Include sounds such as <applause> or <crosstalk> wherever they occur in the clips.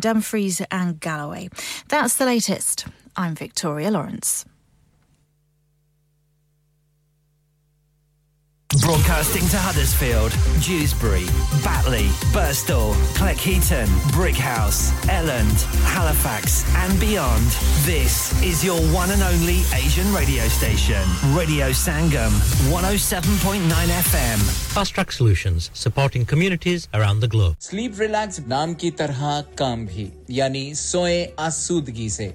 Dumfries and Galloway. That's the latest. I'm Victoria Lawrence. Broadcasting to Huddersfield, Dewsbury, Batley, Burstall, Cleckheaton, Brickhouse, Elland, Halifax, and beyond. This is your one and only Asian radio station, Radio Sangam, 107.9 FM. Fast Track Solutions, supporting communities around the globe. Sleep relax, naam ki tarha kaam bhi, yani soye asudgi se.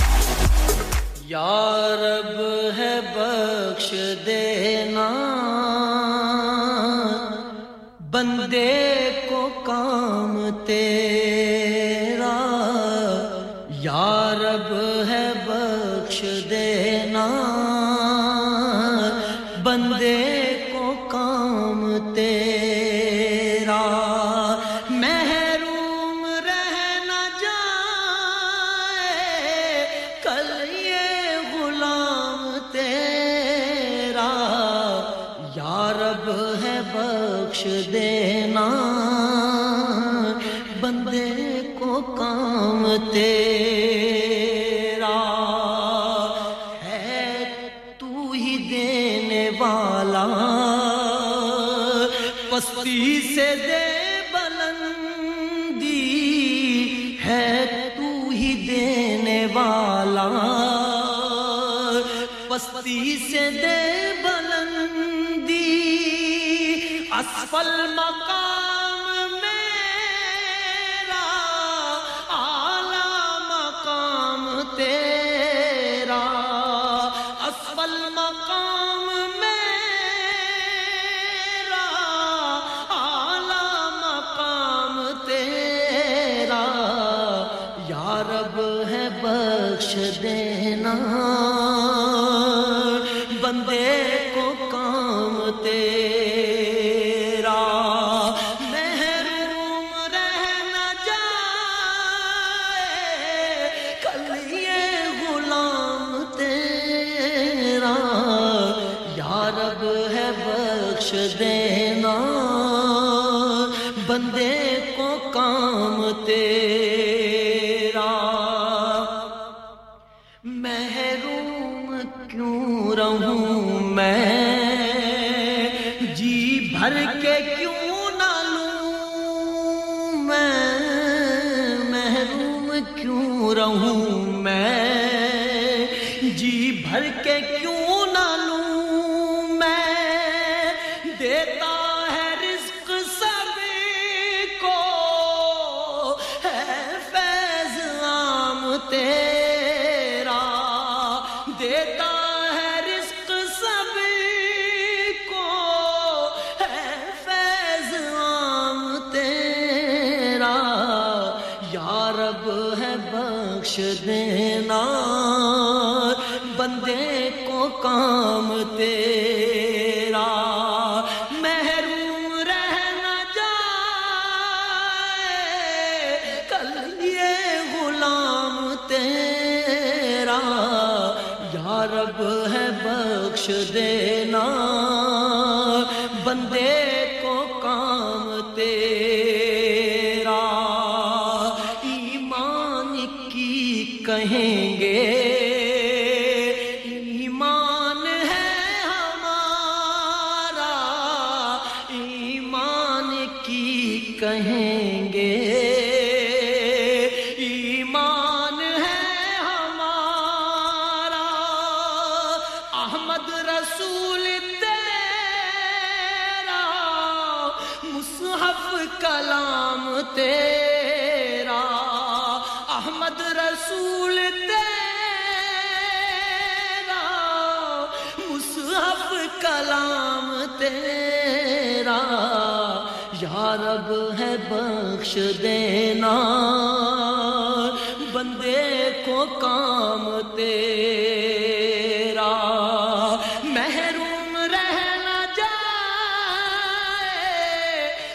یارب ہے بخش دینا بندے کو کام تیرے فالماء بندے کو کام تیرے بخش دینا، بندے کو کام تیرا۔ محروم رہنا جائے،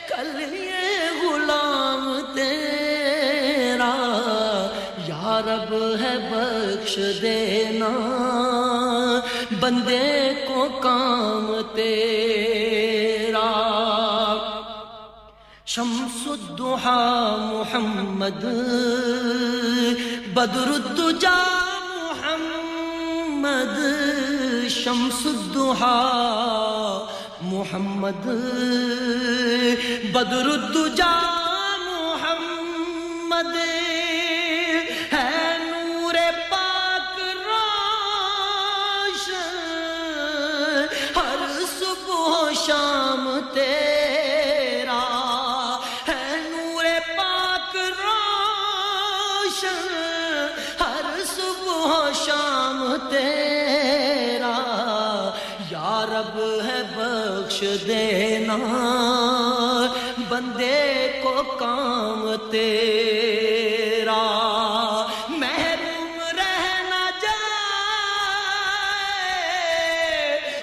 کل یہ غلام تیرا۔ یا رب ہے بخش دینا، بندے کو کام تیرا۔ محمد۔ بدر الدجا محمد شمس الدحا محمد۔ بدر الدجا رب ہے بخش دینا، بندے کو کام تیرا۔ محروم رہنا نہ جائے،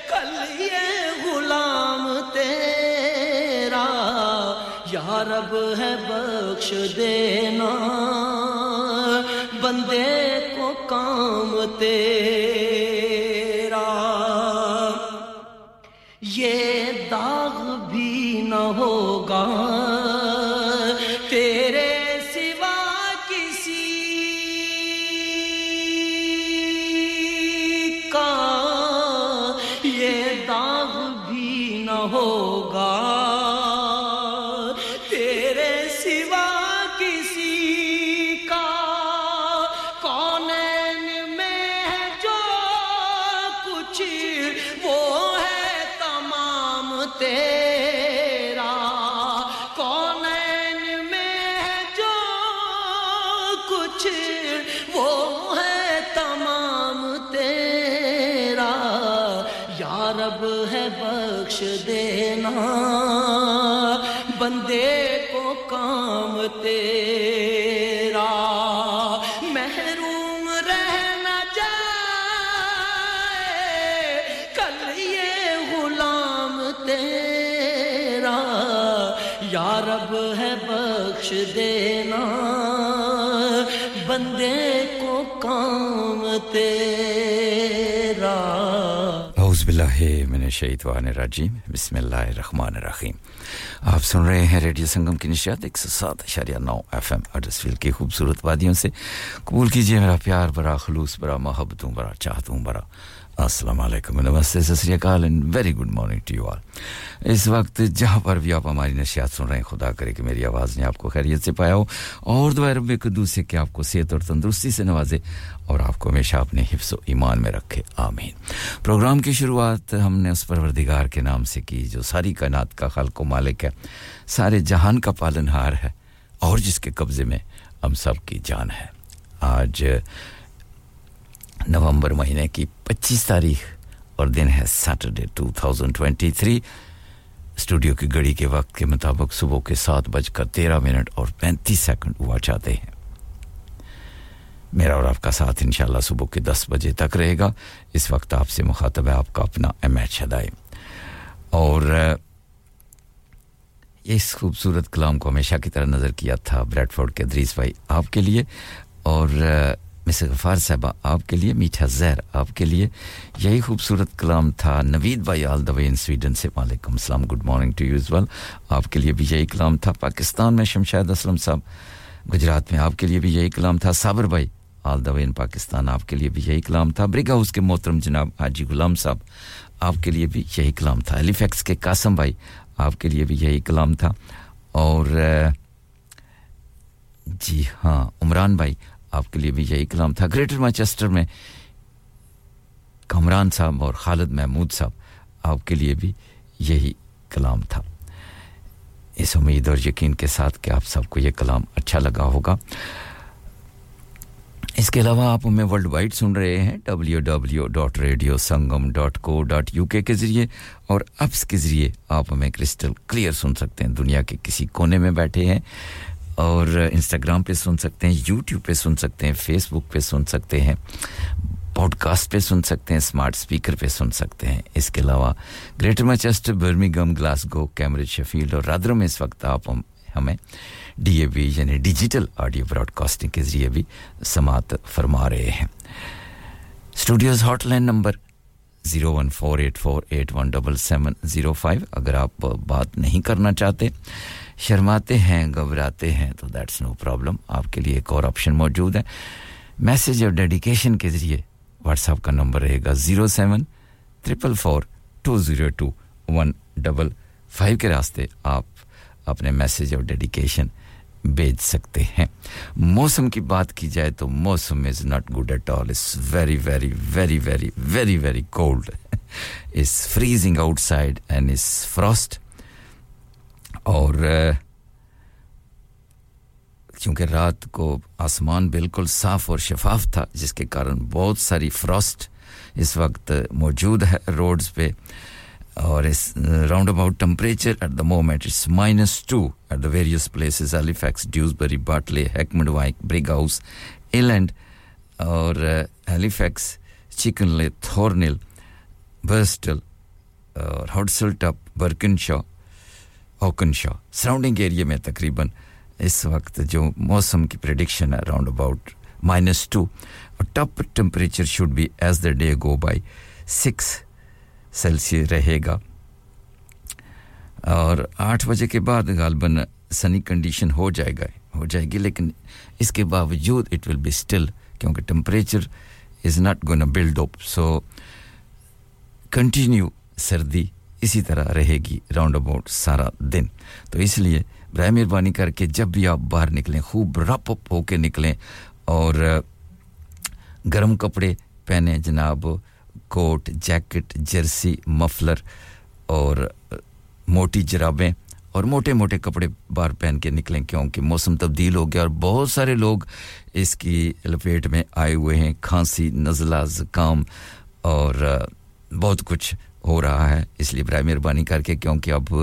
کل یہ غلام تیرا۔ یا رب ہے بخش دینا، بندے کو کام تیرا۔ تیرا۔ اعوذ باللہ من الشیطان الرجیم۔ بسم اللہ الرحمن الرحیم۔ آپ سن رہے ہیں ریڈیو سنگم کی نشیات ایک سو سات اشاریہ نو ایف ایم اڈسفیل کی خوبصورت وادیوں سے۔ قبول کیجیے میرا پیار برا خلوص برا محبتوں برا چاہتوں برا السلام علیکم نمستے سسری اکال and very good morning to you all اس وقت جہاں پر بھی آپ ہماری نشیات سن رہے ہیں، خدا کرے کہ میری آواز نے آپ کو خیریت سے پایا ہو۔ اور دعا رب قدوس سے کہ آپ کو صحت اور تندرستی سے نوازے اور آپ کو ہمیشہ اپنے حفظ و ایمان میں رکھے۔ آمین۔ پروگرام کی شروعات ہم نے اس پروردگار کے نام سے کی، جو ساری کائنات کا خلق و مالک ہے، سارے جہان کا پالن ہار ہے، اور جس کے قبضے میں ہم سب کی جان ہے۔ آج نومبر مہینے کی پچیس تاریخ اور دن ہے Saturday two thousand twenty three. Studio کی گھڑی کے وقت کے مطابق صبح کے سات بج کر تیرہ منٹ اور پینتیس سیکنڈ ہوا چاہتے ہیں۔ میرا اور آپ کا ساتھ انشاءاللہ صبح کے دس بجے تک رہے گا۔ اس وقت آپ سے مخاطب ہے آپ کا اپنا ایم ایچ ہدائے اور اس خوبصورت کلام کو ہمیشہ کی طرح نظر کیا تھا بریڈ فورڈ کے دریس بھائی آپ کے لیے۔ اور مس غفار صاحبہ، آپ کے لیے میٹھا زہر، آپ کے لیے یہی خوبصورت کلام تھا نوید بھائی آل دا وے ان سویڈن سے۔ وعلیکم السلام، good morning to you well آپ کے لیے بھی یہی کلام تھا۔ پاکستان میں شمشاد اسلم صاحب، گجرات میں آپ کے لیے بھی یہی کلام تھا۔ صابر بھائی آل دا وے ان پاکستان، آپ کے لیے بھی یہی کلام تھا۔ برگ ہاؤس کے محترم جناب حاجی غلام صاحب، آپ کے لیے بھی یہی کلام تھا۔ ایلیفیکس کے قاسم بھائی، آپ کے لیے بھی یہی کلام تھا۔ اور جی ہاں عمران بھائی آپ کے لیے بھی یہی کلام تھا۔ گریٹر مانچسٹر میں کمران صاحب اور خالد محمود صاحب آپ کے لیے بھی یہی کلام تھا۔ اس امید اور یقین کے ساتھ کہ آپ سب کو یہ کلام اچھا لگا ہوگا۔ اس کے علاوہ آپ ہمیں ورلڈ وائڈ سن رہے ہیں۔ W W dot radio Sangam dot co dot U K کے ذریعے اور اپس کے ذریعے آپ ہمیں کرسٹل کلیئر سن سکتے ہیں۔ دنیا کے کسی کونے میں بیٹھے ہیں۔ اور انسٹاگرام پہ سن سکتے ہیں یوٹیوب پہ سن سکتے ہیں فیس بک پہ سن سکتے ہیں پوڈ کاسٹ پہ سن سکتے ہیں اسمارٹ اسپیکر پہ سن سکتے ہیں۔ اس کے علاوہ greater Manchester Birmingham Glasgow Cambridge Sheffield اور رادروں میں اس وقت آپ ہمیں ڈی اے بی یعنی ڈیجیٹل آڈیو براڈ کاسٹنگ کے ذریعے بھی سماعت فرما رہے ہیں۔ Studios hotline number zero one four eight four eight one double seven zero five. اگر آپ بات نہیں کرنا چاہتے شرماتے ہیں، گھبراتے ہیں، تو دیٹس نو پرابلم آپ کے لیے ایک اور آپشن موجود ہے۔ میسج اور ڈیڈیکیشن کے ذریعے واٹس ایپ کا نمبر رہے گا zero seven triple four two zero two one double five کے راستے آپ اپنے میسج اور ڈیڈیکیشن بھیج سکتے ہیں۔ موسم کی بات کی جائے تو موسم is not good at all is very very very very very very cold is freezing outside and is frost اور چونکہ رات کو آسمان بالکل صاف اور شفاف تھا، جس کے کارن بہت ساری فراسٹ اس وقت موجود ہے روڈز پہ، اور اس round about temperature at the moment it's minus two at the various places Halifax Dewsbury Batley Heckmondwike Brighouse Elland اور ایلیفیکس چکن لے تھورنل برسٹل اور ہاٹسل ٹپ برکن شا ہوکن شاہ سراؤنڈنگ ایریا میں تقریباً اس وقت جو موسم کی پریڈکشن ہے اراؤنڈ اباؤٹ مائنس ٹو اور top temperature should be as the day go by six Celsius رہے گا۔ اور آٹھ بجے کے بعد غالباً سنی کنڈیشن ہو جائے گا، ہو جائے گی، لیکن اس کے باوجود اٹ ول بی اسٹل کیونکہ temperature is not gone build up so continue سردی اسی طرح رہے گی راؤنڈ اباؤٹ سارا دن۔ تو اس لیے برائے مہربانی کر کے جب بھی آپ باہر نکلیں، خوب رپ اپ ہو کے نکلیں اور گرم کپڑے پہنیں جناب، کوٹ جیکٹ جرسی مفلر اور موٹی جرابیں اور موٹے موٹے کپڑے باہر پہن کے نکلیں کیونکہ موسم تبدیل ہو گیا اور بہت سارے لوگ اس کی لپیٹ میں آئے ہوئے ہیں، کھانسی، نزلہ، زکام اور بہت کچھ۔ ہو رہا ہے، اس لیے برائے مہربانی کر کے، کیونکہ اب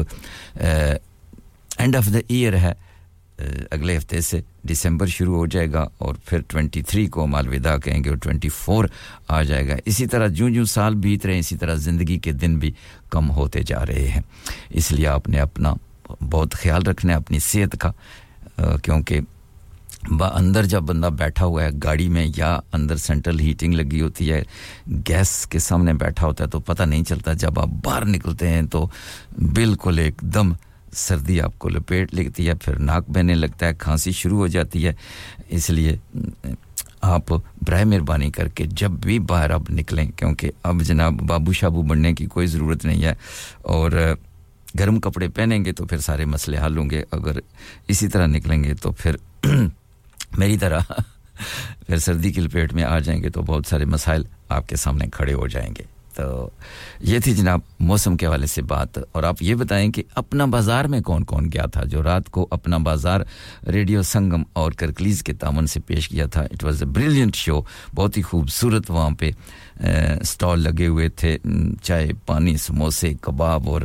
اینڈ آف دا ایئر ہے۔ اگلے ہفتے سے دسمبر شروع ہو جائے گا اور پھر ٹوینٹی تھری کو ہم الوداع کہیں گے اور ٹوینٹی فور آ جائے گا۔ اسی طرح جوں جوں سال بیت رہے ہیں، اسی طرح زندگی کے دن بھی کم ہوتے جا رہے ہیں۔ اس لیے آپ نے اپنا بہت خیال رکھنا ہے، اپنی صحت کا کیونکہ با اندر جب بندہ بیٹھا ہوا ہے گاڑی میں یا اندر سینٹرل ہیٹنگ لگی ہوتی ہے، گیس کے سامنے بیٹھا ہوتا ہے تو پتہ نہیں چلتا جب آپ باہر نکلتے ہیں تو بالکل ایک دم سردی آپ کو لپیٹ لگتی ہے، پھر ناک بہنے لگتا ہے، کھانسی شروع ہو جاتی ہے۔ اس لیے آپ برائے مہربانی کر کے جب بھی باہر آپ نکلیں، کیونکہ اب جناب بابو شابو بننے کی کوئی ضرورت نہیں ہے۔ اور گرم کپڑے پہنیں گے تو پھر سارے مسئلے حل ہوں گے۔ اگر اسی طرح نکلیں گے تو پھر میری طرح پھر سردی کی لپیٹ میں آ جائیں گے تو بہت سارے مسائل آپ کے سامنے کھڑے ہو جائیں گے۔ تو یہ تھی جناب موسم کے حوالے سے بات، اور آپ یہ بتائیں کہ اپنا بازار میں کون کون گیا تھا جو رات کو اپنا بازار ریڈیو سنگم اور کرکلیز کے تامن سے پیش کیا تھا۔ It was a brilliant show بہت ہی خوبصورت وہاں پہ سٹال لگے ہوئے تھے چائے، پانی، سموسے، کباب اور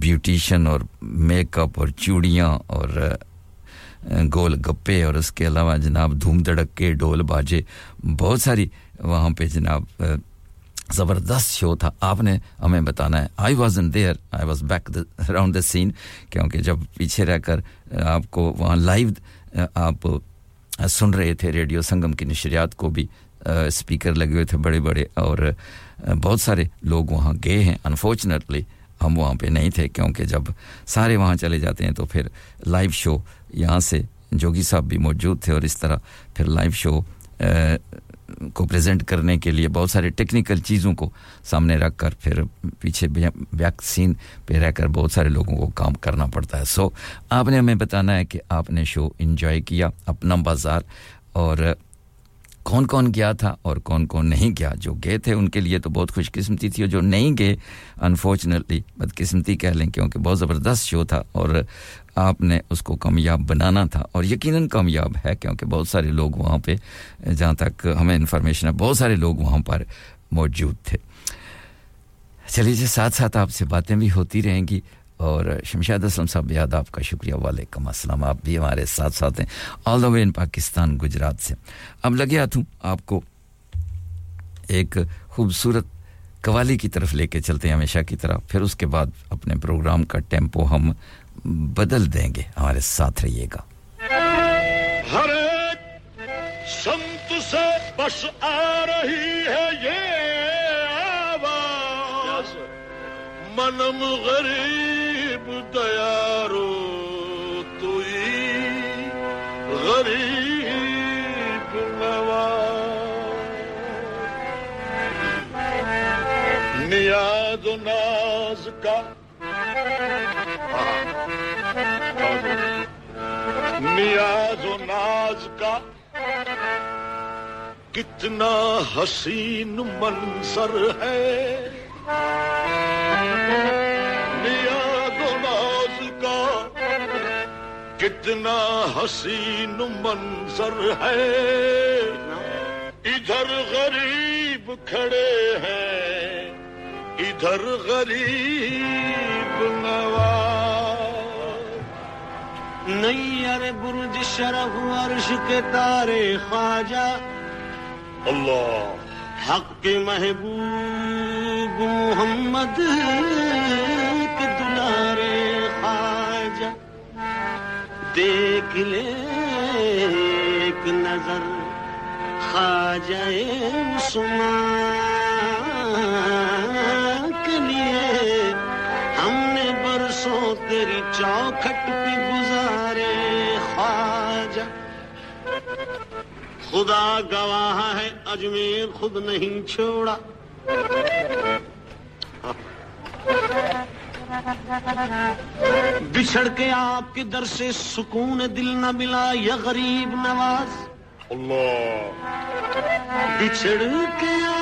بیوٹیشن اور میک اپ اور چوڑیاں اور گول گپے اور اس کے علاوہ جناب دھوم دھڑک کے ڈول باجے، بہت ساری وہاں پہ جناب زبردست شو تھا۔ آپ نے ہمیں بتانا ہے۔ I was in there I was back around the scene کیونکہ جب پیچھے رہ کر آپ کو وہاں لائیو آپ سن رہے تھے۔ ریڈیو سنگم کی نشریات کو بھی اسپیکر لگے ہوئے تھے بڑے بڑے اور بہت سارے لوگ وہاں گئے ہیں۔ انفارچونیٹلی ہم وہاں پہ نہیں تھے کیونکہ جب سارے وہاں چلے جاتے ہیں تو پھر لائیو شو یہاں سے جوگی صاحب بھی موجود تھے اور اس طرح پھر لائیو شو کو پریزنٹ کرنے کے لیے بہت سارے ٹیکنیکل چیزوں کو سامنے رکھ کر پھر پیچھے ویکسین پہ رہ کر بہت سارے لوگوں کو کام کرنا پڑتا ہے۔ سو so, آپ نے ہمیں بتانا ہے کہ آپ نے شو انجوائے کیا اپنا بازار اور کون کون گیا تھا اور کون کون نہیں گیا؟ جو گئے تھے ان کے لیے تو بہت خوش قسمتی تھی اور جو نہیں گئے انفارچونیٹلی بدقسمتی کہہ لیں کیونکہ بہت زبردست شو تھا اور آپ نے اس کو کامیاب بنانا تھا اور یقیناً کامیاب ہے کیونکہ بہت سارے لوگ وہاں پہ، جہاں تک ہمیں انفارمیشن ہے، بہت سارے لوگ وہاں پر موجود تھے۔ چلیے جی، ساتھ ساتھ آپ سے باتیں بھی ہوتی رہیں گی۔ اور شمشاد اسلم صاحب یاد آپ کا شکریہ وعلیکم السلام آپ بھی ہمارے ساتھ ساتھ ہیں آل دا وے ان پاکستان گجرات سے۔ اب لگے ہاتھ ہوں آپ کو ایک خوبصورت قوالی کی طرف لے کے چلتے ہیں ہمیشہ کی طرح۔ پھر اس کے بعد اپنے پروگرام کا ٹیمپو ہم بدل دیں گے ہمارے ساتھ رہیے گا۔ ہر سمت سے بس آ رہی ہے یہ آواز۔ منم غریب تو غریب نیاز ناز کا۔ نیاز ناز کا۔ کتنا حسین منصر ہے۔ کتنا حسین منظر ہے۔ ادھر غریب کھڑے ہیں ادھر غریب نئی نیر برج شرف عرش کے تارے خواجہ۔ اللہ۔ حق کے محبوب محمد ہے۔ دیکھ لے ایک نظر خا جائے سما لیے۔ ہم نے برسوں تیری چوکھٹ پہ گزارے خواجہ۔ خدا گواہ ہے، اجمیر خود نہیں چھوڑا۔ بچھڑ کے آپ کے در سے سکون دل نہ ملا یا غریب نواز۔ اللہ۔ بچھڑ کے آپ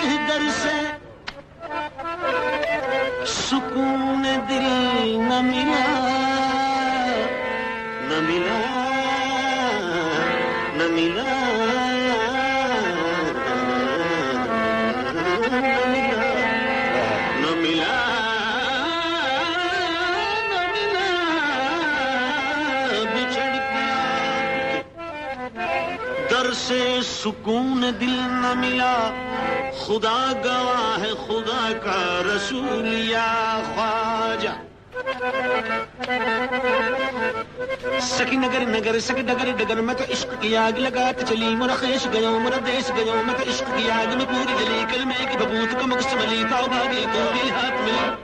کے در سے سکون دل نہ ملا نہ ملا۔ سکون دل نہ ملا۔ خدا گواہ ہے، خدا کا رسول یا خواجہ۔ سکی نگر نگر، سکی ڈگر ڈگر۔ میں تو عشق کی آگ لگات چلی۔ مرا خیش گیا، مرا دیش گیا۔ میں تو عشق کی آگ میں پوری جلی۔ کل میں کی ببوت کو مقص ملی۔ تاؤ بھاگی تو دل ہاتھ ملی۔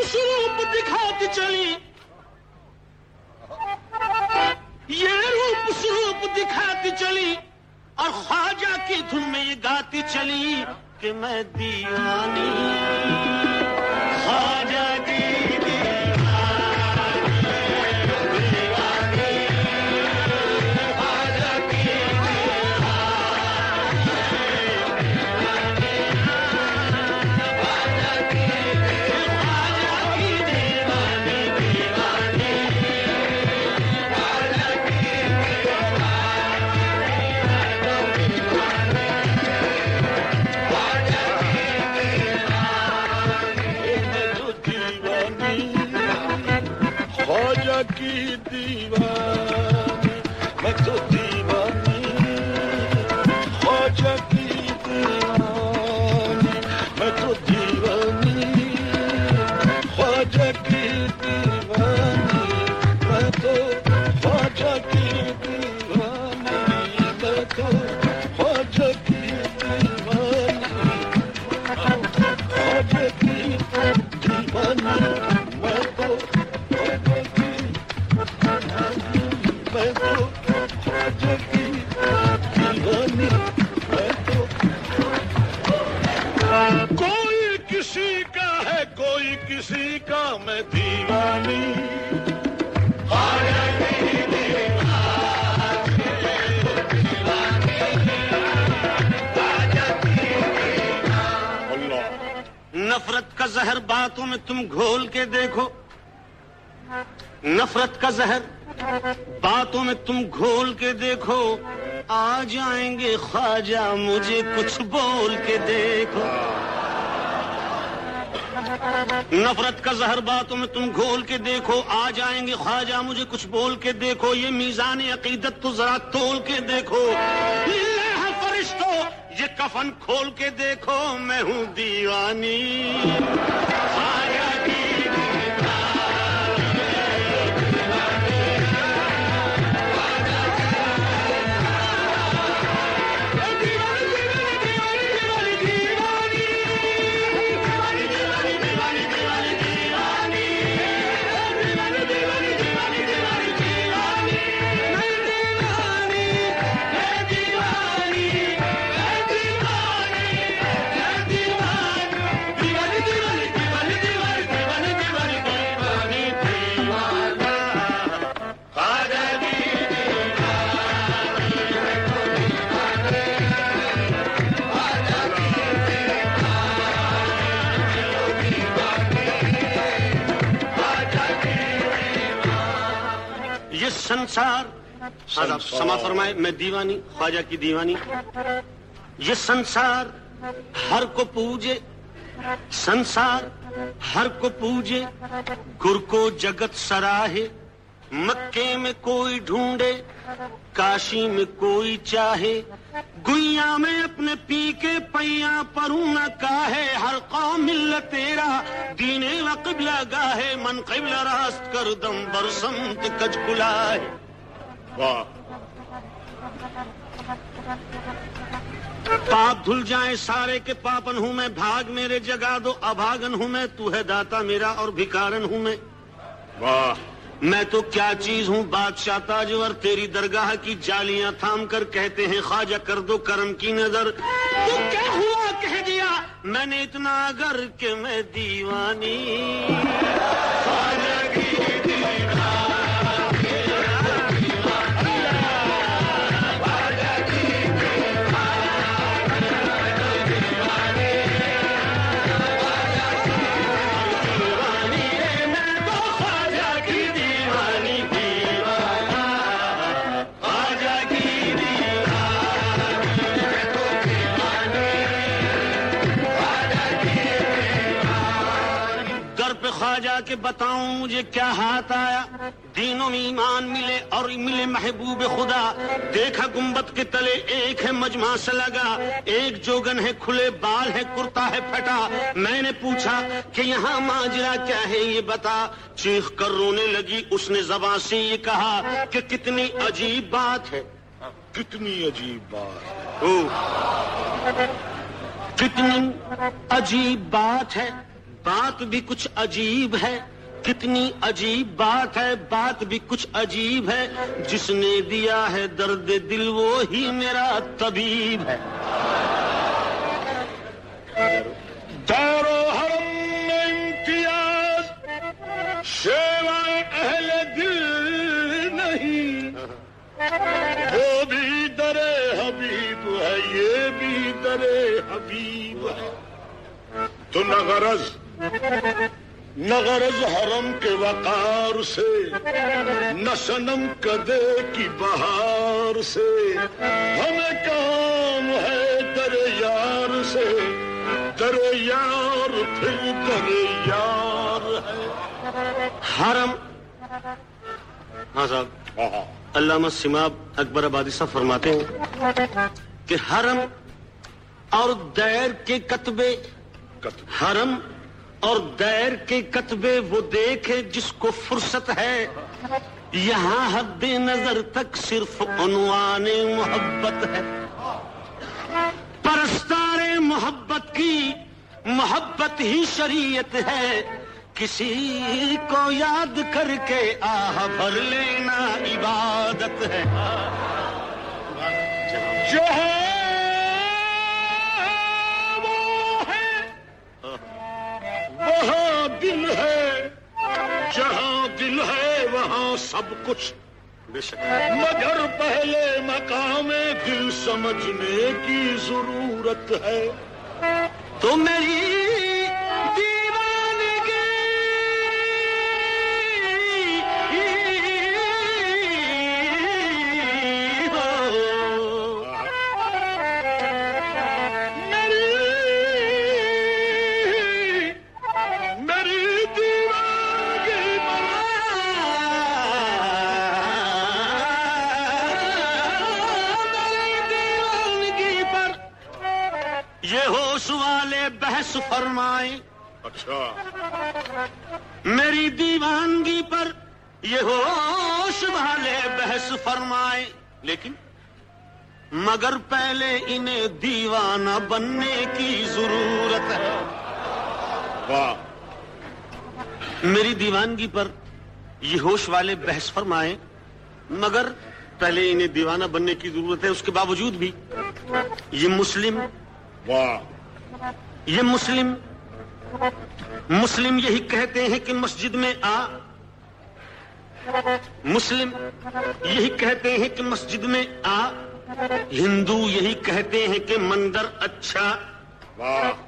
یہ روپ دکھاتی چلی۔ یہ روپ سروپ دکھاتی چلی۔ اور خواجہ کی دھن میں یہ گاتی چلی کہ میں دیوانی۔ نفرت کا زہر باتوں میں تم گھول کے دیکھو۔ نفرت کا زہر باتوں میں تم گھول کے دیکھو۔ آ جائیں گے خواجہ، مجھے کچھ بول کے دیکھو۔ نفرت کا زہر باتوں میں تم گھول کے دیکھو، آ جائیں گے خواجہ، مجھے کچھ بول کے دیکھو، یہ میزان عقیدت تو ذرا تول کے دیکھو۔ للہ فرشتو، یہ کفن کھول کے دیکھو، میں ہوں دیوانی۔ سنسار حضرت سما فرمائے میں دیوانی خواجہ کی دیوانی۔ یہ سنسار ہر کو پوجے۔ سنسار ہر کو پوجے۔ گر کو جگت سراہے مکے میں کوئی ڈھونڈے کاشی میں کوئی چاہے۔ گویا میں اپنے پی کے پیا پروں نہ کاہے، ہر قوم مل تیرا دینے و قبلہ گاہے، من قبلہ راست کر دم برسمت کج کلائے واہ۔ پاپ دھل جائیں سارے کے پاپن ہوں میں، بھاگ میرے جگا دو، ابھاگن ہوں میں، تو ہے داتا میرا اور بھکارن ہوں میں۔ واہ۔ میں تو کیا چیز ہوں بادشاہ تاجور؟ تیری درگاہ کی جالیاں تھام کر کہتے ہیں، خواجہ کر دو کرم کی نظر۔ تو کیا ہوا؟ کہہ دیا۔ میں نے اتنا اگر کہ میں دیوانی۔ کے بتاؤں مجھے کیا ہاتھ آیا۔ دینوں میں ایمان ملے اور ملے محبوب خدا۔ دیکھا گمبت کے تلے ایک ہے مجمع سے لگا ایک جوگن ہے کھلے بال ہے کرتا ہے پھٹا۔ میں نے پوچھا کہ یہاں ماجرا کیا ہے یہ بتا۔ چیخ کر رونے لگی اس نے زبان سے یہ کہا کہ کتنی عجیب بات ہے۔ کتنی عجیب بات ہے۔ کتنی عجیب بات ہے۔ بات بھی کچھ عجیب ہے، کتنی عجیب بات ہے، بات بھی کچھ عجیب ہے۔ جس نے دیا ہے درد دل، وہ ہی میرا طبیب ہے۔ دارو و حرم میں امتیاز، شیوائے اہل دل نہیں۔ وہ بھی در حبیب ہے، یہ بھی در حبیب ہے۔ تو نہ غرض نغرز حرم کے وقار سے نہ سنم کدے کی بہار سے۔ ہمیں کام ہے در یار سے در یار پھر در یار ہے۔ حرم؟ ہاں صاحب۔ ہاں، ہاں۔ علامہ سماب اکبر آبادی صاحب فرماتے ہیں کہ حرم اور دیر کے کتبے حرم اور غیر کے کتبے وہ دیکھے جس کو فرصت ہے۔ یہاں حد نظر تک صرف عنوان محبت ہے۔ پرستار محبت کی محبت ہی شریعت ہے۔ کسی کو یاد کر کے آہ بھر لینا عبادت ہے۔ جو ہے وہاں دل ہے، جہاں دل ہے، وہاں سب کچھ مگر پہلے مقام دل سمجھنے کی ضرورت ہے۔ تو میری یہ ہوش والے بحث فرمائیں۔ اچھا۔ میری دیوانگی پر یہ ہوش والے بحث فرمائیں۔ لیکن مگر پہلے انہیں دیوانہ بننے کی ضرورت ہے۔ واہ۔ میری دیوانگی پر یہ ہوش والے بحث فرمائیں۔ مگر پہلے انہیں دیوانہ بننے کی ضرورت ہے اس کے باوجود بھی یہ مسلم واہ۔ یہ مسلم مسلم یہی کہتے ہیں کہ مسجد میں آ۔ مسلم یہی کہتے ہیں کہ مسجد میں آ۔ ہندو یہی کہتے ہیں کہ مندر اچھا۔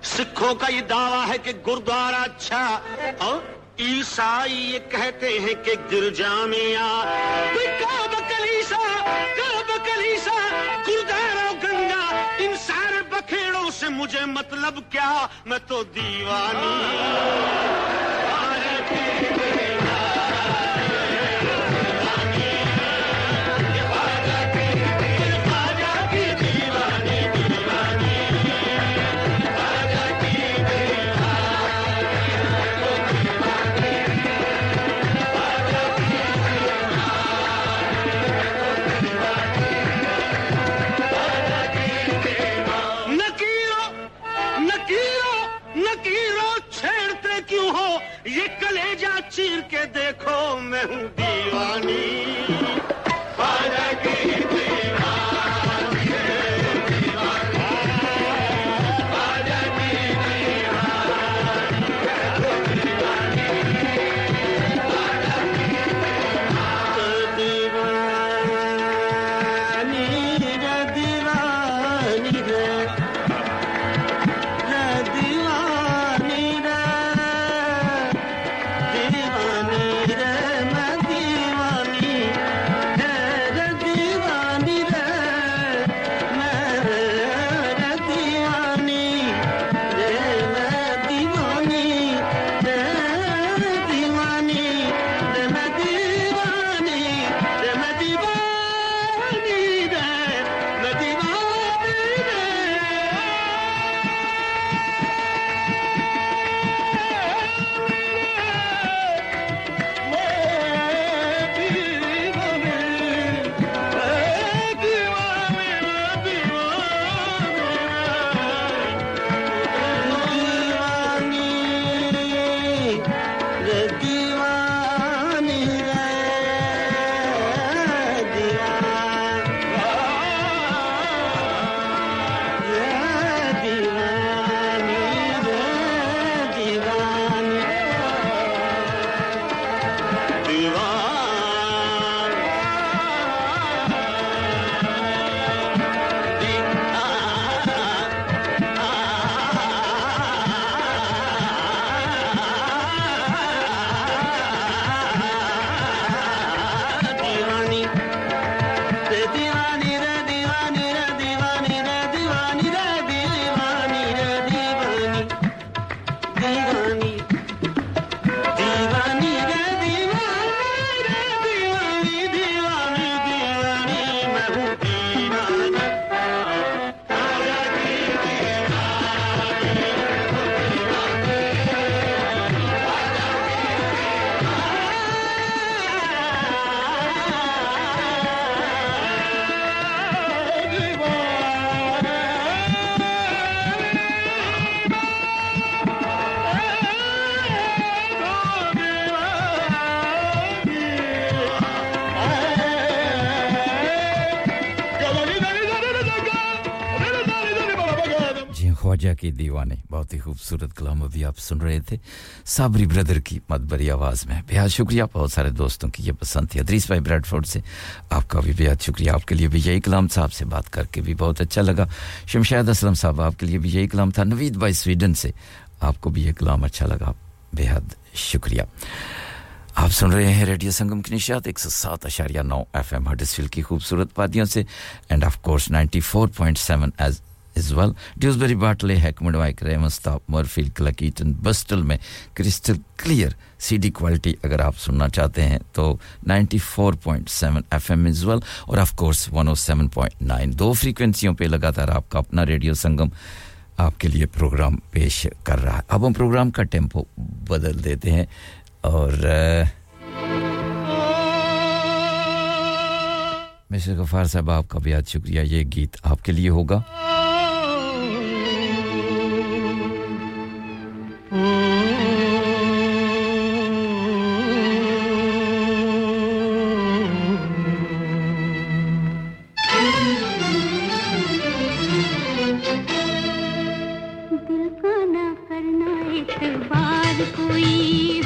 سکھوں کا یہ دعویٰ ہے کہ گردوارا اچھا۔ اور عیسائی یہ کہتے ہیں کہ گرجا میں آ کلیسا کلیسا گردار سے مجھے مطلب کیا؟ میں تو دیوانی یہ کلیجہ چیر کے دیکھو میں ہوں دیوانی۔ کے دیوانے بہت ہی خوبصورت کلام ابھی آپ سن رہے تھے۔ صابری بردر کی مدبری آواز میں بہت شکریہ، بہت سارے دوستوں کی یہ پسند تھی۔ ادریس بھائی بریڈ فورڈ سے آپ کا بھی بہت شکریہ۔ آپ کے لیے بھی یہی کلام صاحب سے بات کر کے بھی بہت اچھا لگا۔ شمشید اسلم صاحب، آپ کے لیے بھی یہی کلام تھا۔ نوید بھائی سویڈن سے آپ کو بھی یہ کلام اچھا لگا۔ بہت شکریہ۔ آپ سن رہے ہیں ریڈیو سنگم کی نشات ایک سو سات اشاریہ نو ایف ایم ہڈسفیل کی خوبصورت وادیوں سے۔ And of course ninety four point seven as as well. Dewsbury Bartley, Heckman Wyke, Stop, Murfield, Clark Eaton, Bustle میں کرسٹل کلیئر سی ڈی کوالٹی اگر آپ سننا چاہتے ہیں تو ninety four point seven FM as well well اور of course one O seven point nine دو فریکوینسیوں پہ لگاتار آپ کا اپنا ریڈیو سنگم آپ کے لیے پروگرام پیش کر رہا ہے اب ہم پروگرام کا ٹیمپو بدل دیتے ہیں اور مسٹر غفار صاحب آپ کا بھی آج شکریہ یہ گیت آپ کے لیے ہوگا کرنا ایک بار کوئی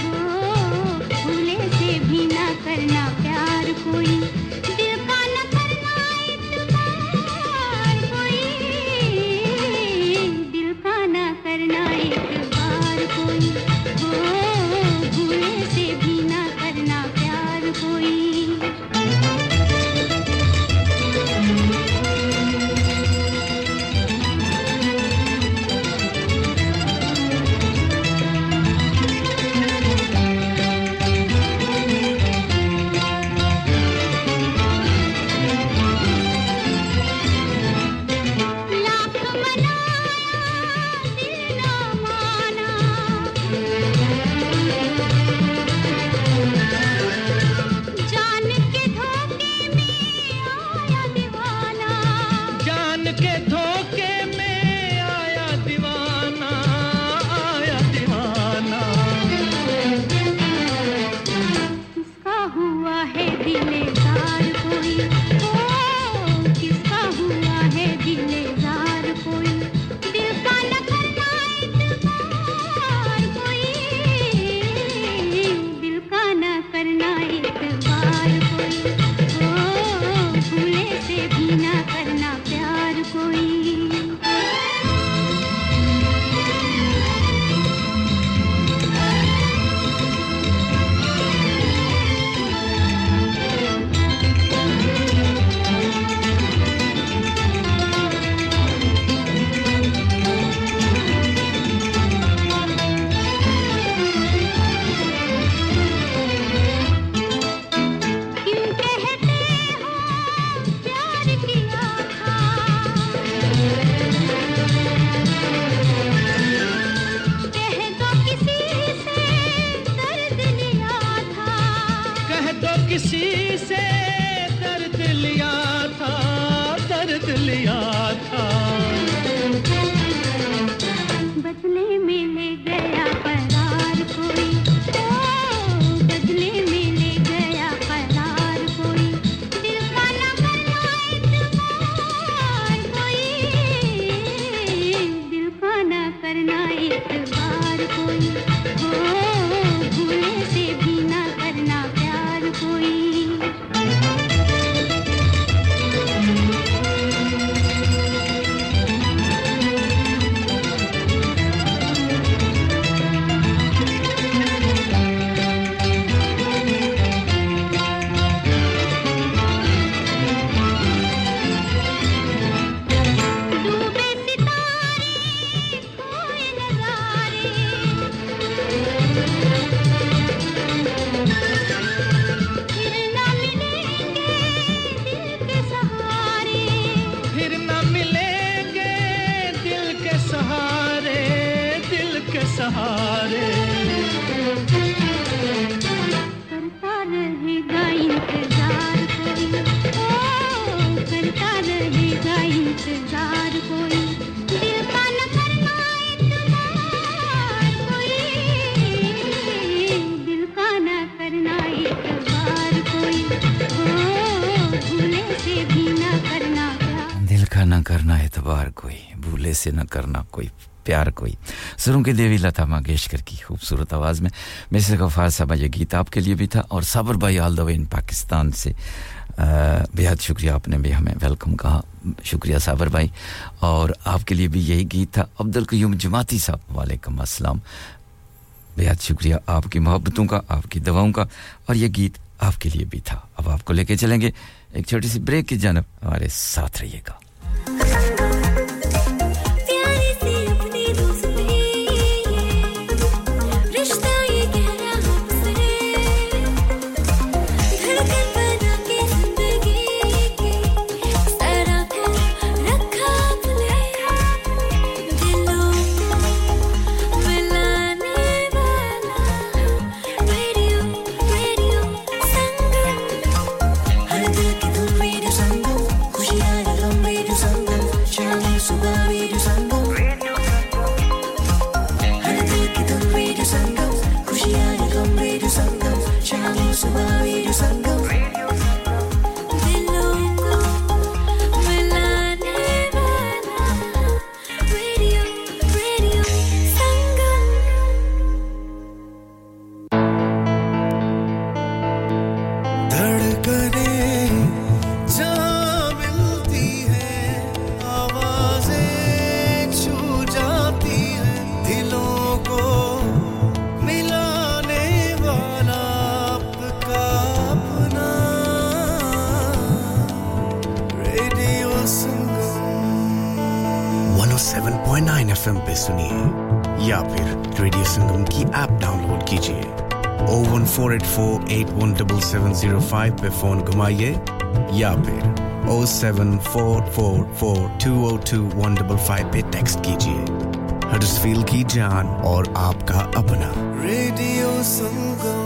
سے نہ کرنا کوئی پیار کوئی۔ سروں کی دیوی لتا منگیشکر کی خوبصورت آواز میں مسٹر غفار صاحبہ، یہ گیت آپ کے لیے بھی تھا اور صبر بھائی آل دا وے ان پاکستان سے بےحد شکریہ آپ نے بھی ہمیں ویلکم کہا۔ شکریہ صابر بھائی۔ اور آپ کے لیے بھی یہی گیت تھا عبد القیوم جماعتی صاحب، وعلیکم السلام۔ بےحد شکریہ آپ کی محبتوں کا، آپ کی دواؤں کا۔ اور یہ گیت آپ کے لیے بھی تھا۔ اب آپ کو لے کے چلیں گے۔ ایک چھوٹی سی بریک کی جانب ہمارے ساتھ رہیے گا۔ Four eight four eight one double seven zero five پہ فون گھمائیے یا پھر O seven four four four two O two one double five پہ ٹیکسٹ کیجیے۔ ہر فیل کی جان اور آپ کا اپنا۔ Radio Sangam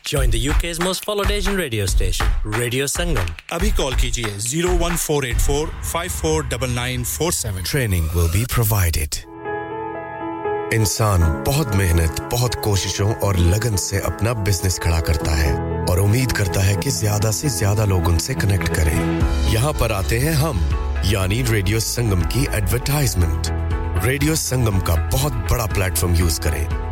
Join the UK's most followed Asian radio station, Radio Sangam. Abhi call kijiye 01484 549947. Training will be provided. انسان بہت محنت بہت کوششوں اور لگن سے اپنا بزنس کھڑا کرتا ہے اور امید کرتا ہے کہ زیادہ سے زیادہ لوگ ان سے کنیکٹ کریں یہاں پر آتے ہیں ہم یعنی ریڈیو سنگم کی ایڈورٹائزمنٹ ریڈیو سنگم کا بہت بڑا پلیٹ فارم یوز کریں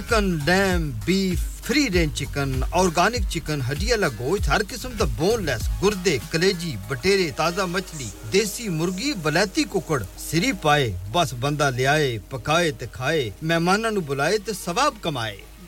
Chicken dam beef free range chicken organic chicken ہڈی والا گوشت ہر قسم کا بون لیس گردے کلیجی بٹیرے تازہ مچھلی دیسی مرغی بلیتی ککڑ سری پائے بس بندہ لیا پکائے تے کھائے مہمانوں نو بلائے تے ثواب کمائے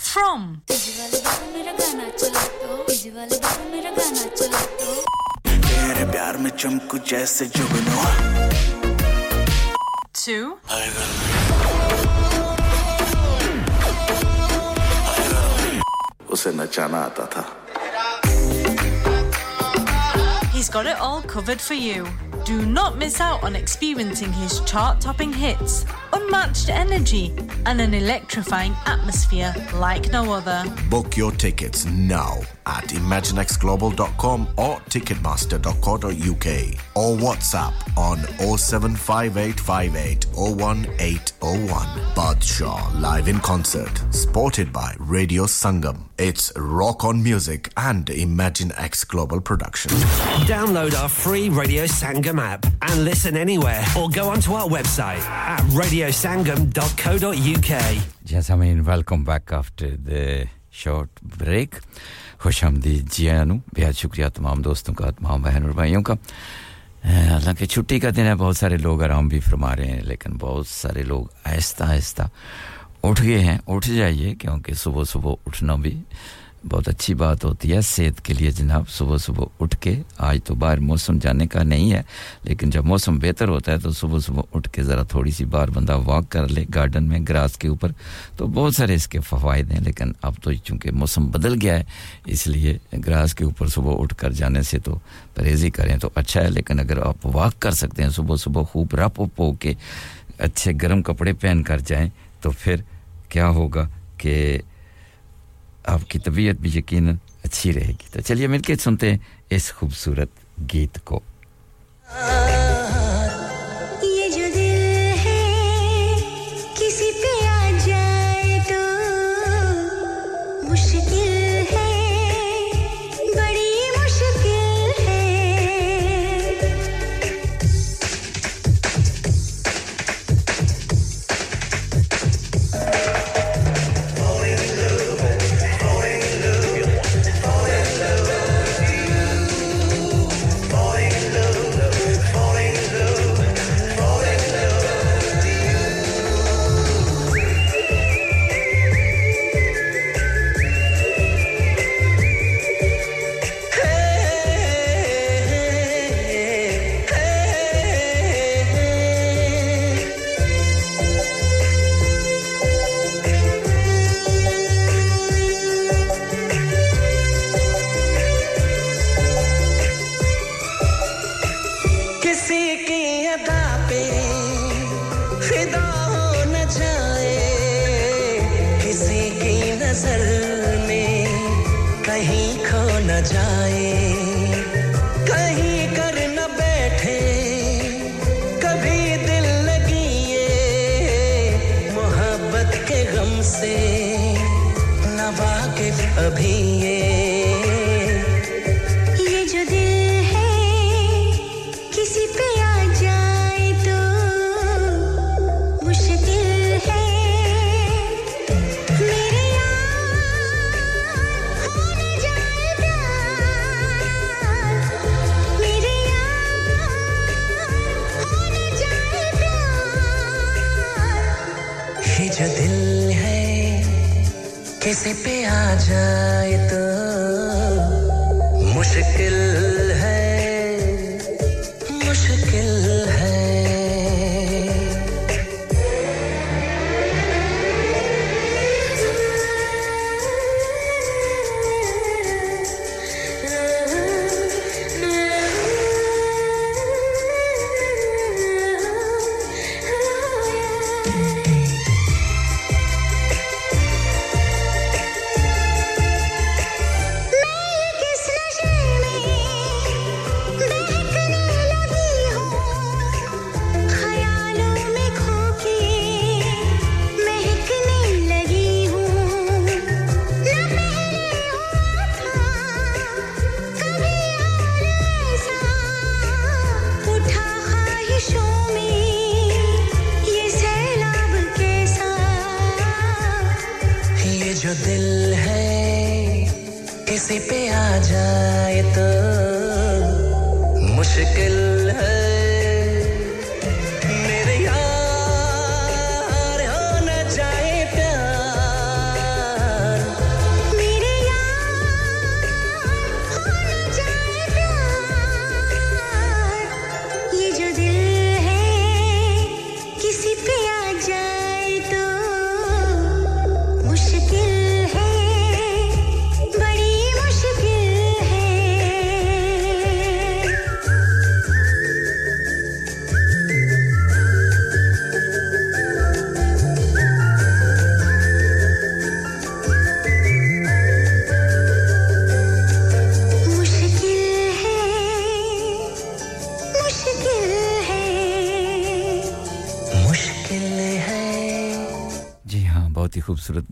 from. to He's got it all covered for you. Do not miss out on experiencing his chart topping hits unmatched energy, and an electrifying atmosphere like no other. Book your tickets now at imaginexglobal.com or ticketmaster.co.uk or WhatsApp on 07585801801. Badshaw live in concert, supported by Radio Sangam. It's Rock on Music and Imagine X Global Production. Download our free Radio Sangam app and listen anywhere or go onto our website at radiosangam.co.uk. Jasamin, welcome back after the short break. خوش آمدید جی آنو بہت شکریہ تمام دوستوں کا تمام بہن اور بھائیوں کا حالانکہ چھٹی کا دن ہے بہت سارے لوگ آرام بھی فرما رہے ہیں لیکن بہت سارے لوگ آہستہ آہستہ اٹھ گئے ہیں اٹھ جائیے کیونکہ صبح صبح اٹھنا بھی بہت اچھی بات ہوتی ہے صحت کے لیے جناب، صبح صبح اٹھ کے۔ آج تو باہر موسم جانے کا نہیں ہے، لیکن جب موسم بہتر ہوتا ہے تو صبح صبح اٹھ کے ذرا تھوڑی سی بار بندہ واک کر لے گارڈن میں گراس کے اوپر۔ تو بہت سارے اس کے فوائد ہیں، لیکن اب تو چونکہ موسم بدل گیا ہے، اس لیے گراس کے اوپر صبح اٹھ کر جانے سے تو پرہیزی کریں تو اچھا ہے۔ لیکن اگر آپ واک کر سکتے ہیں، صبح صبح خوب رپ اپ ہو کے اچھے گرم کپڑے پہن کر جائیں تو پھر کیا ہوگا کہ آپ کی طبیعت بھی یقیناً اچھی رہے گی تو چلیے مل کے سنتے ہیں اس خوبصورت گیت کو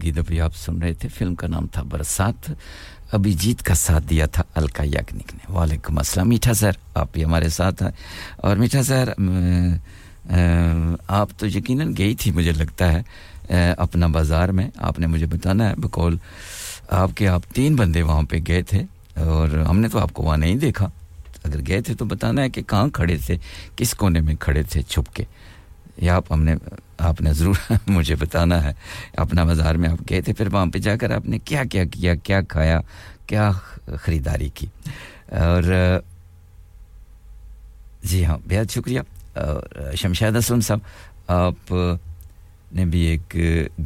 جی گیت ابھی آپ سن رہے تھے، فلم کا نام تھا برسات، ابھی جیت کا ساتھ دیا تھا الکا یگنک نے۔ وعلیکم السلام۔ میٹھا سر، آپ بھی ہمارے ساتھ ہیں۔ اور میٹھا سر آپ تو یقیناً گئی تھی مجھے لگتا ہے اپنا بازار میں۔ آپ نے مجھے بتانا ہے، بکول، آپ کے آپ تین بندے وہاں پہ گئے تھے اور ہم نے تو آپ کو وہاں نہیں دیکھا۔ اگر گئے تھے تو بتانا ہے کہ کہاں کھڑے تھے، کس کونے میں کھڑے تھے، چھپ کے۔ یا آپ ہم نے آپ نے ضرور <laughs> مجھے بتانا ہے۔ اپنا بازار میں آپ گئے تھے، پھر وہاں پہ جا کر آپ نے کیا کیا کیا کیا کھایا، کیا خریداری کی؟ اور جی ہاں بہت شکریہ۔ شمشاد اسلم صاحب، آپ نے بھی ایک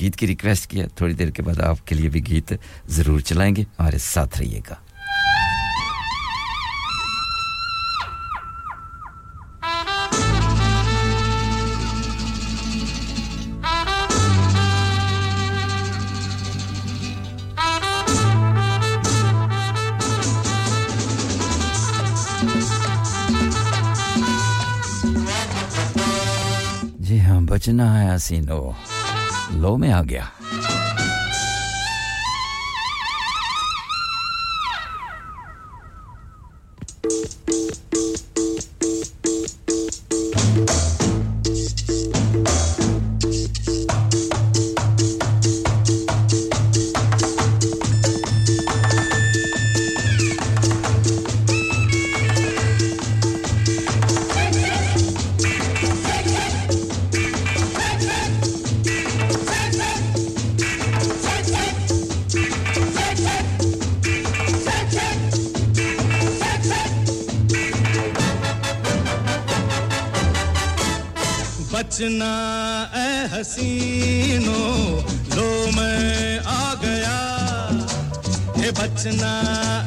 گیت کی ریکویسٹ کیا۔ تھوڑی دیر کے بعد آپ کے لیے بھی گیت ضرور چلائیں گے۔ ہمارے ساتھ رہیے گا۔ بچنا ہے حسینو لو میں آ گیا حسینوں لو میں آ گیا۔ ہے بچنا،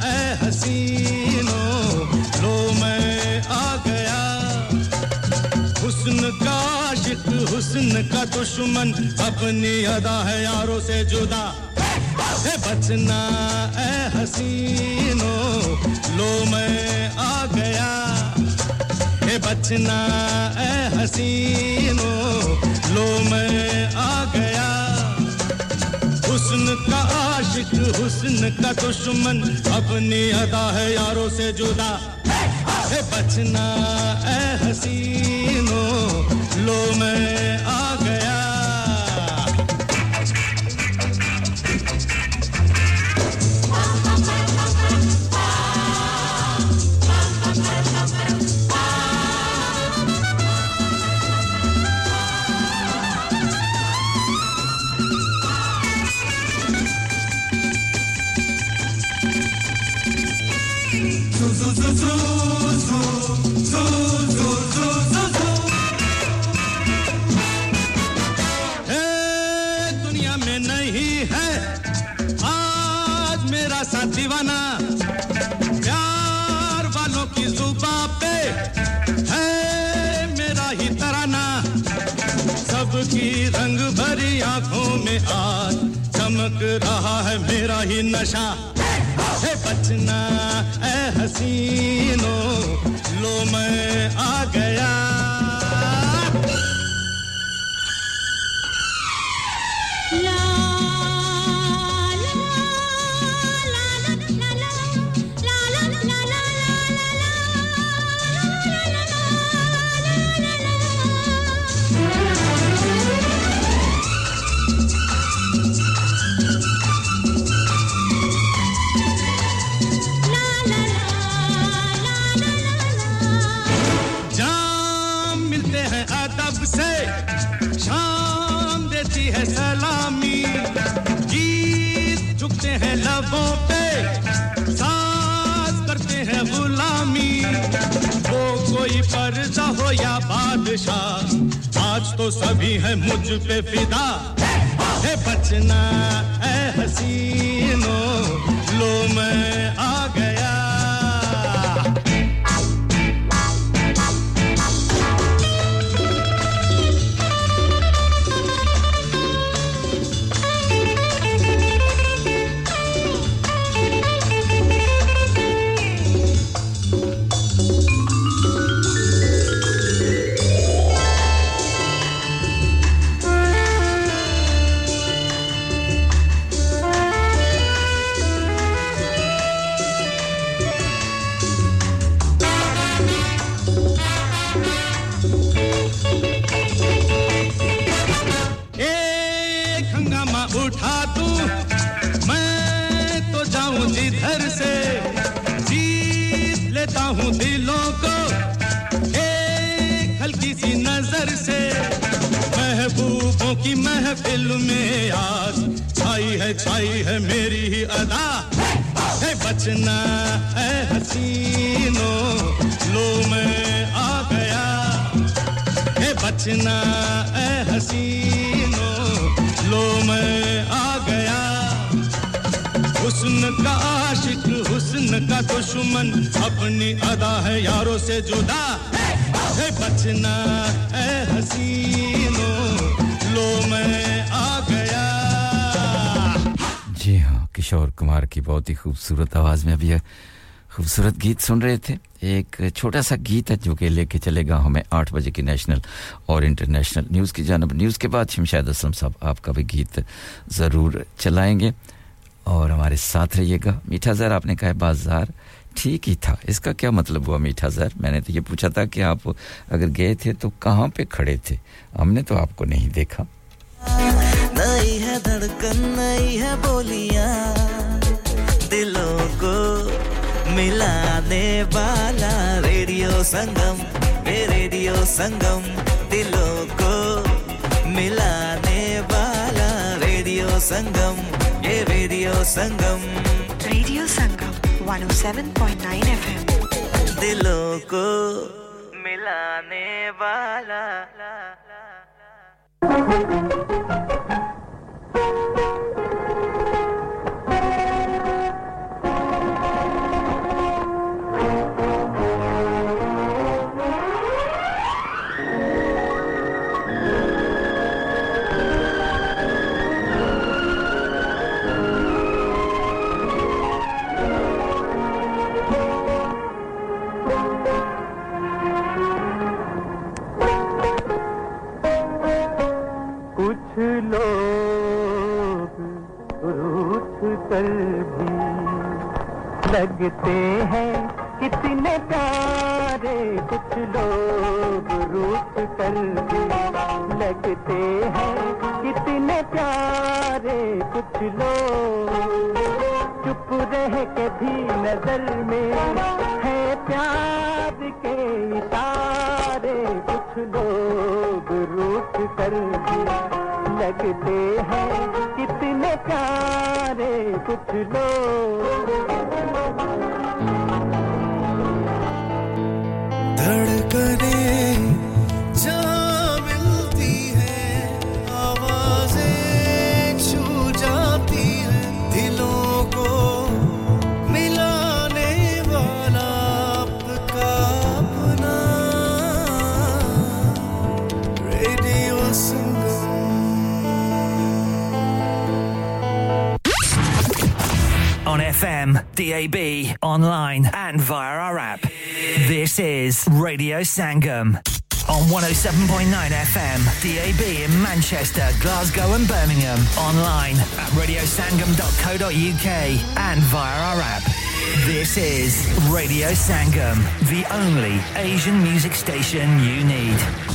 اے حسینوں لو میں آ گیا۔ حسن کا عاشق، حسن کا دشمن اپنی ادا ہے یاروں سے جدا۔ ہے بچنا، اے حسینوں لو میں آ گیا۔ بچنا، اے حسینو لو میں آ گیا۔ حسن کا عاشق، حسن کا دشمن۔ اپنی ادا ہے یاروں سے جدا۔ بچنا، اے حسینو لو میں نشہ۔ سے بچنا اے حسینوں لو میں آ گیا۔ بادشاہ ہو یا بادشاہ؟ آج تو سبھی ہیں مجھ پہ فدا۔ ہے بچنا نچنا اے حسینو لو میں آ گیا۔ اے بچنا اے حسینو لو میں آ گیا۔ حسن کا عاشق، حسن کا دشمن، اپنی ادا ہے یاروں سے جدا۔ اے بچنا کشور کمار کی بہت ہی خوبصورت آواز میں ابھی خوبصورت گیت سن رہے تھے ایک چھوٹا سا گیت ہے جو کہ لے کے چلے گا ہمیں آٹھ بجے کی نیشنل اور انٹرنیشنل نیوز کی جانب نیوز کے بعد شمشید اسلم صاحب آپ کا بھی گیت ضرور چلائیں گے اور ہمارے ساتھ رہیے گا میٹھا زہر آپ نے کہا ہے بازار ٹھیک ہی تھا اس کا کیا مطلب ہوا میٹھا زہر میں نے تو یہ پوچھا تھا کہ آپ اگر گئے تھے تو کہاں پہ کھڑے تھے ہم نے تو آپ کو نہیں دیکھا نئی ہے دھڑکن نئی ہے بولیاں۔ دلوں کو ملانے والا ریڈیو سنگم اے ریڈیو سنگم۔ دلوں کو ملانے والا ریڈیو سنگم یہ radio Sangam. Radio Sangam 107.9 FM ایم دلوں کو ملانے والا۔ Thank you. 107.9 FM, DAB in Manchester, Glasgow, and Birmingham. Online at radiosangam.co.uk and via our app. This is Radio Sangam, the only Asian music station you need.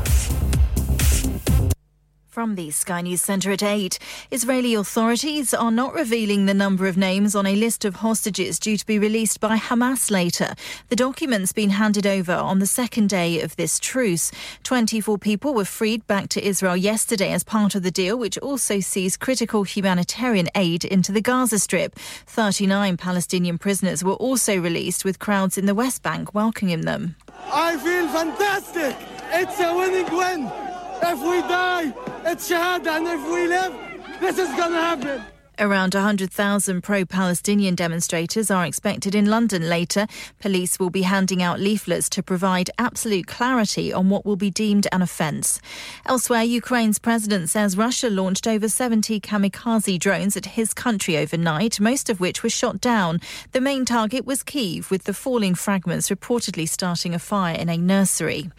From the Sky News Centre at 8, Israeli authorities are not revealing the number of names on a list of hostages due to be released by Hamas later. The document's been handed over on the second day of this truce. 24 people were freed back to Israel yesterday as part of the deal, which also sees critical humanitarian aid into the Gaza Strip. 39 Palestinian prisoners were also released, with crowds in the West Bank welcoming them. I feel fantastic. It's a winning win. If we die, it's shahada, and if we live, this is gonna happen. Around 100,000 pro Palestinian demonstrators are expected in London later. Police will be handing out leaflets to provide absolute clarity on what will be deemed an offence. Elsewhere, Ukraine's president says Russia launched over 70 kamikaze drones at his country overnight, most of which were shot down. The main target was Kiev, with the falling fragments reportedly starting a fire in a nursery.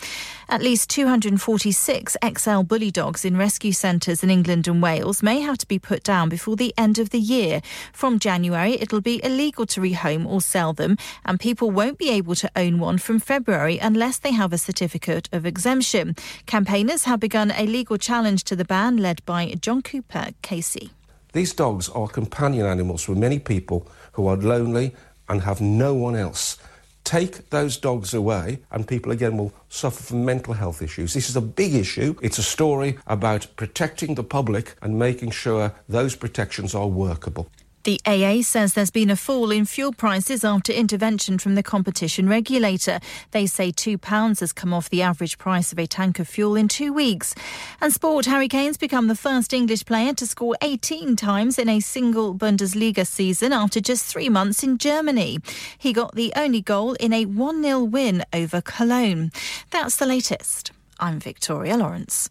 At least 246 XL bully dogs in rescue centres in England and Wales may have to be put down before the end of the year. From January, it'll be illegal to rehome or sell them, and people won't be able to own one from February unless they have a certificate of exemption. Campaigners have begun a legal challenge to the ban led by John Cooper, Casey. These dogs are companion animals for many people who are lonely and have no one else. Take those dogs away, and people again will suffer from mental health issues. This is a big issue. It's a story about protecting the public and making sure those protections are workable. The AA says there's been a fall in fuel prices after intervention from the competition regulator. They say £2 has come off the average price of a tank of fuel in two weeks. And sport, Harry Kane's become the first English player to score 18 times in a single Bundesliga season after just three months in Germany. He got the only goal in a 1 0 win over Cologne. That's the latest. I'm Victoria Lawrence.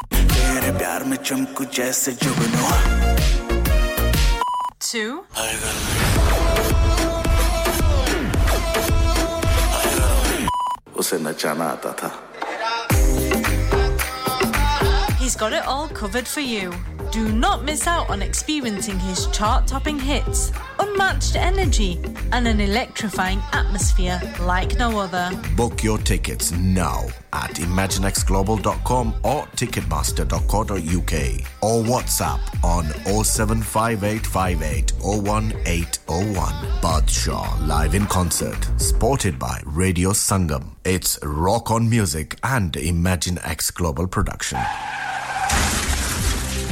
تیرے پیار میں چمکو جیسے جگنو اسے نچانا آتا تھا got it all covered for you. Do not miss out on experiencing his chart-topping hits unmatched energy, and an electrifying atmosphere like no other. Book your tickets now at imaginexglobal.com or ticketmaster.co.uk or WhatsApp on 07585801801. Badshaw live in concert, supported by Radio Sangam. It's Rock on Music and Imagine X Global production.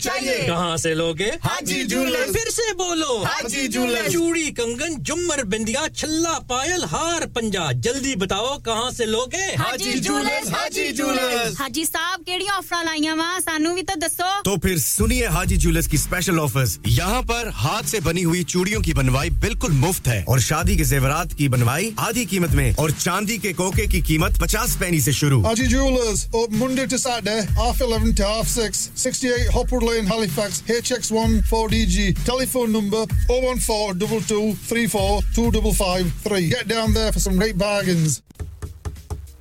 چاہیے۔ کہاں سے لوگے؟ حاجی jeweller. پھر سے بولو۔ حاجی jeweller. چوڑی کنگن جمر بندیا چھلا pile ہار پنجا۔ جلدی بتاؤ کہاں سے لوگے؟ حاجی جولر حاجی جولر۔ حاجی صاحب کیڑی آفر لائیاں وا سانو بھی تو دسو۔ تو پھر سنیے حاجی جولرز کی اسپیشل آفرز یہاں پر ہاتھ سے بنی ہوئی چوڑیوں کی بنوائی بالکل مفت ہے۔ اور شادی کے زیورات کی بنوائی آدھی قیمت میں اور چاندی کے کوکے کی قیمت پچاس پینی سے شروع۔ Haji jewellers Monday to Saturday half 11 to half 6 68 Hopwood Lane, Halifax, HX1 4DG. Telephone number 014 2234 Get down there for some great bargains.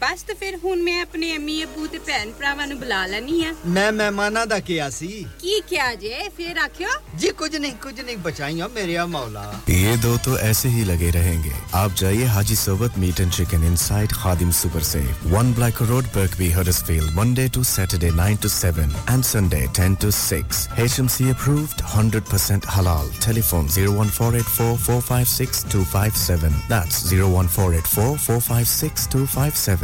ਬਸ ਤੇ ਫਿਰ ਹੁਣ ਮੈਂ ਆਪਣੇ ਅਮੀ ਅਪੂ ਤੇ ਭੈਣ ਭਰਾਵਾਂ ਨੂੰ ਬੁਲਾ ਲੈਣੀ ਆ ਮੈਂ ਮਹਿਮਾਨਾਂ ਦਾ ਕੀ ਆਸੀ ਕੀ ਕਿਹਾ ਜੇ ਫਿਰ ਆਖਿਓ ਜੀ ਕੁਝ ਨਹੀਂ ਕੁਝ ਨਹੀਂ ਬਚਾਈਆਂ ਮੇਰੇ ਆ ਮੌਲਾ ਇਹ ਦੋ ਤੋਂ ਐਸੇ ਹੀ ਲਗੇ ਰਹਿਣਗੇ ਆਪ ਜਾਈਏ Haji Sarwat meat and chicken inside Khadim super say 1 black road Birkby Huddersfield Monday to Saturday 9 to 7 and Sunday 10 to 6 HMC approved 100% ਹਲਾਲ telephone 01484456257 that's 01484456257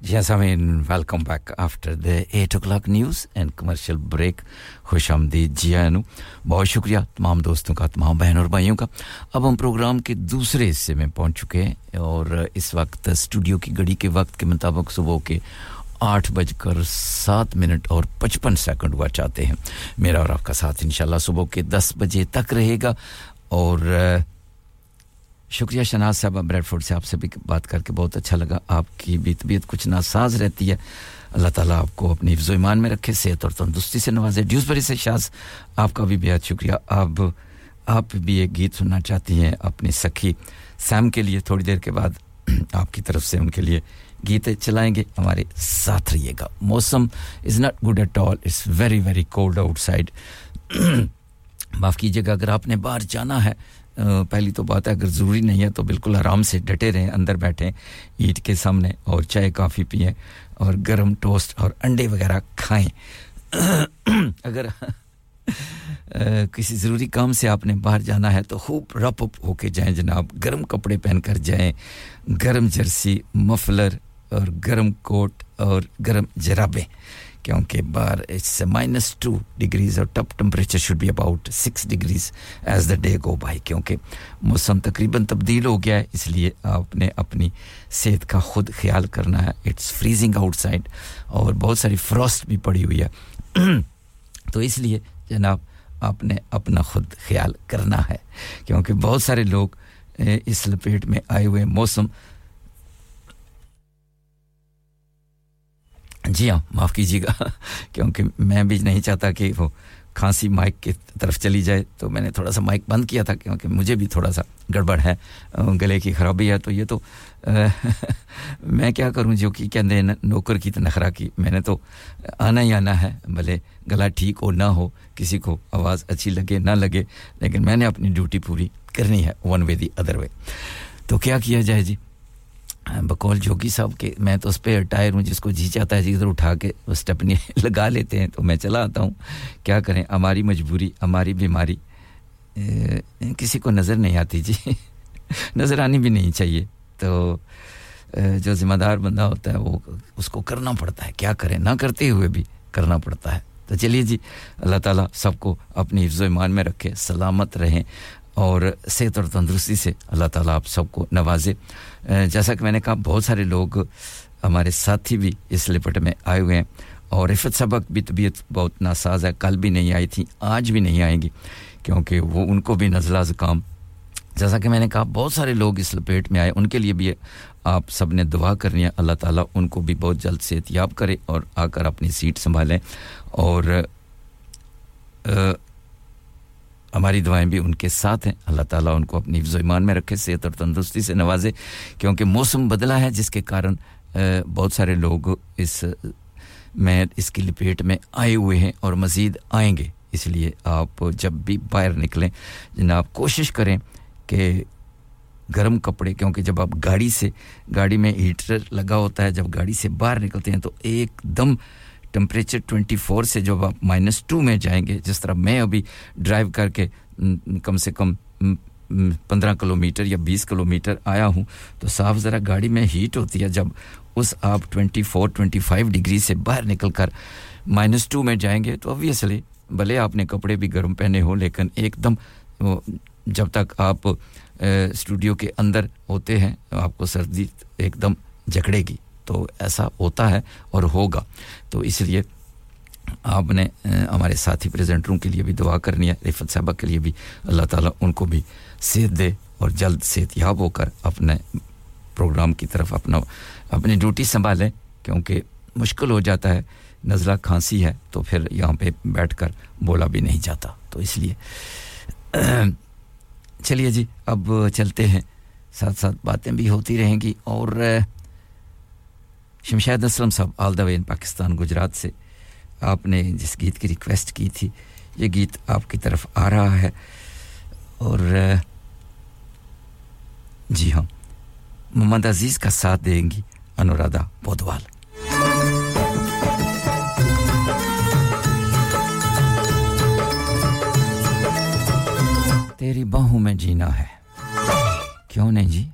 جی سامعین welcome back after the eight o'clock news and commercial break خوش آمدید جی آنو بہت شکریہ تمام دوستوں کا، تمام بہن اور بھائیوں کا۔ اب ہم پروگرام کے دوسرے حصے میں پہنچ چکے ہیں اور اس وقت اسٹوڈیو کی گھڑی کے وقت کے مطابق صبح کے آٹھ بج کر سات منٹ اور پچپن سیکنڈ ہوا چاہتے ہیں۔ میرا اور آپ کا ساتھ انشاءاللہ صبح کے دس بجے تک رہے گا اور شکریہ شناز صاحبہ بریڈ فورڈ سے آپ سے بھی بات کر کے بہت اچھا لگا۔ آپ کی بھی طبیعت کچھ ناساز رہتی ہے۔ اللہ تعالیٰ آپ کو اپنی حفظ و ایمان میں رکھے، صحت اور تندرستی سے نوازے۔ ڈیوزبری سے شاز، آپ کا بھی بےحد شکریہ۔ آپ آپ بھی ایک گیت سننا چاہتی ہیں اپنی سکھی سیم کے لیے۔ تھوڑی دیر کے بعد <clears throat> آپ کی طرف سے ان کے لیے گیتیں چلائیں گے۔ ہمارے ساتھ رہیے گا۔ موسم is not good at all it's very very cold outside معاف کیجیے گا، اگر آپ نے باہر جانا ہے پہلی تو بات ہے، اگر ضروری نہیں ہے تو بالکل آرام سے ڈٹے رہیں، اندر بیٹھیں، عید کے سامنے اور چائے، کافی پئیں اور گرم ٹوسٹ اور انڈے وغیرہ کھائیں۔ <clears throat> اگر کسی ضروری کام سے آپ نے باہر جانا ہے تو خوب رپ اپ ہو کے جائیں جناب۔ گرم کپڑے پہن کر جائیں، گرم جرسی، مفلر اور گرم کوٹ اور گرم جرابیں کیونکہ بار اٹس مائنس ٹو ڈگریز اور top temperature should be about six degrees as the day go by کیونکہ موسم تقریباً تبدیل ہو گیا ہے، اس لیے آپ نے اپنی صحت کا خود خیال کرنا ہے۔ اٹس فریزنگ آؤٹ سائڈ اور بہت ساری فراسٹ بھی پڑی ہوئی ہے۔ <clears throat> تو اس لیے جناب آپ نے اپنا خود خیال کرنا ہے، کیونکہ بہت سارے لوگ اس لپیٹ میں آئے ہوئے موسم جی ہاں معاف کیجیے گا، کیونکہ میں بھی نہیں چاہتا کہ وہ کھانسی مائک کی طرف چلی جائے۔ تو میں نے تھوڑا سا مائک بند کیا تھا، کیونکہ مجھے بھی تھوڑا سا گڑبڑ ہے گلے کی خرابی ہے۔ تو یہ تو <laughs> میں کیا کروں؟ جو کہ کہتے ہیں، نوکر کی تو نخرا کی۔ میں نے تو آنا ہی آنا ہے، بھلے گلا ٹھیک ہو نہ ہو، کسی کو آواز اچھی لگے نہ لگے، لیکن میں نے اپنی ڈیوٹی پوری کرنی ہے one way the other way تو کیا کیا جائے جی؟ بقول جوگی صاحب کے میں تو اس پہ ٹائر ہوں، جس کو جی چاہتا ہے جی جدھر اٹھا کے اسٹپنی <laughs> لگا لیتے ہیں۔ تو میں چلا آتا ہوں۔ کیا کریں؟ ہماری مجبوری، ہماری بیماری کسی کو نظر نہیں آتی جی۔ <laughs> نظر آنی بھی نہیں چاہیے۔ تو جو ذمہ دار بندہ ہوتا ہے، وہ اس کو کرنا پڑتا ہے۔ کیا کریں؟ نہ کرتے ہوئے بھی کرنا پڑتا ہے۔ تو چلیے جی اللہ تعالیٰ سب کو اپنی حفظ و ایمان میں رکھے، سلامت رہیں اور صحت اور تندرستی سے اللہ تعالیٰ آپ سب کو نوازے۔ جیسا کہ میں نے کہا، بہت سارے لوگ ہمارے ساتھی بھی اس لپٹ میں آئے ہوئے ہیں اور رفت سبق بھی طبیعت بہت ناساز ہے۔ کل بھی نہیں آئی تھی، آج بھی نہیں آئیں گی، کیونکہ وہ ان کو بھی نزلہ زکام۔ جیسا کہ میں نے کہا، بہت سارے لوگ اس لپیٹ میں آئے، ان کے لیے بھی آپ سب نے دعا کرنی ہے۔ اللہ تعالیٰ ان کو بھی بہت جلد سے احتیاط کرے اور آ کر اپنی سیٹ سنبھالیں۔ اور ہماری دعائیں بھی ان کے ساتھ ہیں۔ اللہ تعالیٰ ان کو اپنی حفظ و ایمان میں رکھے، صحت اور تندرستی سے نوازے، کیونکہ موسم بدلا ہے، جس کے کارن بہت سارے لوگ اس، میں، اس کی لپیٹ میں آئے ہوئے ہیں اور مزید آئیں گے۔ اس لیے آپ جب بھی باہر نکلیں، جناب، کوشش کریں کہ گرم کپڑے، کیونکہ جب آپ گاڑی سے، گاڑی میں ہیٹر لگا ہوتا ہے، جب گاڑی سے باہر نکلتے ہیں تو ایک دم ٹمپریچر 24 سے جب آپ مائنس ٹو میں جائیں گے، جس طرح میں ابھی ڈرائیو کر کے کم سے کم پندرہ کلومیٹر یا بیس کلومیٹر آیا ہوں، تو صاف ذرا گاڑی میں ہیٹ ہوتی ہے۔ جب اس آپ 24 25 ڈگری سے باہر نکل کر مائنس ٹو میں جائیں گے، تو اوبیسلی بھلے آپ نے کپڑے بھی گرم پہنے ہوں، لیکن ایک دم جب تک آپ اسٹوڈیو کے اندر ہوتے ہیں، آپ کو سردی ایک دم جکڑے گی۔ تو ایسا ہوتا ہے اور ہوگا۔ تو اس لیے آپ نے ہمارے ساتھی پریزنٹروں کے لیے بھی دعا کرنی ہے رفت صاحبہ کے لیے بھی۔ اللہ تعالیٰ ان کو بھی صحت دے اور جلد صحت یاب ہو کر اپنے پروگرام کی طرف اپنا، اپنی ڈیوٹی سنبھالیں کیونکہ مشکل ہو جاتا ہے، نزلہ کھانسی ہے، تو پھر یہاں پہ بیٹھ کر بولا بھی نہیں جاتا۔ تو اس لیے، چلیے جی اب چلتے ہیں۔ ساتھ ساتھ باتیں بھی ہوتی رہیں گی اور Shamshed Aslam Sahib all the way Pakistan Gujrat سے آپ نے جس گیت کی ریکویسٹ کی تھی، یہ گیت آپ کی طرف آ رہا ہے۔ اور جی ہاں محمد عزیز کا ساتھ دیں گی انورادھا بودوال تیری باہوں میں جینا ہے۔ کیوں نہیں جی؟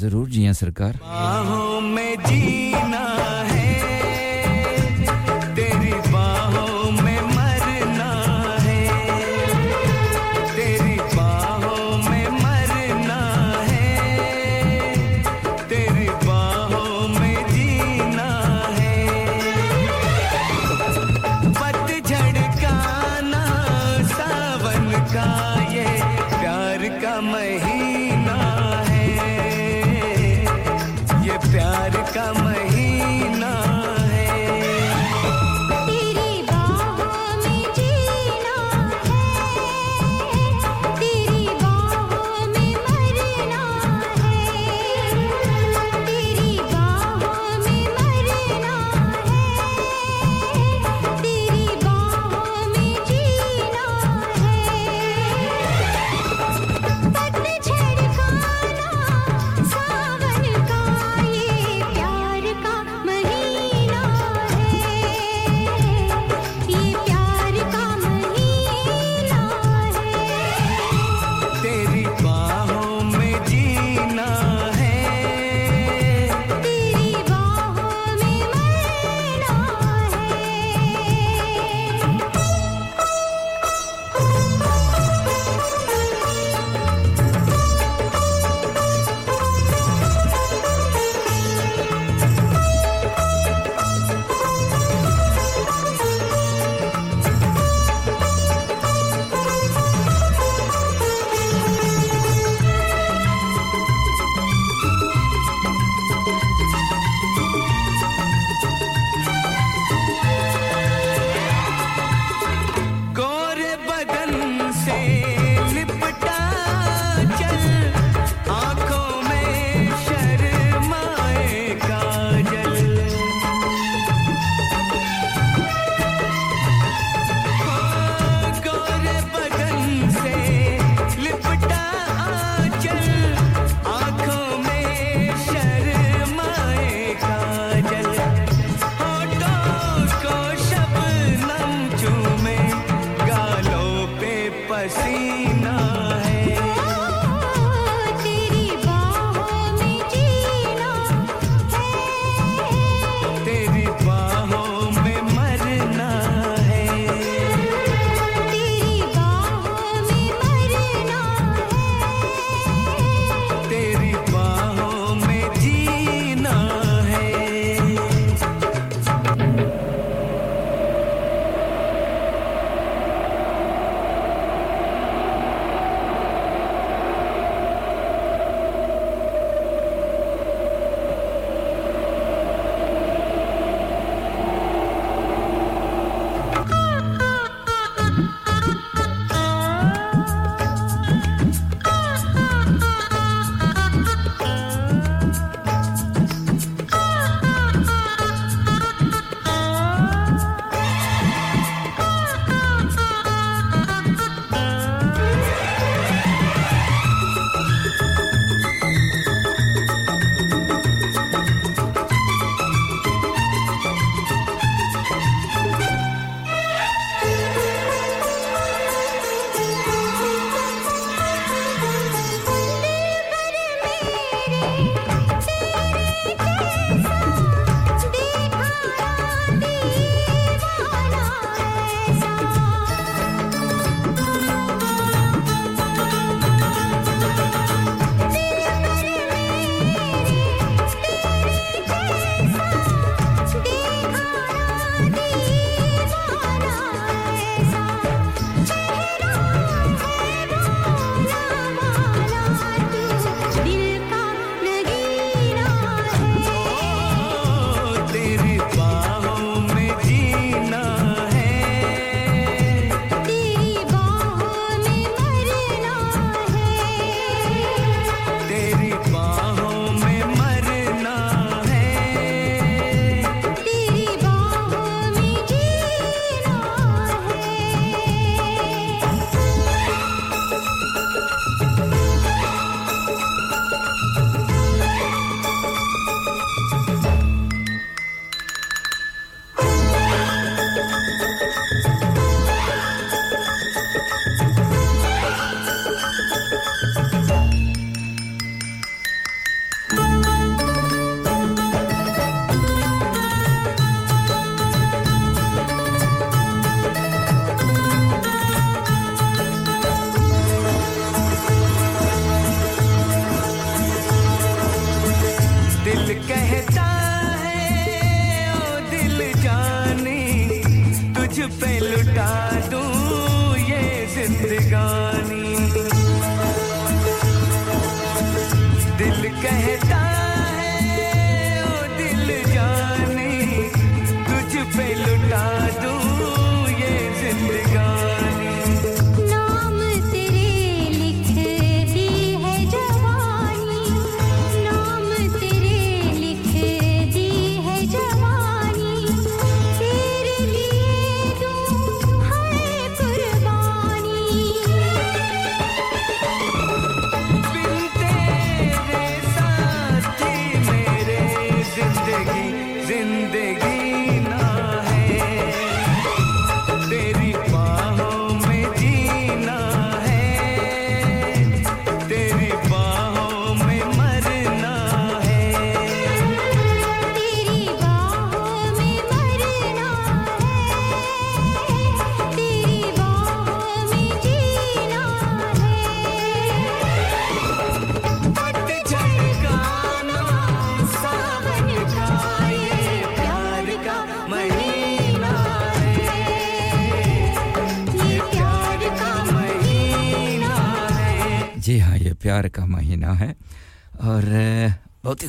ضرور جی ہیں سرکار۔ جی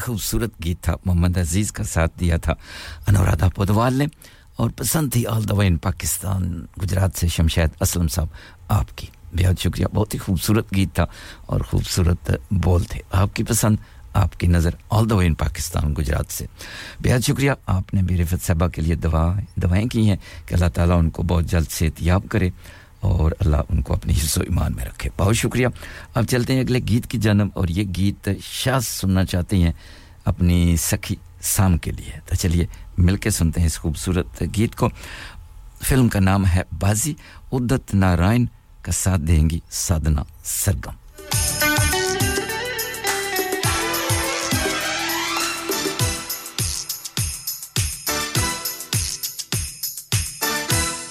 خوبصورت گیت تھا، محمد عزیز کا ساتھ دیا تھا، انورادھا پودوال نے، اور پسند تھی آل دا ان پاکستان، گجرات سے شمشید اسلم صاحب، آپ کی۔ بہت شکریہ، بہت ہی خوبصورت گیت تھا اور خوبصورت بول تھے۔ آپ کی پسند، آپ کی نظر آل دا وے ان پاکستان، گجرات سے۔ بہت شکریہ، آپ نے بھی رفت صاحبہ کے لیے دعا دوائیں کی ہیں کہ اللہ تعالیٰ ان کو بہت جلد صحت یاب کرے۔ اور اللہ ان کو اپنی حص و ایمان میں رکھے۔ بہت شکریہ۔ اب چلتے ہیں اگلے گیت کی جانب اور یہ گیت شاہ سننا چاہتے ہیں اپنی سکھی سام کے لیے۔ تو چلیے مل کے سنتے ہیں اس خوبصورت گیت کو۔ فلم کا نام ہے بازی۔ ادت نارائن کا ساتھ دیں گی سادنا سرگم۔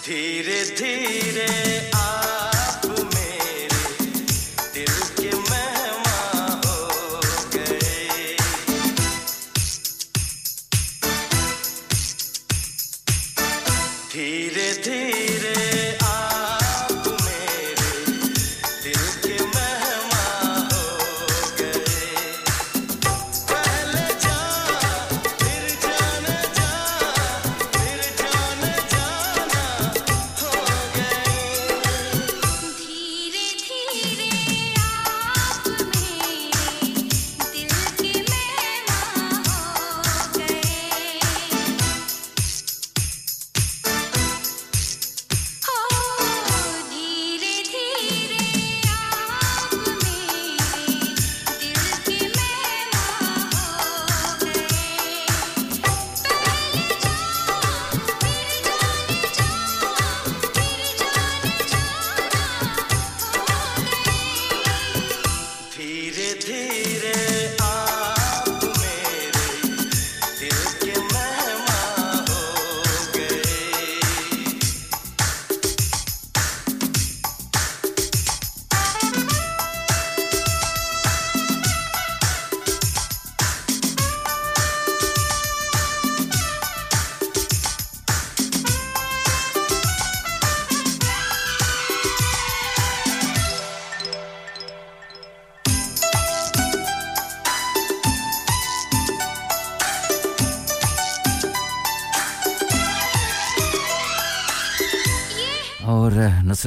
دھیرے دھیرے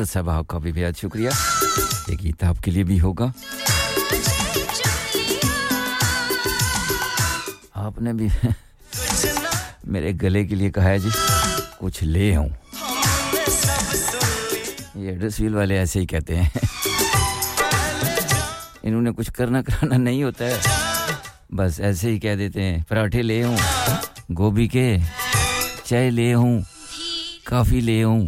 اسد صاحب آپ کا بھی بہت شکریہ۔ یہ گیت آپ کے لیے بھی ہوگا۔ آپ نے بھی میرے گلے کے لیے کہا ہے جی کچھ لے ہوں یہ ایڈریس ویل والے ایسے ہی کہتے ہیں۔ انہوں نے کچھ کرنا کرانا نہیں ہوتا ہے۔ بس ایسے ہی کہہ دیتے ہیں، پراٹھے لے ہوں گوبھی کے چائے لے ہوں کافی لے ہوں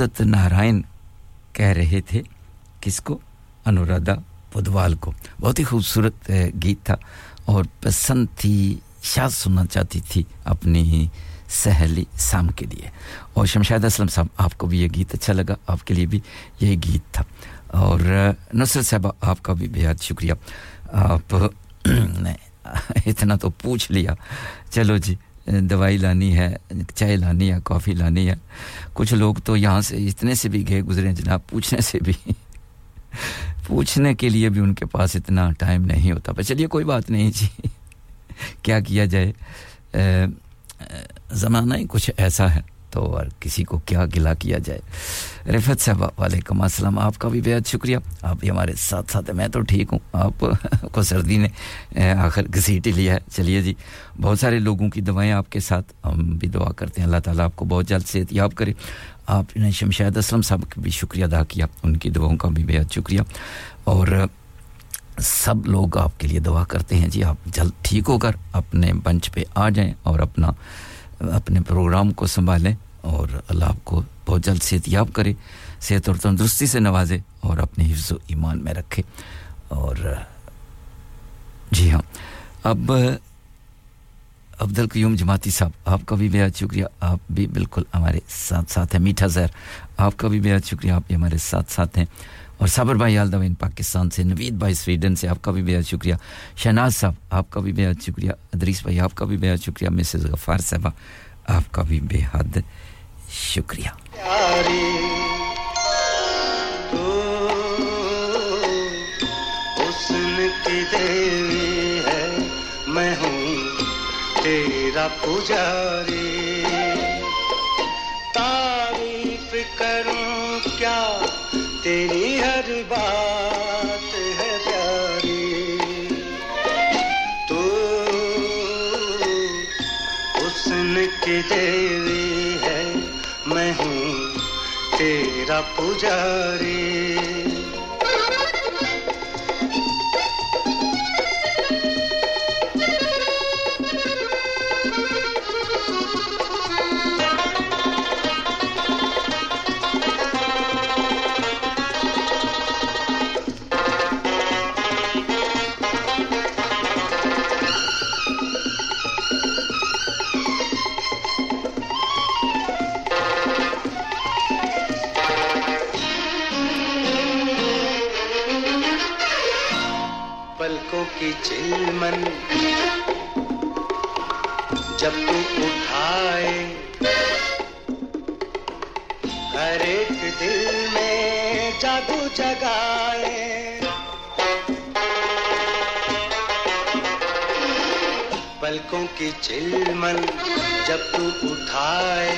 دت نارائن کہہ رہے تھے، کس کو؟ انورادھا پودوال کو۔ بہت ہی خوبصورت گیت تھا اور پسند تھی، شاد سننا چاہتی تھی اپنی سہیلی سام کے لیے۔ اور شمشاد اسلم صاحب، آپ کو بھی یہ گیت اچھا لگا، آپ کے لیے بھی یہ گیت تھا۔ اور نصرت صاحبہ، آپ کا بھی بہت شکریہ۔ آپ نے اتنا تو پوچھ لیا۔ چلو جی۔ دوائی لانی ہے، چائے لانی ہے، کافی لانی ہے۔ کچھ لوگ تو یہاں سے اتنے سے بھی گئے گزرے جناب، پوچھنے سے بھی۔ پوچھنے کے لیے بھی ان کے پاس اتنا ٹائم نہیں ہوتا۔ پر چلیے، کوئی بات نہیں جی۔ کیا کیا جائے؟ زمانہ ہی کچھ ایسا ہے۔ تو اور کسی کو کیا گلا کیا جائے۔ رفت صاحبہ وعلیکم السلام۔ آپ کا بھی بہت شکریہ۔ آپ بھی ہمارے ساتھ ساتھ میں تو ٹھیک ہوں۔ آپ <laughs> کو سردی نے آخر گھسیٹ لیا ہے۔ چلیے جی بہت سارے لوگوں کی دوائیں آپ کے ساتھ ہم بھی دعا کرتے ہیں۔ اللہ تعالیٰ آپ کو بہت جلد سے یاب کرے۔ آپ نے شمشید اسلم صاحب کا بھی شکریہ ادا کیا۔ ان کی دعاؤں کا بھی بہت شکریہ۔ اور سب لوگ آپ کے لیے دعا کرتے ہیں۔ جی آپ جلد ٹھیک ہو کر اپنے بنچ پہ آ جائیں اور اپنا اپنے پروگرام کو سنبھالیں اور اللہ آپ کو بہت جلد صحت یاب کرے، صحت اور تندرستی سے نوازے اور اپنے حفظ و ایمان میں رکھے۔ اور جی ہاں اب عبد القیوم جماعتی صاحب، آپ کا بھی بےحد شکریہ۔ آپ بھی بالکل ہمارے ساتھ ساتھ ہیں۔ میٹھا زہر، آپ کا بھی بےحد شکریہ۔ آپ بھی ہمارے ساتھ ساتھ ہیں۔ اور صبر بھائی الدوین پاکستان سے، نوید بھائی سویڈن سے، آپ کا بھی بہت شکریہ۔ شہناز صاحب، آپ کا بھی بہت شکریہ۔ ادریس بھائی، آپ کا بھی بہت شکریہ۔ مسز غفار صاحبہ، آپ کا بھی بے حد شکریہ میں ہوں تیرا پجاری۔ تعریف کروں کیا؟ تیری ہر بات تو ہے میں پجاری۔ کی چلمن جب تو اٹھائے، ہر ایک دل میں جادو جگائے۔ پلکوں کی چلمن جب تو اٹھائے،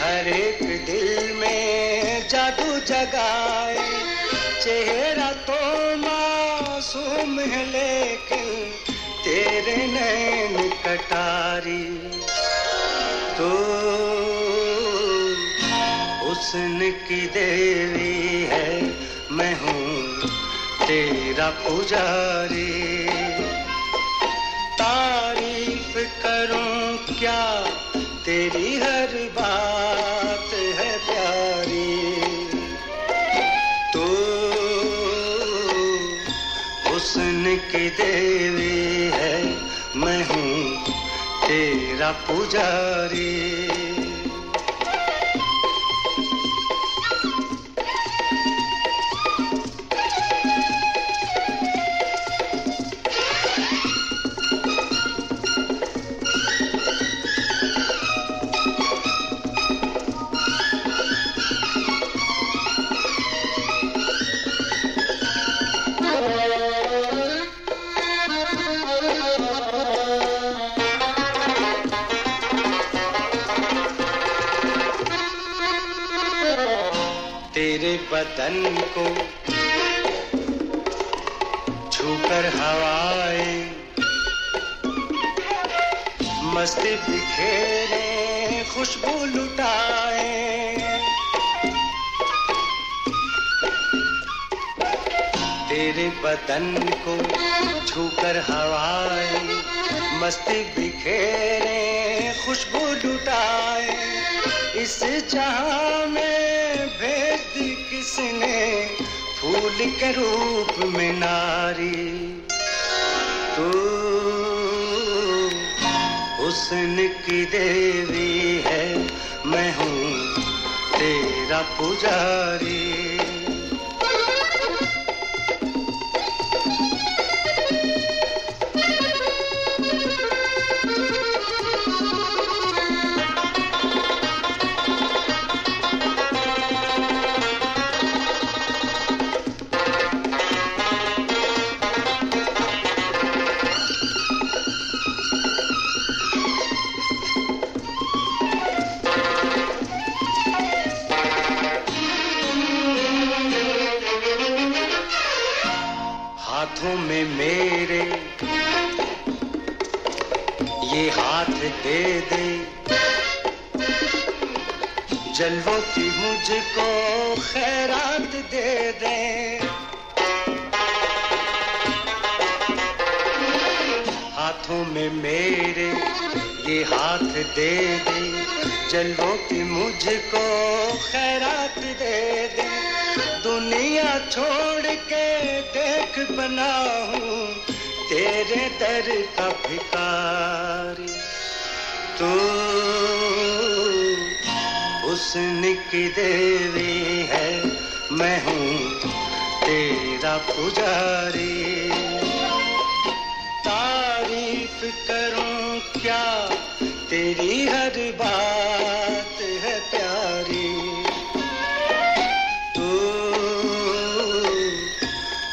ہر ایک دل میں جادو جگائے۔ چہرہ تو معصوم ہے لیکن تیرے نین کٹاری تو حسن کی دیوی ہے میں ہوں تیرا پجاری تعریف کروں کیا تیری ہر بات کی دیوی ہے میں ہوں تیرا پجاری۔ بدن کو چھو کر ہوائیں مست بکھیرے خوشبو لٹائیں تیرے بدن کو چھو کر ہوائیں مست بکھیرے خوشبو لٹائیں اس جہاں میں بھیج دی اس نے پھول کے روپ میں ناری۔ تو حسن کی دیوی ہے، میں ہوں تیرا پجاری۔ دے دے جلو کی مجھ کو خیرات دے دے۔ دنیا چھوڑ کے دیکھ بنا ہوں، تیرے در کا بھکار۔ تو اس نکی دیوی ہے، میں ہوں تیرا پجاری۔ تعریف کروں کیا تیری ہر بات ہے پیاری۔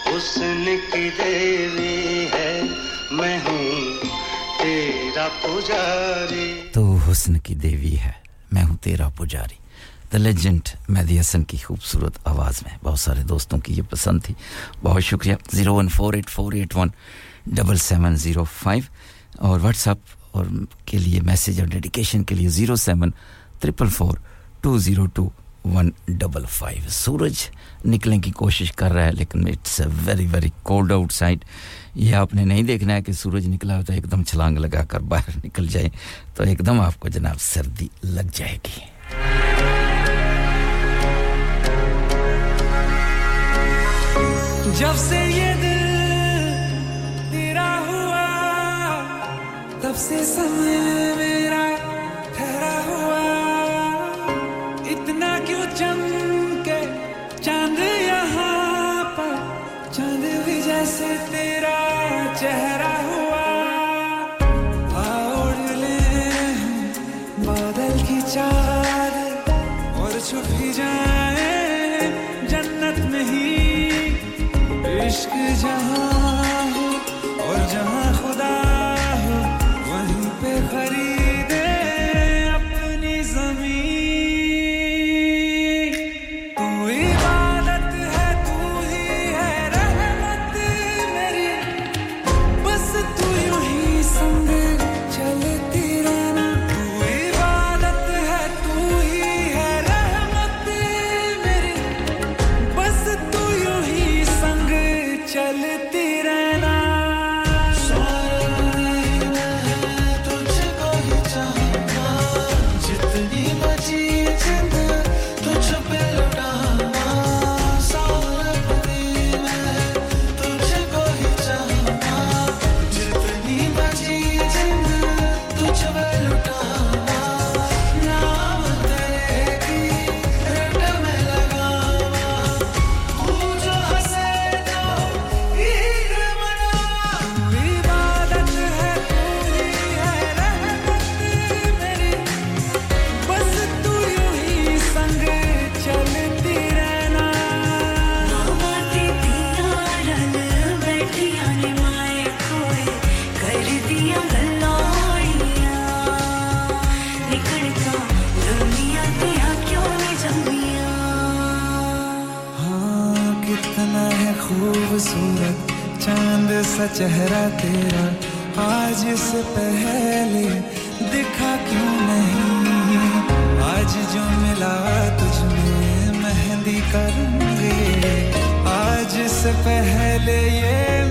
حسن کی دیوی ہے، میں ہوں تیرا پجاری۔ تو حسن کی دیوی ہے، میں ہوں تیرا پجاری۔ دا لیجنڈ مہدی حسن کی خوبصورت آواز میں بہت سارے دوستوں کی یہ پسند تھی۔ بہت شکریہ۔ Zero one four eight four eight one double seven zero five اور واٹس اپ اور کے لیے میسج اور ڈیڈیکیشن کے لیے zero seven triple four two zero two one double five سورج نکلنے کی کوشش کر رہا ہے، لیکن it's a very very cold outside یہ آپ نے نہیں دیکھنا ہے کہ سورج نکلا ہو تو ایک دم چھلانگ لگا کر باہر نکل جائیں تو ایک دم آپ کو جناب سردی لگ جائے گی۔ جب سے یہ تب سے سمے میرا ٹھہرا ہوا۔ اتنا کیوں چم کے چاند یہاں پر؟ چاند بھی جیسے تیرا چہرہ ہوا۔ اڑ بادل کی چادر اور چھپ ہی جائے جنت میں ہی۔ عشق جہاں چہرہ تیرا آج سے پہلے دکھا کیوں نہیں؟ آج جو ملا تجھ میں مہندی کروں گے، آج سے پہلے یہ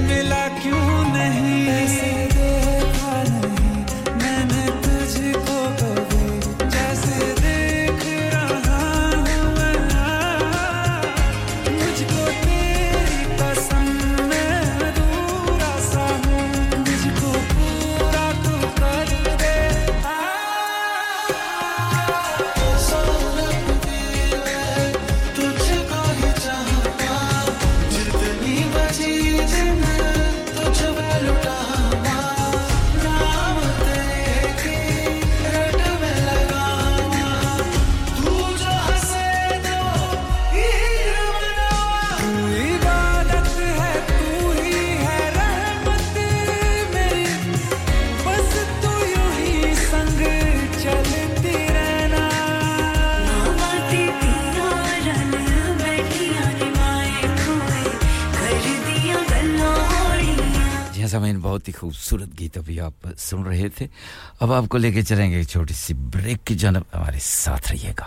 سامعین، بہت ہی خوبصورت گیت ابھی آپ سن رہے تھے۔ اب آپ کو لے کے چلیں گے ایک چھوٹی سی بریک کی جانب، ہمارے ساتھ رہیے گا۔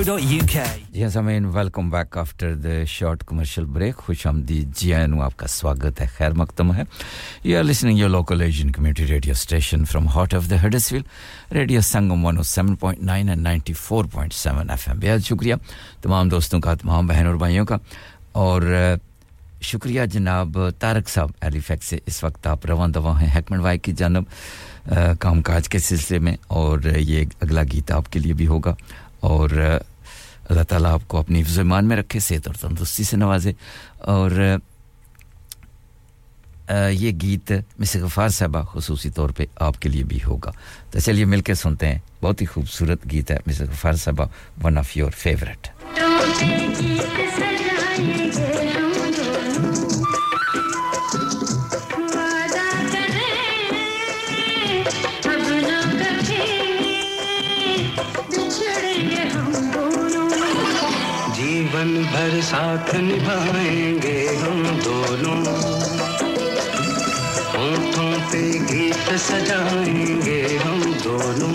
www.radio.co.uk جی سامعین welcome back after the short commercial break خوش آمدید جی آئین آپ کا سواگت ہے خیر مقدم ہے you are listening your local Asian community radio station from heart of the Huddersfield radio Sangam 107.9 and 94.7 F M بہت شکریہ تمام دوستوں کا تمام بہن اور بھائیوں کا اور شکریہ جناب تارک صاحب ایلی فیکس سے اس وقت آپ رواں دواں ہیں حکمن وائی کی جانب کام کاج کے سلسلے میں اور یہ اگلا گیت آپ کے لیے بھی ہوگا اور اللہ تعالیٰ آپ کو اپنی زمان میں رکھے، صحت اور تندرستی سے نوازے۔ اور یہ گیت مس غفار صاحبہ خصوصی طور پہ آپ کے لیے بھی ہوگا۔ تو چلیے، مل کے سنتے ہیں۔ بہت ہی خوبصورت گیت ہے مس غفار صاحبہ ون آف یور فیوریٹ جیون بھر ساتھ نبھائیں گے ہم دونوں ہونٹوں پہ گیت سجائیں گے ہم دونوں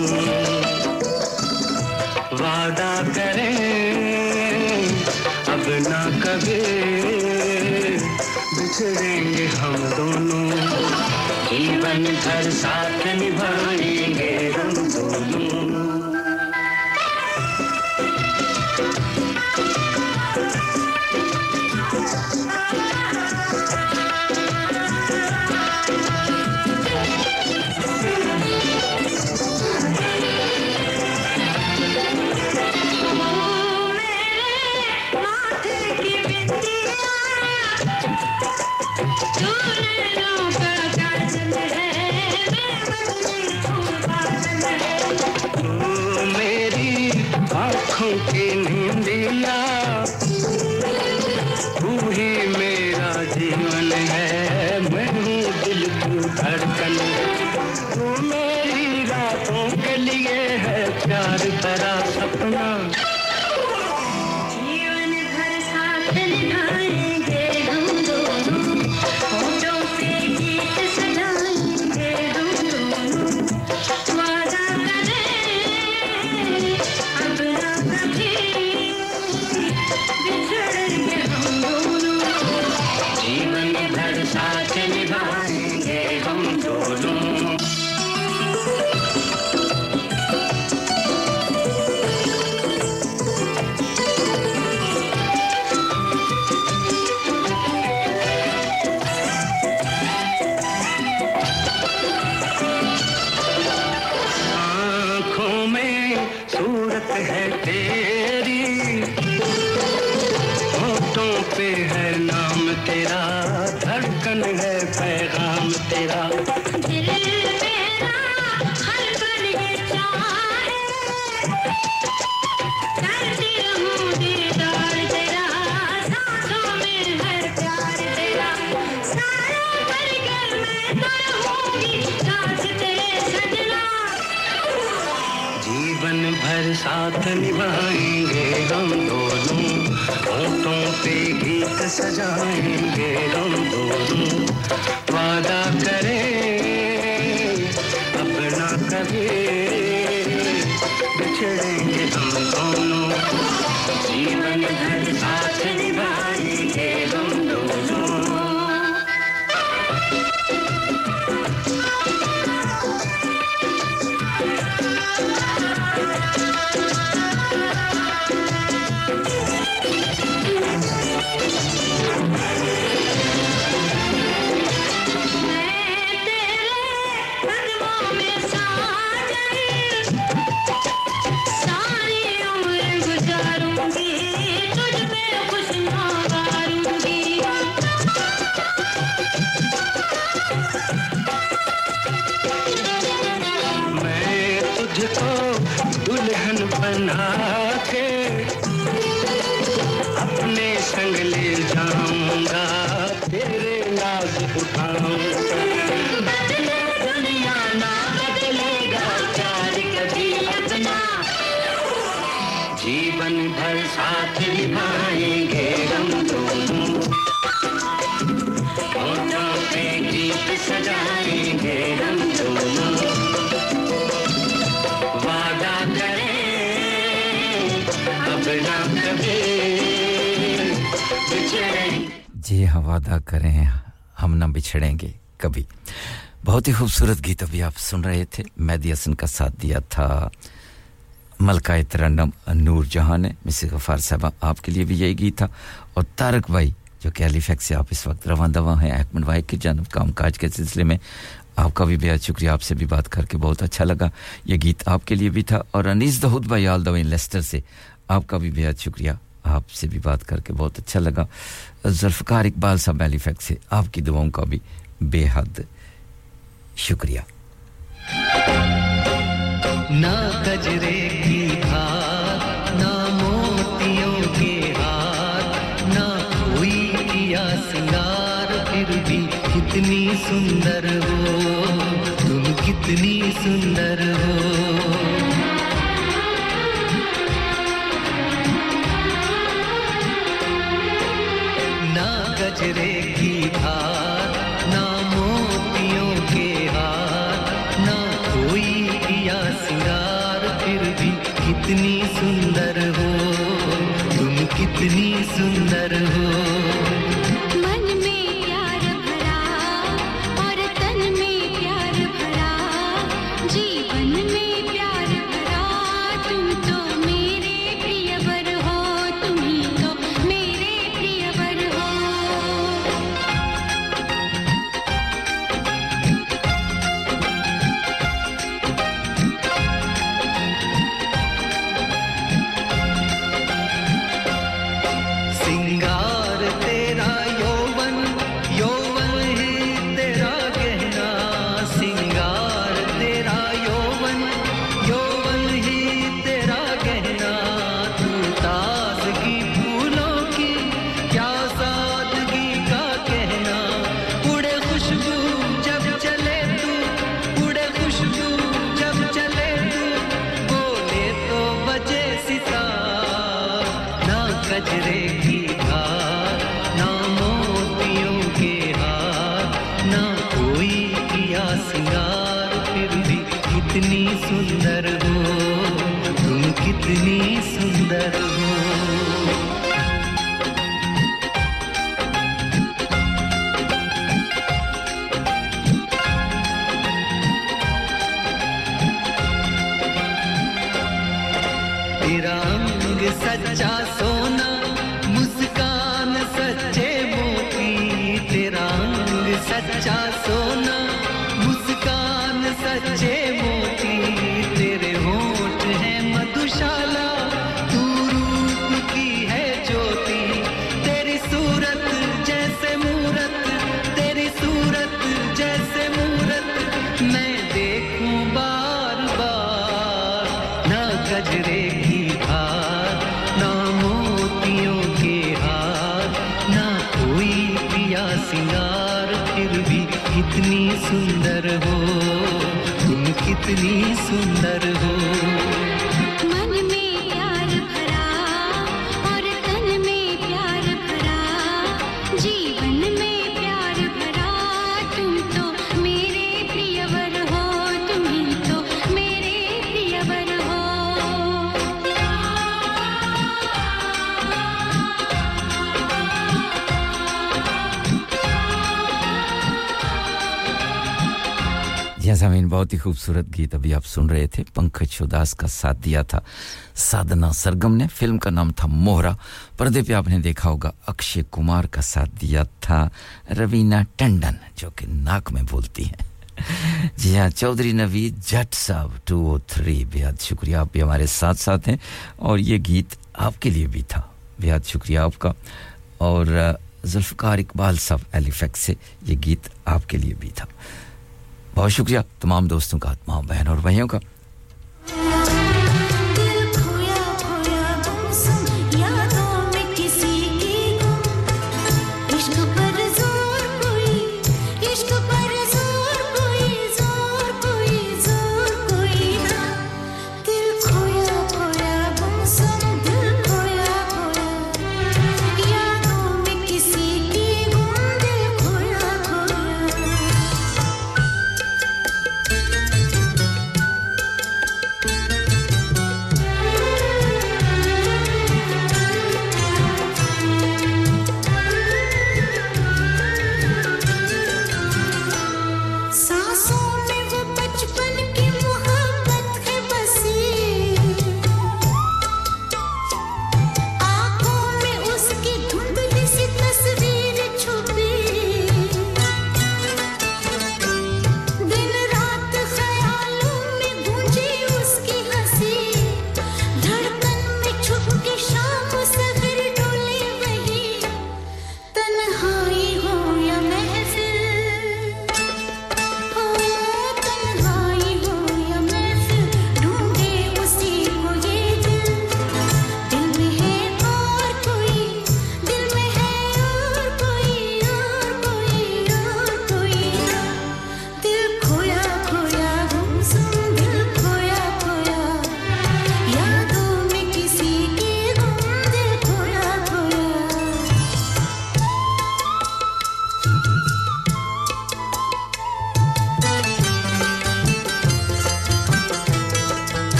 وعدہ کریں اب نہ کبھی بچھڑیں گے ہم دونوں جیون بھر ساتھ نبھائیں گے ہم دونوں کے نندیا تو ہی میرا جیون ہے؟ میں ہوں دل کو دھڑکن۔ تو میری راتوں کے لیے ہے پیار ترا Dum, dum. خوبصورت گیت ابھی آپ سن رہے تھے مہدی حسن کا ساتھ دیا تھا ملکہ ترنم نور جہاں نے مسی غفار صاحبہ آپ کے لیے بھی یہی گیت تھا اور تارک بھائی جو کہ علی سے آپ اس وقت رواں دواں ہیں احمد بھائی کے جانب کام کاج کے سلسلے میں آپ کا بھی بےحد شکریہ آپ سے بھی بات کر کے بہت اچھا لگا یہ گیت آپ کے لیے بھی تھا اور انیس دہود بھائی آل دوین لیسٹر سے آپ کا بھی بےحد شکریہ آپ سے بھی بات کر کے بہت اچھا لگا ذوالفقار اقبال صاحب علی فیکس سے آپ کی دعاؤں کا بھی بے حد شکریہ۔ نہ کی نہ موتیوں کے ہاتھ نہ کیا سنگار، پھر بھی کتنی سندر ہو۔ تم کتنی سندر کتنی سندر ہو تم کتنی سندر ہو گجرے کی ہار نہ موتیوں کے ہار نہ کوئی پیا سنگار، پھر بھی کتنی سندر ہو، تم کتنی سندر ہو۔ سامین بہت ہی خوبصورت گیت ابھی آپ سن رہے تھے۔ پنکج اداس کا ساتھ دیا تھا سادنا سرگم نے۔ فلم کا نام تھا موہرا۔ پردے پہ آپ نے دیکھا ہوگا اکشے کمار کا ساتھ دیا تھا روینا ٹنڈن، جو کہ ناک میں بولتی ہیں۔ جی ہاں چودھری نوید جٹ صاحب ٹو او تھری۔ بےحد شکریہ، آپ بھی ہمارے ساتھ ساتھ ہیں۔ اور یہ گیت آپ کے لیے بھی تھا۔ بےحد شکریہ آپ کا۔ اور ذوالفقار اقبال صاحب ایلیفیکس سے یہ گیت آپ کے لیے بھی تھا۔ بہت شکریہ تمام دوستوں کا تمام بہن اور بھائیوں کا۔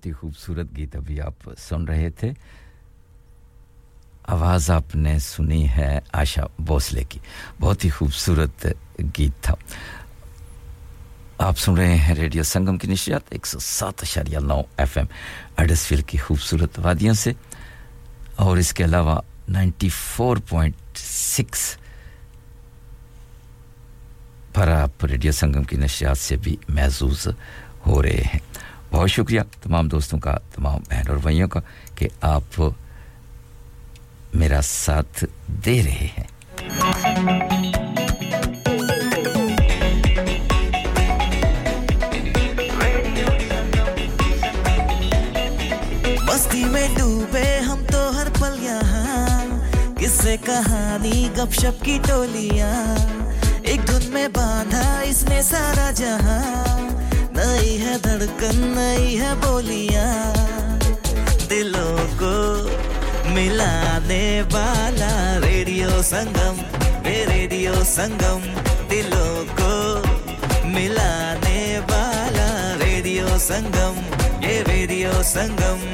بہت ہی خوبصورت گیت ابھی آپ سن رہے تھے۔ آواز آپ نے سنی ہے آشا بھوسلے کی۔ بہت ہی خوبصورت گیت تھا۔ آپ سن رہے ہیں ریڈیو سنگم کی نشریات ایک سو سات اشاریہ نو ایف ایم۔ ایڈسفیل کی خوبصورت وادیوں سے۔ اور اس کے علاوہ نائنٹی فور پوائنٹ سکس پر آپ ریڈیو سنگم کی نشریات سے بھی محظوظ ہو رہے ہیں۔ بہت شکریہ تمام دوستوں کا، تمام بہن اور بھائیوں کا کہ آپ میرا ساتھ دے رہے ہیں۔ مستی میں ڈوبے ہم تو ہر پل یہاں۔ کس سے کہانی، گپ شپ کی ٹولیاں۔ ایک دھن میں باندھا اس نے سارا جہاں۔ نئی ہے دھڑکن نئی ہے بولیاں دلوں کو ملانے والا ریڈیو سنگم اے ریڈیو سنگم دلوں کو ملانے والا radio Sangam a radio Sangam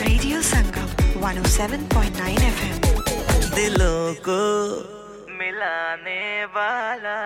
radio Sangam 107.9 F M دلوں کو ملانے والا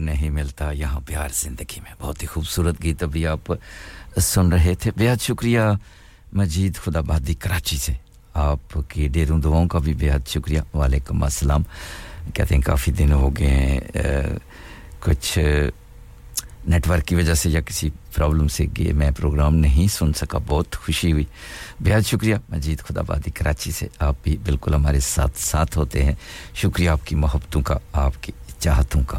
نہیں ملتا یہاں پیار زندگی میں۔ بہت ہی خوبصورت گیت ابھی آپ سن رہے تھے۔ بےحد شکریہ مجید خدا بادی کراچی سے۔ آپ کی ڈیروں دعاؤں کا بھی بےحد شکریہ۔ وعلیکم السلام۔ کہتے ہیں کافی دن ہو گئے ہیں کچھ نیٹ ورک کی وجہ سے یا کسی پرابلم سے کہ میں پروگرام نہیں سن سکا۔ بہت خوشی ہوئی۔ بہت شکریہ مجید خدا بادی کراچی سے۔ آپ بھی بالکل ہمارے ساتھ ساتھ ہوتے ہیں۔ شکریہ آپ کی محبتوں کا، آپ کی چاہتوں کا۔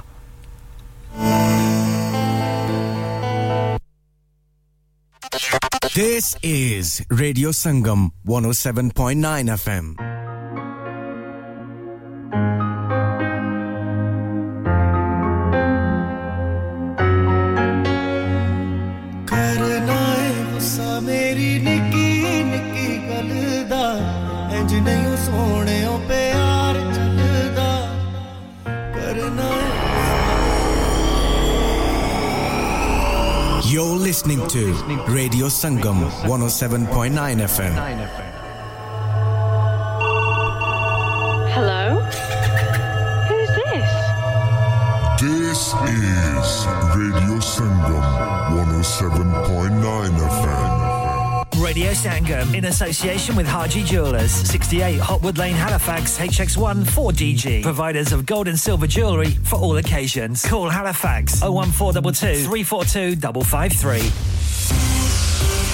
This is Radio Sangam 107.9 FM. To Radio Sangam 107.9 FM. Hello? Who's this? This is Radio Sangam 107.9 FM. Radio Sangam in association with Haji Jewelers, 68 Hotwood Lane, Halifax, HX1 4DG. Providers of gold and silver jewellery for all occasions. Call Halifax 01422 342 553.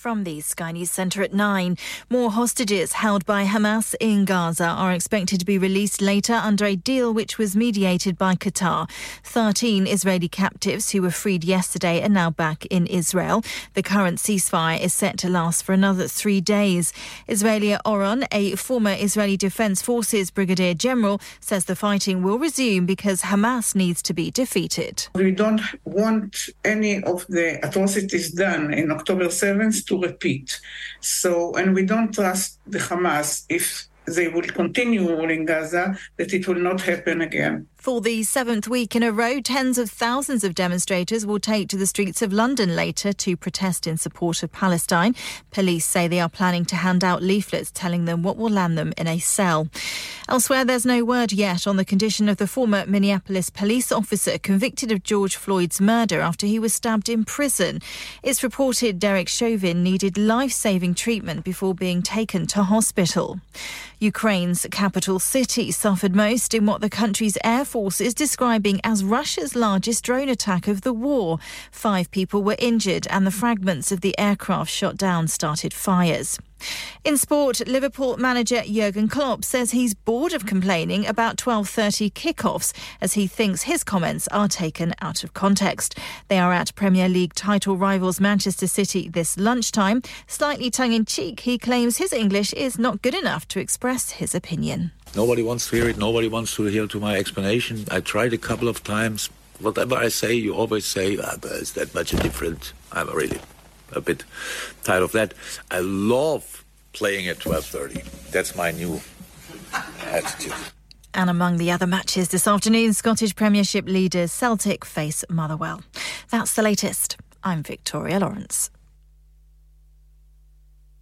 From the Sky News Centre at 9, more hostages held by Hamas in Gaza are expected to be released later under a deal which was mediated by Qatar. 13 Israeli captives who were freed yesterday are now back in Israel. The current ceasefire is set to last for another three days. Israeli Oron, a former Israeli Defense Forces Brigadier General, says the fighting will resume because Hamas needs to be defeated. We don't want any of the atrocities done in October 7th to repeat. So, and we don't trust the Hamas if they will continue ruling Gaza, that it will not happen again. For the seventh week in a row, tens of thousands of demonstrators will take to the streets of London later to protest in support of Palestine. Police say they are planning to hand out leaflets telling them what will land them in a cell. Elsewhere, there's no word yet on the condition of the former Minneapolis police officer convicted of George Floyd's murder after he was stabbed in prison. It's reported Derek Chauvin needed life saving treatment before being taken to hospital. Ukraine's capital city suffered most in what the country's air force is describing as Russia's largest drone attack of the war. Five people were injured, and the fragments of the aircraft shot down started fires. In sport, Liverpool manager Jurgen Klopp says he's bored of complaining about 12:30 kickoffs as he thinks his comments are taken out of context. They are at Premier League title rivals Manchester City this lunchtime. Slightly tongue in cheek, he claims his English is not good enough to express his opinion. Nobody wants to hear it. Nobody wants to hear to my explanation. I tried a couple of times. Whatever I say, you always say, ah, is that much different? I'm really a bit tired of that. I love playing at 12:30. That's my new attitude. And among the other matches this afternoon, Scottish Premiership leaders Celtic face Motherwell. That's the latest. I'm Victoria Lawrence.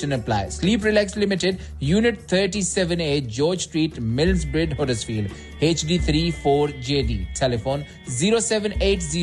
condition. Sleep Relax Limited, Unit 37A, George Street, Millsbridge, Huddersfield, HD34JD. Telephone 0780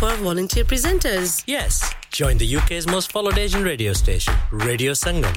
for volunteer presenters yes Join the UK's most followed Asian radio station, Radio Sangam.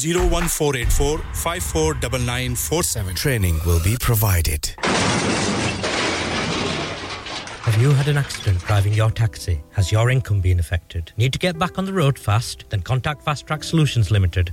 01484549947. Training will be provided. Have you had an accident driving your taxi? Has your income been affected? Need to get back on the road fast? Then contact Fast Track Solutions Limited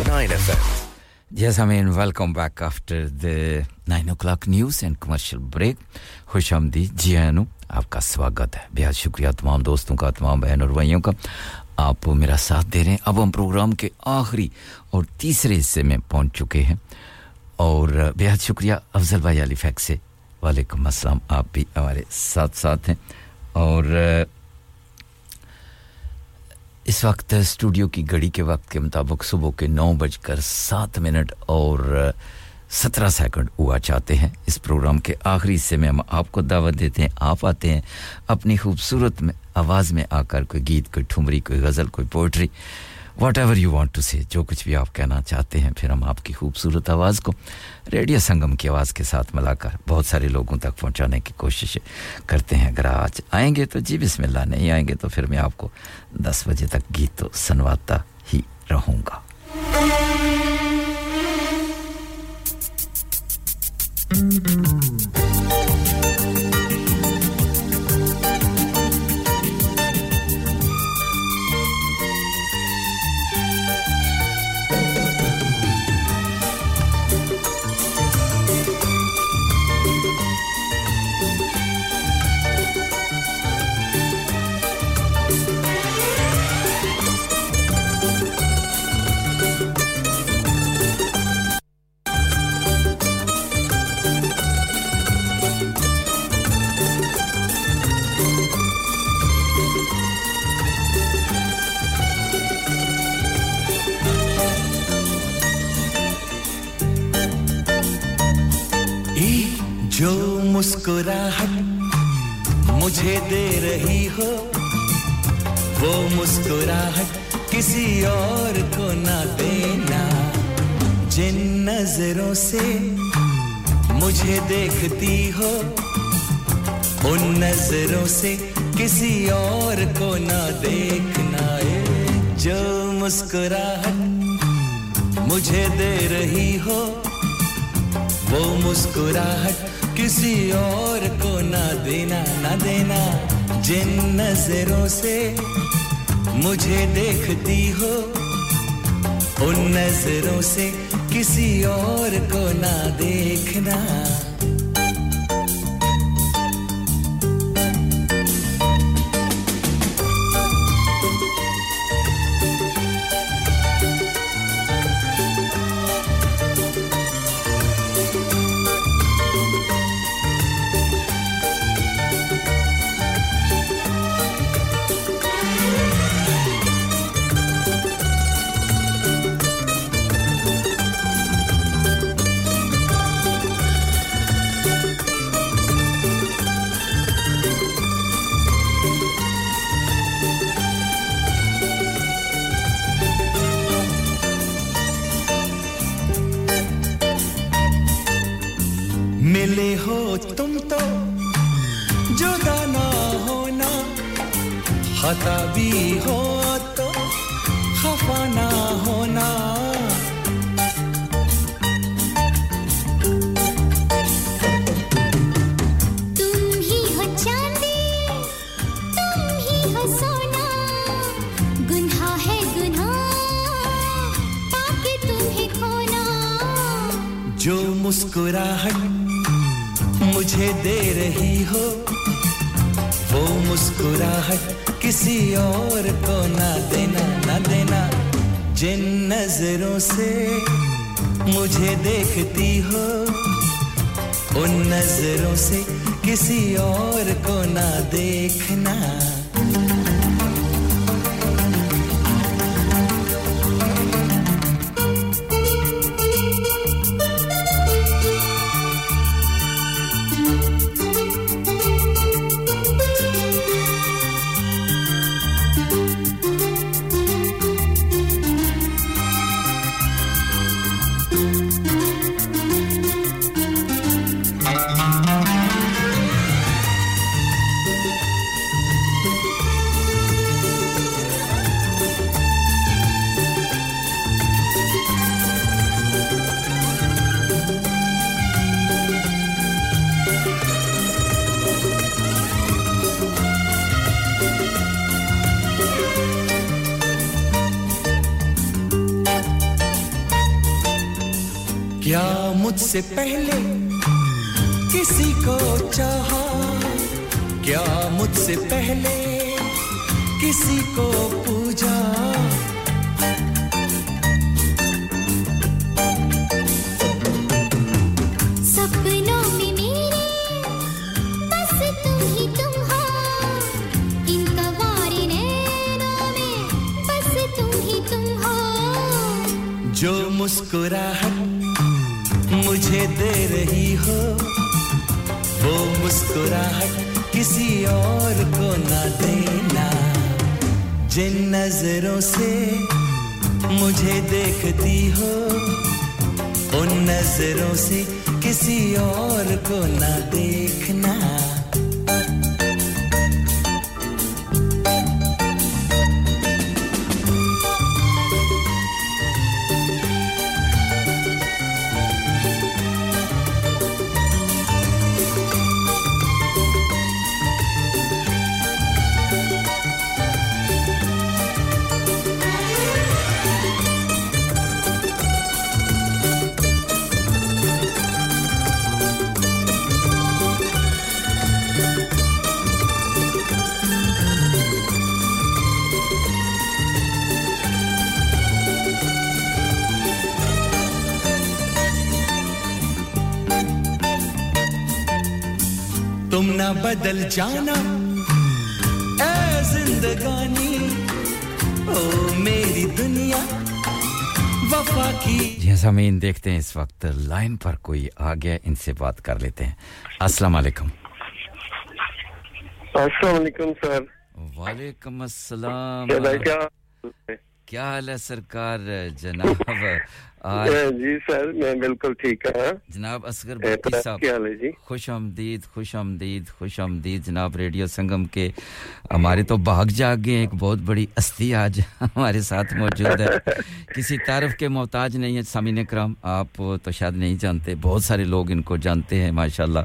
جیس حامین welcome back after the nine o'clock news and commercial break خوش حمدی جی اینو آپ کا سواگت ہے بہت شکریہ تمام دوستوں کا تمام بہن اور بھائیوں کا آپ میرا ساتھ دے رہے ہیں اب ہم پروگرام کے آخری اور تیسرے حصے میں پہنچ چکے ہیں اور بہت شکریہ افضل بھائی علی فیک سے وعلیکم السلام آپ بھی ہمارے ساتھ ساتھ ہیں اور اس وقت اسٹوڈیو کی گھڑی کے وقت کے مطابق صبح کے نو بج کر سات منٹ اور سترہ سیکنڈ ہوا چاہتے ہیں۔ اس پروگرام کے آخری حصے میں ہم آپ کو دعوت دیتے ہیں، آپ آتے ہیں اپنی خوبصورت میں، آواز میں آ کر کوئی گیت، کوئی ٹھمری، کوئی غزل، کوئی poetry. Whatever you want to say جو کچھ بھی آپ کہنا چاہتے ہیں، پھر ہم آپ کی خوبصورت آواز کو ریڈیو سنگم کی آواز کے ساتھ ملا کر بہت سارے لوگوں تک پہنچانے کی کوشش کرتے ہیں اگر آج آئیں گے تو جی بسم اللہ، نہیں آئیں گے تو پھر میں آپ کو دس بجے تک گیت تو سنواتا ہی رہوں گا Mm-hmm. مسکراہٹ مجھے دے رہی ہو۔ وہ مسکراہٹ کسی اور کو نہ دینا۔ جن نظروں سے مجھے دیکھتی ہو، ان نظروں سے کسی اور کو نہ دیکھنا۔ ہے جو مسکراہٹ مجھے دے رہی ہو وہ مسکراہٹ کسی اور کو نہ دینا نہ دینا۔ جن نظروں سے مجھے دیکھتی ہو، ان نظروں سے کسی اور کو نہ دیکھنا۔ تم تو جدا نہ ہونا خطا بھی ہو تو خفا نہ ہونا۔ جو مسکراہٹ مجھے دے رہی ہو۔ وہ مسکراہٹ کسی اور کو نہ دینا نہ دینا۔ جن نظروں سے مجھے دیکھتی ہو، ان نظروں سے کسی اور کو نہ دیکھنا۔ جانا۔ اے زندگانی او میری دنیا وفا کی۔ جی ہاں، سامین دیکھتے ہیں اس وقت لائن پر کوئی آ گیا ان سے بات کر لیتے ہیں۔ السلام علیکم۔ السلام علیکم سر۔ وعلیکم السلام۔ کیا حال ہے سرکار جناب؟ ہاں جی سر میں بالکل ٹھیک ہوں۔ جناب اصغر بھٹی صاحب جی؟ خوش آمدید خوش آمدید خوش آمدید۔ جناب ریڈیو سنگم کے ہمارے تو بھاگ جاگ گئے ایک بہت بڑی استی آج ہمارے ساتھ موجود ہے۔ کسی تعارف کے محتاج نہیں ہے سامعین اکرام آپ تو شاید نہیں جانتے بہت سارے لوگ ان کو جانتے ہیں ماشاءاللہ۔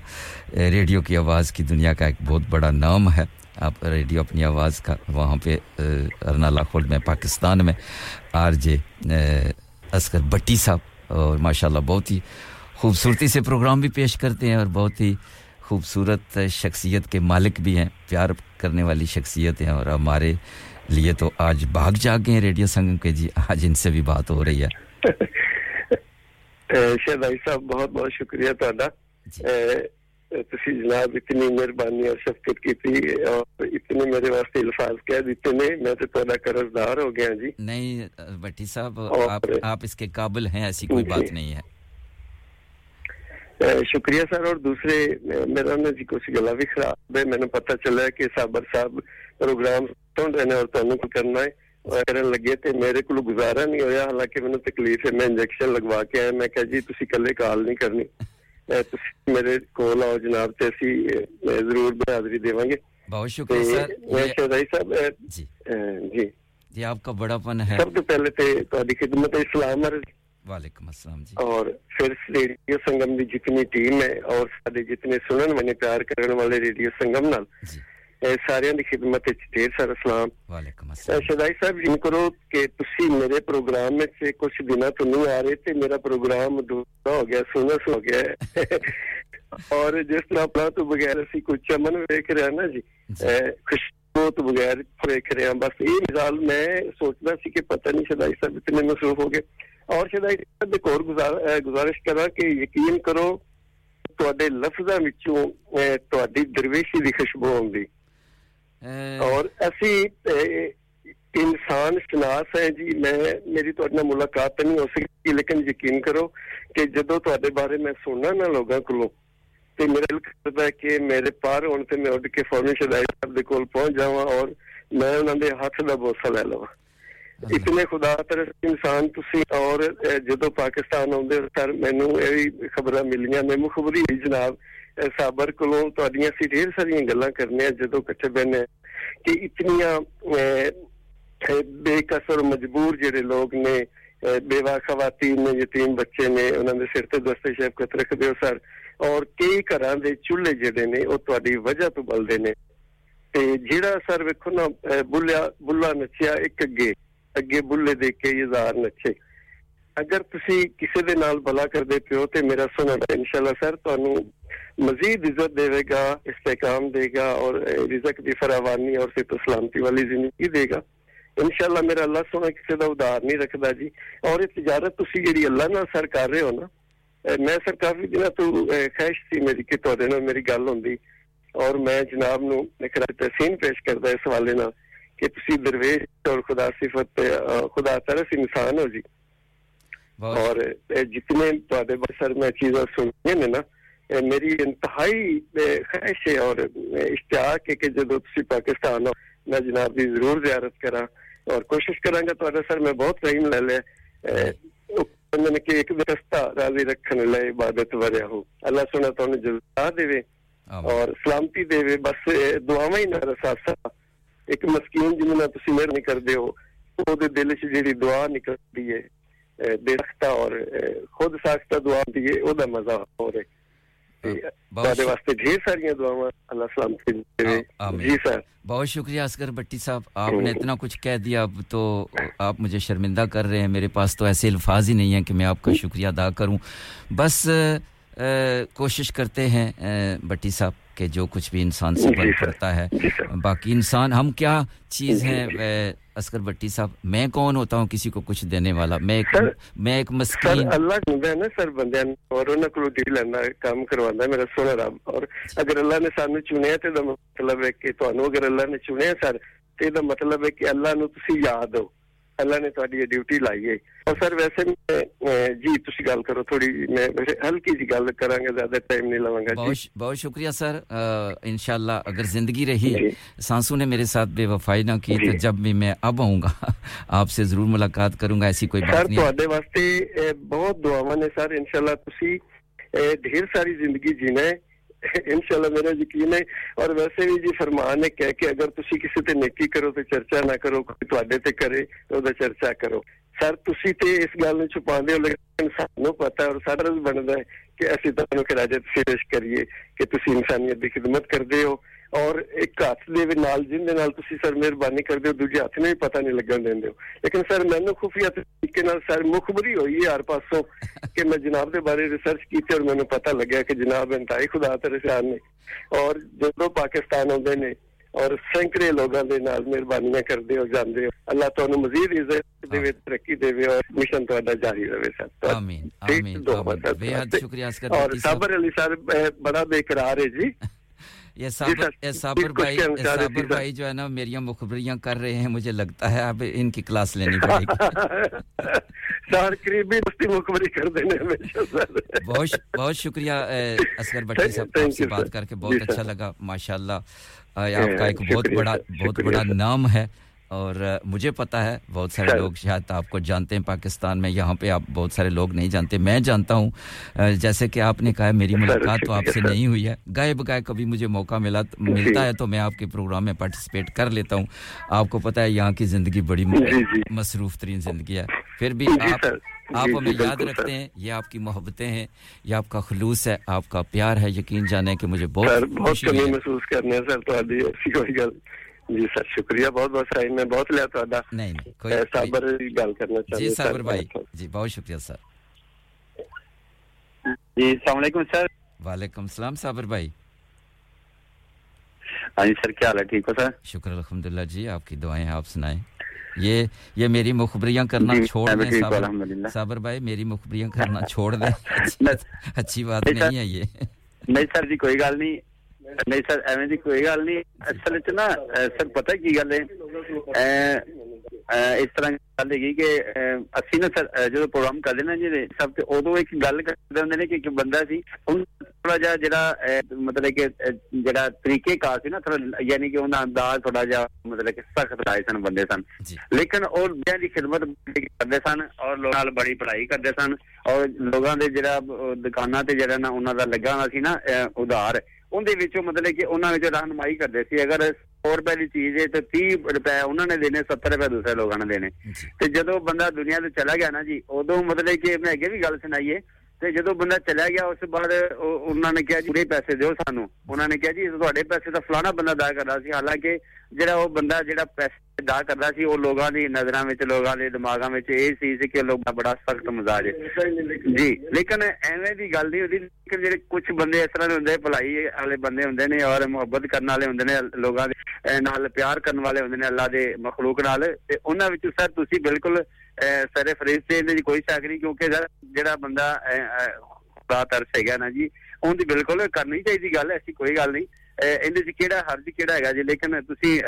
ریڈیو کی آواز کی دنیا کا ایک بہت بڑا نام ہے۔ آپ ریڈیو اپنی آواز کا وہاں پہ ارنالا خلڈ میں پاکستان میں آر جے اسکر بٹی صاحب اور ماشاءاللہ بہت ہی خوبصورتی سے پروگرام بھی پیش کرتے ہیں اور بہت ہی خوبصورت شخصیت کے مالک بھی ہیں پیار کرنے والی شخصیت ہیں اور ہمارے لیے تو آج بھاگ جا گئے ہیں ریڈیو سنگم کے۔ جی آج ان سے بھی بات ہو رہی ہے۔ <laughs> شہبائی صاحب بہت بہت شکریہ تعالیٰ تسی جناب اتنی مہربانی اور شفقت کی تھی اور اتنے میرے واسطے الفاظ کہہ دیتے نے میں تو تھوڑا قرض دار ہو گیا جی۔ نہیں بٹی صاحب آپ آپ اس کے قابل ہیں ایسی کوئی جی۔ بات نہیں ہے۔ شکریہ سر اور دوسرے میرا نا جی کچھ گلا بھی خراب ہے۔ میں نے پتہ چلا ہے کہ صابر صاحب پروگرام سن رہے اور تمہیں کو کرنا ہے۔ کرن لگے تے میرے کو گزارا نہیں ہویا حالانکہ میں تکلیف ہے میں انجیکشن لگوا کے آیا میں کہا جی تسی کلے کال نہیں کرنی۔ ਤੁਸੀਂ ਮੇਰੇ ਕੋਲ بڑا پن ہے۔ سب تو پہلے تے تہاڈی خدمت اسلام عرض وعلیکم السلام جی۔ اور پھر ریڈیو سنگم دی جتنی ٹیم ہے اور سارے جتنے سنن والے پیار والے ریڈیو سنگم نال۔ جی۔ ਸਾਰਿਆਂ ਦੀ ਖidmat ਵਿੱਚ ਢੇਰ ਸਾਰਾ ਸਲਾਮ ਵਾਲੇਕਮ ਅਸਲਾਮ ਸ਼ਦਾਈ ਸਾਹਿਬ ਜੀ ਕਰੋ ਕਿ ਤੁਸੀਂ ਮੇਰੇ ਪ੍ਰੋਗਰਾਮ ਵਿੱਚ ਕੁਝ ਦਿਨਾਂ ਤੋਂ ਨਹੀਂ ਆ ਰਹੇ ਤੇ ਮੇਰਾ ਪ੍ਰੋਗਰਾਮ ਦੂਰਾ ਹੋ ਗਿਆ ਸੁਨਸ ਹੋ ਗਿਆ ਔਰ ਜਿਸ ਤਰ੍ਹਾਂ ਆਪਣਾ ਤੋਂ ਬਗੈਰ ਅਸੀਂ ਕੋਈ ਚਮਨ ਵੇਖ ਰਿਹਾ ਨਾ ਜੀ ਖੁਸ਼ਬੂ ਤੋਂ ਬਗੈਰ ਵੇਖ ਰਿਹਾ ਬਸ ਇਹ ਮਿਸਾਲ ਮੈਂ ਸੋਚਦਾ ਸੀ ਕਿ ਪਤਾ ਨਹੀਂ ਸ਼ਦਾਈ ਸਾਹਿਬ ਇਤਨੇ ਮਸਰੂਫ ਹੋ ਗਏ ਔਰ ਸ਼ਦਾਈ ਸਾਹਿਬ ਦੇ ਕੋਲ ਗੁਜ਼ਾਰਿਸ਼ ਕਰਾਂ ਕਿ ਯਕੀਨ ਕਰੋ ਤੁਹਾਡੇ ਲਫ਼ਜ਼ਾਂ ਵਿੱਚੋਂ ਤੁਹਾਡੀ ਦਰਵੇਸ਼ੀ ਦੀ ਖੁਸ਼ਬੂ ਆਉਂਦੀ ਔਰ ਅਸੀਂ ਇਨਸਾਨ ਸ਼ਨਾਸ ਹੈ ਜੀ ਮੈਂ ਮੇਰੀ ਤੁਹਾਡੇ ਨਾਲ ਮੁਲਾਕਾਤ ਨਹੀਂ ਹੋ ਸਕੀ ਲੇਕਿਨ ਯਕੀਨ ਕਰੋ ਕਿ ਜਦੋਂ ਤੁਹਾਡੇ ਬਾਰੇ ਮੈਂ ਸੁਣਨਾ ਨਾ ਲੋਕਾਂ ਕੋਲੋਂ ਤੇ ਮੇਰੇ ਦਿਲ ਕਰਦਾ ਕਿ ਮੇਰੇ ਪਾਰ ਹੋਣ ਤੇ ਮੈਂ ਉੱਡ ਕੇ ਫੌਰਨ ਸ਼ਦਾਈ ਸਾਹਿਬ ਦੇ ਕੋਲ ਪਹੁੰਚ ਜਾਵਾਂ ਔਰ ਮੈਂ ਉਹਨਾਂ ਦੇ ਹੱਥ ਦਾ ਬੋਸਾ ਲੈ ਲਵਾਂ। ਇਤਨੇ ਖੁਦਾ ਤਰਸ ਇਨਸਾਨ ਤੁਸੀਂ ਔਰ ਜਦੋਂ ਪਾਕਿਸਤਾਨ ਆਉਂਦੇ ਸਰ ਮੈਨੂੰ ਇਹ ਖਬਰਾਂ ਮਿਲੀਆਂ ਮੈਂ ਮੁਖਬਰੀ ਜਨਾਬ ਸਾਬਰ ਕੋਲੋਂ ਤੁਹਾਡੀਆਂ ਸੀ ਢੇਰ ਸਾਰੀਆਂ ਗੱਲਾਂ ਕਰਨੇ ਜਦੋਂ ਇਕੱਠੇ ਬੈਨੇ ਕਿ ਇਤਨੀਆਂ ਬੇਕਸਰ ਮਜਬੂਰ ਜਿਹੜੇ ਲੋਕ ਨੇ ਬੇਵਾ ਖਵਾਤੀਨ ਨੇ ਯਤੀਮ ਬੱਚੇ ਨੇ, ਉਹਨਾਂ ਦੇ ਸਿਰ ਤੇ ਦਸਤੇ ਸ਼ਫਕਤ ਰੱਖਦੇ ਹੋ ਸਰ। ਔਰ ਕਈ ਘਰਾਂ ਦੇ ਚੁੱਲ੍ਹੇ ਜਿਹੜੇ ਨੇ, ਉਹ ਤੁਹਾਡੀ ਵਜ੍ਹਾ ਤੋਂ ਬਲਦੇ ਨੇ। ਤੇ ਜਿਹੜਾ ਸਰ ਵੇਖੋ ਨਾ ਬੁੱਲਿਆ, ਬੁੱਲਾ ਨੱਚਿਆ ਇੱਕ ਅੱਗੇ ਅੱਗੇ ਬੁੱਲੇ ਦੇ ਕੇ ਹਜ਼ਾਰ ਨੱਚੇ। ਅਗਰ ਤੁਸੀਂ ਕਿਸੇ ਦੇ ਨਾਲ ਭਲਾ ਕਰਦੇ ਪਿਓ ਤੇ ਮੇਰਾ ਸੁਣਾ ਇਨਸ਼ਾਅੱਲਾ ਸਰ, ਤੁਹਾਨੂੰ مزید عزت دے گا استحکام دے گا اور رزق کی فراوانی اور صحت و سلامتی والی زندگی دے گا۔ انشاءاللہ میرا اللہ سونا کسی کا ادھار نہیں رکھتا جی۔ اور یہ تجارت تسی جی اللہ نہ سر کر رہے ہو نا میں سر کافی دنوں تو خواہش تھی میری کہ تہاڈے میری گل ہوں اور میں جناب نو تحسین پیش کرتا اس حوالے نال کہ تسی درویش اور خدا صفت خدا طرف انسان ہو جی۔ اور جتنے تہاڈے سر میں چیزاں سنیاں نے نا میری انتہائی خواہش ہے اور اشتیاق ہے کہ جدو تھی پاکستان ہو میں جناب دی ضرور زیارت کرا اور کوشش کرا گا تو سر میں بہت رحیم لے لے نے کہ ایک دستہ راضی رکھنے لے عبادت وریا ہو اللہ سنا تو انہیں جزا دے وے اور سلامتی دے وے بس دعاواں ہی نہ رسا سا ایک مسکین جنہوں نے تسی نہیں کر دے ہو وہ دے دل سے جڑی دعا نکلتی ہے بے رکھتا اور خود ساکتا دعا دیئے او دا مزا ہو رہے ہاں، ہاں، بہت شکریہ اسکر بٹی صاحب آپ نے اتنا کچھ کہہ دیا اب تو آپ مجھے شرمندہ کر رہے ہیں۔ میرے پاس تو ایسے الفاظ ہی نہیں ہیں کہ میں آپ کا شکریہ ادا کروں۔ بس کوشش کرتے ہیں بٹی صاحب۔ کہ جو کچھ بھی انسان سے جی بن کرتا ہے جی باقی انسان ہم کیا چیز جی ہیں؟ اسکر بٹی صاحب میں کون ہوتا ہوں کسی کو کچھ دینے والا؟ میں ایک میں ایک مسکین۔ سر اللہ چاہتا ہے نا سر بندے اور انہاں کولوں ڈیل لینا کام کروانا میرا سونا رب۔ اور اگر اللہ نے سانو چنیا تے دا مطلب ہے کہ تانوں اگر اللہ نے چنیا سر تے دا مطلب ہے کہ اللہ نو تسی یاد ہو۔ اللہ نے تاری یہ ڈیوٹی لائی ہے اور سر ویسے میں جی تسی گل کرو تھوڑی میں ہلکی سی گل کراں گے زیادہ ٹائم نہیں لواں بہت شکریہ سر انشاءاللہ اگر زندگی رہی سانسو نے میرے ساتھ بے وفائی نہ کی تو جب بھی میں اب آؤں گا آپ سے ضرور ملاقات کروں گا ایسی کوئی بات سر نہیں سر تہاڈے واسطے بہت دعاواں نے سر انشاءاللہ تسی ڈھیر ساری زندگی جینا ہے <laughs> انشاءاللہ میرا یقین ہے۔ اور ویسے بھی جی فرمان ہے کہ کہ اگر تسی کسی تے نیکی کرو تے چرچا نہ کرو، کوئی تواڈے تے کرے تو دا چرچا کرو۔ سر، تسی تے اس گل نوں چھپاندے ہو لیکن انسانوں پتا ہے اور سارا رز ہے کہ اسی تانوں کراجت پیش کریے کہ تسی انسانیت بھی خدمت کردے ہو۔ اور ایک ہاتھ جن کراکستان آتے ہیں اور سینکڑے لوگوں کے جانے اللہ تزید ترقی درشن جاری رہے اور سابر علی سر بڑا بےقرار ہے جی یہ صابر بھائی صابر بھائی جو ہے نا میری مخبریاں کر رہے ہیں مجھے لگتا ہے اب ان کی کلاس لینی پڑے گی۔ <laughs> سر بھی مستی مخبری کر دینے میں بہت بہت شکریہ اسکر بھٹی صاحب آپ سے بات کر کے بہت اچھا لگا ماشاءاللہ۔ آپ کا ایک بہت بڑا بہت بڑا نام ہے۔ اور مجھے پتا ہے بہت سارے لوگ شاید آپ کو جانتے ہیں پاکستان میں یہاں پہ آپ بہت سارے لوگ نہیں جانتے میں جانتا ہوں۔ جیسے کہ آپ نے کہا میری ملاقات تو آپ سے نہیں ہوئی ہے۔ گائے بگائے کبھی مجھے موقع ملا ملتا ہے تو میں آپ کے پروگرام میں پارٹیسپیٹ کر لیتا ہوں۔ آپ کو پتا ہے یہاں کی زندگی بڑی مصروف ترین زندگی ہے۔ پھر بھی آپ آپ ہمیں یاد رکھتے ہیں یہ آپ کی محبتیں ہیں یہ آپ کا خلوص ہے آپ کا پیار ہے یقین جانے کہ مجھے بہت محسوس کرنے سر تو شکر الحمد اللہ جی, جی،, جی،, جی، ہاں جی سر کیا حال ہے؟ ٹھیک ہو سر؟ شکر جی آپ کی دعائیں آپ سنائیں۔ یہ یہ میری مخبریاں کرنا چھوڑ دیں صابر۔ بھائی میری مخبریاں <laughs> کرنا چھوڑ دیں۔ اچھی بات نہیں ہے یہ۔ نہیں سر جی کوئی گال نہیں۔ ਨਹੀਂ ਸਰ ਐਵੇਂ ਦੀ ਕੋਈ ਗੱਲ ਨਹੀਂ। ਅਸਲ ਵਿੱਚ ਨਾ ਸਰ ਪਤਾ ਕੀ ਗੱਲ ਹੈ? ਇਸ ਤਰ੍ਹਾਂ ਗੱਲ ਹੈਗੀ ਕਿ ਅਸੀਂ ਨਾ ਸਰ ਜਦੋਂ ਪ੍ਰੋਗਰਾਮ ਕਰਦੇ ਨਾ ਜਿਹੜੇ ਸਭ ਤੇ ਉਦੋਂ ਇੱਕ ਗੱਲ ਕਰਦੇ ਹੁੰਦੇ ਨੇ ਕਿ ਇੱਕ ਬੰਦਾ ਸੀ ਹੁਣ ਥੋੜਾ ਜਿਹਾ ਜਿਹੜਾ ਮਤਲਬ ਕਿ ਜਿਹੜਾ ਤਰੀਕੇ ਕਾਰ ਸੀ ਨਾ ਥੋੜਾ ਯਾਨੀ ਕਿ ਉਹਨਾਂ ਅੰਦਾਜ਼ ਥੋੜਾ ਜਿਹਾ ਮਤਲਬ ਕਿ ਸਖਤ ਰਾਏ ਸਨ ਬੰਦੇ ਸਨ। ਲੇਕਿਨ ਉਹ ਲੋਕਾਂ ਦੀ ਖਿਦਮਤ ਕਰਦੇ ਸਨ ਔਰ ਲੋਕਾਂ ਨਾਲ ਬੜੀ ਪੜ੍ਹਾਈ ਕਰਦੇ ਸਨ ਔਰ ਲੋਕਾਂ ਦੇ ਜਿਹੜਾ ਦੁਕਾਨਾਂ ਤੇ ਜਿਹੜਾ ਨਾ ਉਹਨਾਂ ਦਾ ਲੱਗਾ ਹੋਣਾ ਸੀ ਨਾ ਉਧਾਰ ਉਹਦੇ ਵਿੱਚੋਂ ਮਤਲਬ ਕਿ ਉਹਨਾਂ ਵਿੱਚ ਰਹਿਨਮਾਈ ਕਰਦੇ ਸੀ। ਅਗਰ 100 ਰੁਪਏ ਦੀ ਚੀਜ਼ ਹੈ ਤੇ 30 ਰੁਪਏ ਉਹਨਾਂ ਨੇ ਦੇਣੇ 70 ਰੁਪਏ ਦੂਸਰੇ ਲੋਕਾਂ ਨੇ ਦੇਣੇ। ਤੇ ਜਦੋਂ ਬੰਦਾ ਦੁਨੀਆ ਤੋਂ ਚਲਾ ਗਿਆ ਨਾ ਜੀ ਉਦੋਂ ਮਤਲਬ ਕਿ ਮੈਂ ਅੱਗੇ ਵੀ ਗੱਲ ਸੁਣਾਈਏ ਤੇ ਜਦੋਂ ਬੰਦਾ ਚਲਾ ਗਿਆ ਉਸ ਬਾਅਦ ਉਹ- ਉਹਨਾਂ ਨੇ ਕਿਹਾ ਜੀ ਪੂਰੇ ਪੈਸੇ ਦਿਓ ਸਾਨੂੰ। ਉਹਨਾਂ ਨੇ ਕਿਹਾ ਜੀ ਤੁਹਾਡੇ ਪੈਸੇ ਤਾਂ ਫਲਾਣਾ ਬੰਦਾ ਅਦਾ ਕਰਦਾ ਸੀ। ਹਾਲਾਂਕਿ ਜਿਹੜਾ ਉਹ ਬੰਦਾ ਜਿਹੜਾ ਪੈਸੇ ਅਦਾ ਕਰਦਾ ਸੀ ਉਹ ਲੋਕਾਂ ਦੀ ਨਜ਼ਰਾਂ ਵਿੱਚ ਲੋਕਾਂ ਦੇ ਦਿਮਾਗਾਂ ਵਿੱਚ ਇਹ ਸੀ ਸੀ ਕਿ ਲੋਕ ਦਾ ਬੜਾ ਸਖਤ ਮਜ਼ਾਜ ਹੈ। ਜੀ ਲੇਕਿਨ ਐਵੇਂ ਦੀ ਗੱਲ ਨਹੀਂ ਹੁੰਦੀ ਲੇਕਿਨ ਜਿਹੜੇ ਕੁਝ ਬੰਦੇ ਇਸ ਤਰ੍ਹਾਂ ਦੇ ਹੁੰਦੇ ਭਲਾਈ ਵਾਲੇ ਬੰਦੇ ਹੁੰਦੇ ਨੇ ਔਰ ਮੁਹੱਬਤ ਕਰਨ ਵਾਲੇ ਹੁੰਦੇ ਨੇ ਲੋਕਾਂ ਦੇ ਅਹ, ਨਾਲ ਪਿਆਰ ਕਰਨ ਵਾਲੇ ਹੁੰਦੇ ਨੇ ਅੱਲਾ ਦੇ ਮਖਲੂਕ ਨਾਲ ਤੇ ਉਹਨਾਂ ਵਿੱਚੋਂ ਸਰ ਤੁਸੀਂ ਬਿਲਕੁਲ ਅਹ, ਸਰੇ ਫਰੀਜ਼ ਤੇ ਇਹਦੇ 'ਚ ਕੋਈ ਸ਼ੱਕ ਨਹੀਂ ਕਿਉਂਕਿ ਸਰ ਜਿਹੜਾ ਬੰਦਾ ਅਹ, ਅਹ, ਖੁਦਾ ਤਰਸ ਹੈਗਾ ਨਾ ਜੀ ਉਹਦੀ ਬਿਲਕੁਲ ਕਰਨੀ ਚਾਹੀਦੀ ਗੱਲ ਐਸੀ ਕੋਈ ਗੱਲ ਨਹੀਂ। ਅਹ, ਇਹਦੇ 'ਚ ਕਿਹੜਾ ਹਰਜ ਕਿਹੜਾ ਹੈਗਾ ਜੀ? ਲੇਕਿਨ ਤੁਸੀਂ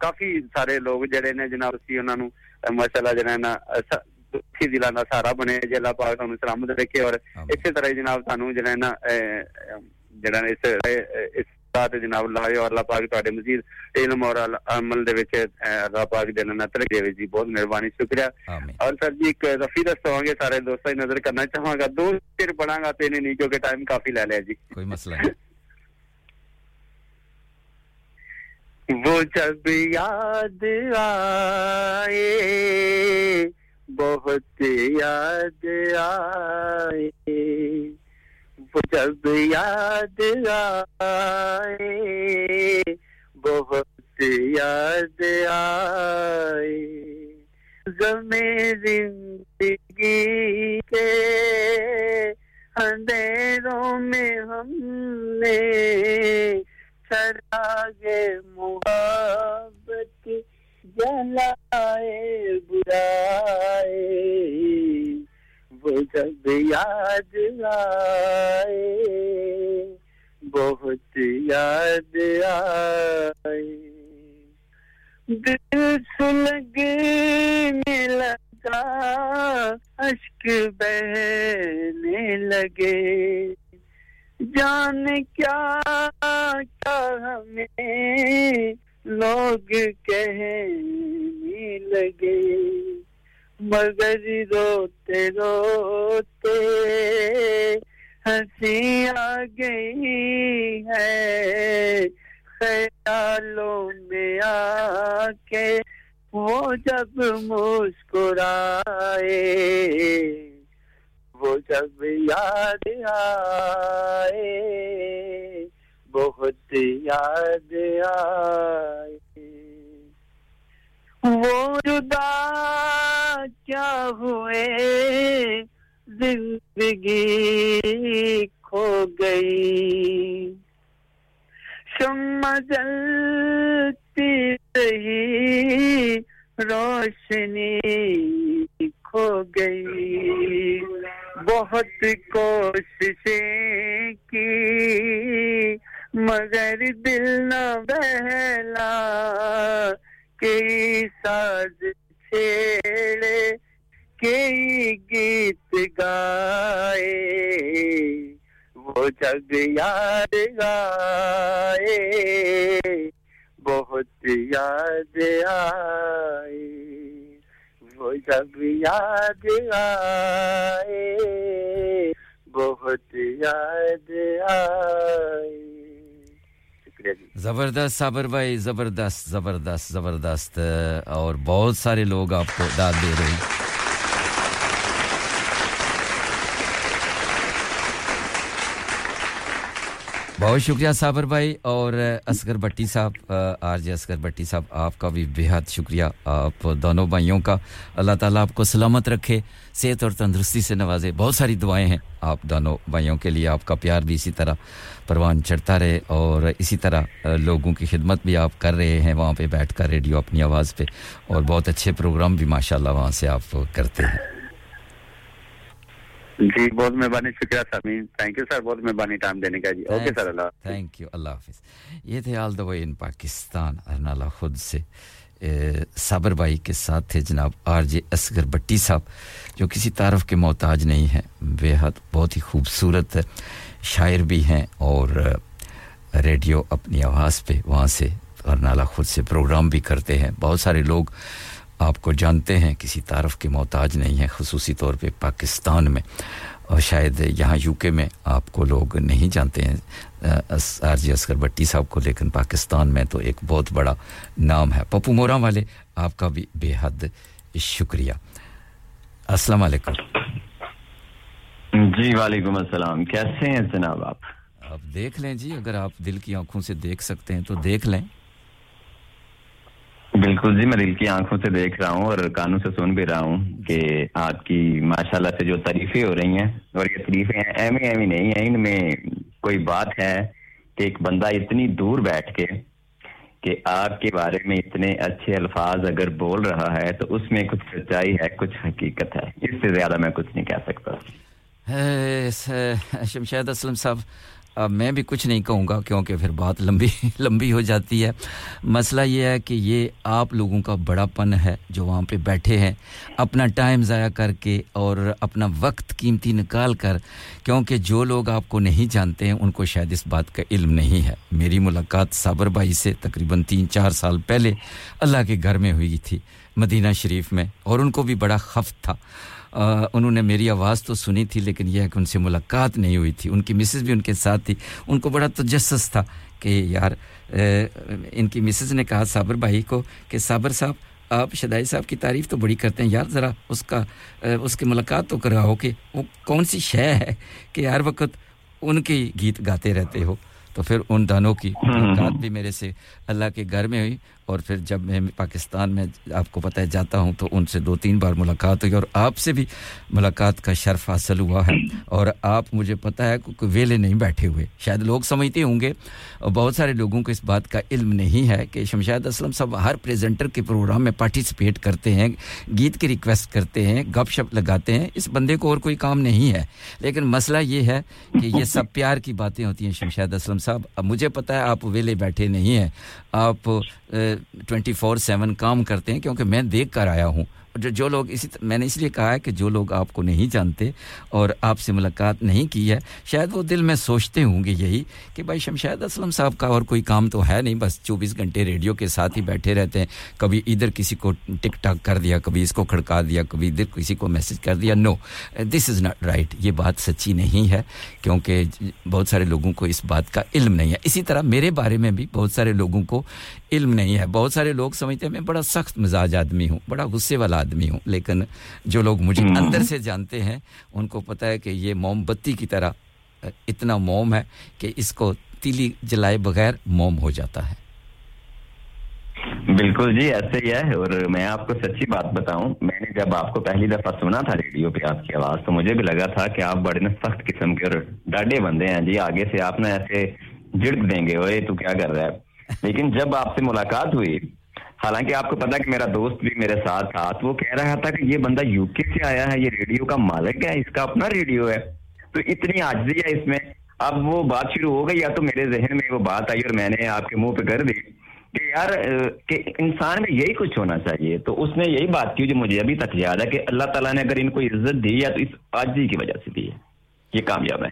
ਕਾਫੀ ਸਾਰੇ ਲੋਕ ਜਿਹੜੇ ਨੇ ਜਨਾਬ ਤੁਸੀਂ ਉਹਨਾਂ ਨੂੰ ਅਹ, ਮਾਸ਼ਾਅੱਲਾ ਜਿਹੜਾ ਨਾ ਸ- ਦੁਖੀ ਦਿਲਾਂ ਦਾ ਸਹਾਰਾ ਬਣੇ ਜੇ ਅੱਲਾਹ ਪਾਕ ਤੁਹਾਨੂੰ ਸਲਾਮਤ ਰੱਖੇ ਔਰ ਇਸੇ ਤਰ੍ਹਾਂ ਹੀ ਜਨਾਬ ਤੁਹਾਨੂੰ ਜਿਹੜਾ ਨਾ ਜਿਹੜਾ ਇਸ ਇਸ ਰਾਤ ਜਨਾਬ ਲਾਏ ਔਰ ਅੱਲਾਹ ਪਾਕ ਤੁਹਾਡੇ ਮਜ਼ੀਦ ਇਲਮ ਔਰ ਅਮਲ ਦੇ ਵਿੱਚ ਅੱਲਾਹ ਪਾਕ ਦੇ ਨਾਲ ਤਰਕ ਦੇਵੇ ਜੀ। ਬਹੁਤ ਮਿਹਰਬਾਨੀ ਸ਼ੁਕਰੀਆ। ਔਰ ਸਰ ਜੀ ਇੱਕ ਰਫੀ ਦਸਤਾਂਗੇ ਸਾਰੇ ਦੋਸਤਾਂ ਦੀ ਨਜ਼ਰ ਕਰਨਾ ਚਾਹਾਂਗਾ। ਦੋ ਚਿਰ ਪੜਾਂਗਾ ਤੇ ਨਹੀਂ ਨਹੀਂ ਕਿਉਂਕਿ ਟਾਈਮ ਕਾਫੀ ਲੈ ਲਿਆ ਜੀ। وہ جب یاد آئے، بہت یاد آئے۔ وہ جب یاد آئے، بہت یاد آئے۔ زمیں زندگی کے اندھیروں میں ہم نے طرح محبت جلائے، برائے۔ وہ جب یاد آئے، بہت یاد آئے۔ دل سلگنے لگا اشک بہنے لگے۔ جان کیا کیا ہمیں لوگ کہنے لگے۔ مگر روتے روتے ہنسی آ گئی ہے۔ خیالوں میں آ کے وہ جب مسکرائے۔ وہ جب یاد آئے، بہت یاد آئے۔ وہ جدا کیا ہوئے، زندگی کھو گئی۔ شمع جلتی رہی، روشنی کھو گئی۔ بہت کوششیں کی، مگر دل نہ بہلا کئی ساز چھیڑے کئی گیت گائے، وہ جگ یاد گائے، بہت یاد آئے۔ وہ جب یاد آئے، بہت یاد آئے۔ جی۔ زبردست صابر بھائی، زبردست زبردست زبردست، اور بہت سارے لوگ آپ کو داد دے رہے ہیں۔ بہت شکریہ صابر بھائی اور اسکر بھٹی صاحب آر جے اسکر بھٹی صاحب، آپ کا بھی بہت شکریہ، آپ دونوں بھائیوں کا۔ اللہ تعالیٰ آپ کو سلامت رکھے، صحت اور تندرستی سے نوازے۔ بہت ساری دعائیں ہیں آپ دونوں بھائیوں کے لیے، آپ کا پیار بھی اسی طرح پروان چڑھتا رہے اور اسی طرح لوگوں کی خدمت بھی آپ کر رہے ہیں وہاں پہ بیٹھ کر ریڈیو اپنی آواز پہ اور بہت اچھے پروگرام بھی ماشاءاللہ وہاں سے آپ کرتے ہیں۔ جی بہت مہربانی شکریہ سامین تھینک یو سر بہت مہربانی ٹائم دینے کا جی۔ اوکے سر اللہ تھینک یو اللہ حافظ۔ یہ تھے آل دا وے ان پاکستان ارنالا خود سے صابر بھائی کے ساتھ تھے جناب آر جے اصغر بٹی صاحب جو کسی تعارف کے محتاج نہیں ہیں۔ بے حد بہت ہی خوبصورت شاعر بھی ہیں اور ریڈیو اپنی آواز پہ وہاں سے ارنالا خود سے پروگرام بھی کرتے ہیں۔ بہت سارے لوگ آپ کو جانتے ہیں کسی تعارف کے محتاج نہیں ہیں خصوصی طور پہ پاکستان میں۔ اور شاید یہاں یو کے میں آپ کو لوگ نہیں جانتے ہیں۔ آر جی اسکر بٹی صاحب کو لیکن پاکستان میں تو ایک بہت بڑا نام ہے۔ پپو مورا والے آپ کا بھی بے حد شکریہ۔ السلام علیکم۔ جی وعلیکم السلام۔ کیسے ہیں جناب آپ؟ آپ دیکھ لیں جی اگر آپ دل کی آنکھوں سے دیکھ سکتے ہیں تو دیکھ لیں۔ بالکل جی میں دل کی آنکھوں سے دیکھ رہا ہوں اور کانوں سے سن بھی رہا ہوں کہ آپ کی ماشاء اللہ سے جو تعریفیں ہو رہی ہیں اور یہ تعریفیں ایم ایم ہی نہیں ہیں ان میں کوئی بات ہے کہ ایک بندہ اتنی دور بیٹھ کے کہ آپ کے بارے میں اتنے اچھے الفاظ اگر بول رہا ہے تو اس میں کچھ سچائی ہے، کچھ حقیقت ہے۔ اس سے زیادہ میں کچھ نہیں کہہ سکتا۔ شمشید اسلم صاحب اب میں بھی کچھ نہیں کہوں گا کیونکہ پھر بات لمبی <laughs> لمبی ہو جاتی ہے۔ مسئلہ یہ ہے کہ یہ آپ لوگوں کا بڑا پن ہے جو وہاں پہ بیٹھے ہیں۔ اپنا ٹائم ضائع کر کے اور اپنا وقت قیمتی نکال کر، کیونکہ جو لوگ آپ کو نہیں جانتے ہیں، ان کو شاید اس بات کا علم نہیں ہے۔ میری ملاقات صابر بھائی سے تقریباً تین چار سال پہلے اللہ کے گھر میں ہوئی تھی، مدینہ شریف میں، اور ان کو بھی بڑا خفت تھا۔ آ, انہوں نے میری آواز تو سنی تھی لیکن یہ ہے کہ ان سے ملاقات نہیں ہوئی تھی۔ ان کی مسز بھی ان کے ساتھ تھی۔ ان کو بڑا تجسس تھا کہ یار ان کی مسز نے کہا صابر بھائی کو کہ صابر صاحب آپ شدائی صاحب کی تعریف تو بڑی کرتے ہیں۔ یار ذرا اس کا اس کی ملاقات تو کراؤ کہ وہ کون سی شے ہے کہ ہر وقت ان کے گیت گاتے رہتے ہو۔ تو پھر ان دانوں کی ملاقات بھی میرے سے اللہ کے گھر میں ہوئی۔ اور پھر جب میں پاکستان میں آپ کو پتہ ہے جاتا ہوں تو ان سے دو تین بار ملاقات ہوئی اور آپ سے بھی ملاقات کا شرف حاصل ہوا ہے اور آپ مجھے پتہ ہے کہ ویلے نہیں بیٹھے ہوئے۔ شاید لوگ سمجھتے ہوں گے اور بہت سارے لوگوں کو اس بات کا علم نہیں ہے کہ شمشاد اسلم صاحب ہر پریزنٹر کے پروگرام میں پارٹیسپیٹ کرتے ہیں، گیت کی ریکویسٹ کرتے ہیں، گپ شپ لگاتے ہیں۔ اس بندے کو اور کوئی کام نہیں ہے۔ لیکن مسئلہ یہ ہے کہ یہ سب پیار کی باتیں ہوتی ہیں شمشاد اسلم صاحب۔ اب مجھے پتہ ہے آپ ویلے بیٹھے نہیں ہیں۔ آپ ٹوینٹی فور سیون کام کرتے ہیں کیونکہ میں دیکھ کر آیا ہوں۔ جو جو لوگ اسی میں نے اس لیے کہا ہے کہ جو لوگ آپ کو نہیں جانتے اور آپ سے ملاقات نہیں کی ہے، شاید وہ دل میں سوچتے ہوں گے یہی کہ بھائی شمشید اسلم صاحب کا اور کوئی کام تو ہے نہیں، بس چوبیس گھنٹے ریڈیو کے ساتھ ہی بیٹھے رہتے ہیں۔ کبھی ادھر کسی کو ٹک ٹاک کر دیا، کبھی اس کو کھڑکا دیا، کبھی ادھر کسی کو میسج کر دیا۔ نو دس از ناٹ رائٹ یہ بات سچی نہیں ہے، کیونکہ بہت سارے لوگوں کو اس بات کا علم نہیں ہے۔ اسی طرح میرے بارے میں بھی بہت سارے لوگوں کو علم نہیں ہے۔ بہت سارے لوگ سمجھتے ہیں، میں بڑا سخت مزاج آدمی ہوں، بڑا غصے والا آدمی ہوں۔ لیکن جو لوگ مجھے اندر سے جانتے ہیں ان کو پتا ہے کہ یہ موم بتی کی طرح اتنا موم ہے کہ اس کو تیلی جلائے بغیر موم ہو جاتا ہے۔ بالکل جی ایسے ہی ہے۔ اور میں آپ کو سچی بات بتاؤں میں نے جب آپ کو پہلی دفعہ سنا تھا ریڈیو پہ آپ کی آواز تو مجھے بھی لگا تھا کہ آپ بڑے سخت قسم کے اور ڈاڈے بندے ہیں جی۔ آگے سے آپ نا ایسے جڑک دیں گے اوے تو کیا کر رہا ہے؟ لیکن جب آپ سے ملاقات ہوئی حالانکہ آپ کو پتا کہ میرا دوست بھی میرے ساتھ تھا، تو وہ کہہ رہا تھا کہ یہ بندہ یو کے سے آیا ہے، یہ ریڈیو کا مالک ہے، اس کا اپنا ریڈیو ہے۔ تو اتنی آجزی ہے اس میں۔ اب وہ بات شروع ہو گئی، یا تو میرے ذہن میں وہ بات آئی اور میں نے آپ کے منہ پہ کر دی کہ یار کہ انسان میں یہی کچھ ہونا چاہیے۔ تو اس نے یہی بات کی جو مجھے ابھی تک یاد ہے کہ اللہ تعالیٰ نے اگر ان کو عزت دی، یا تو اس آجزی کی وجہ سے دی ہے یہ کامیاب ہے۔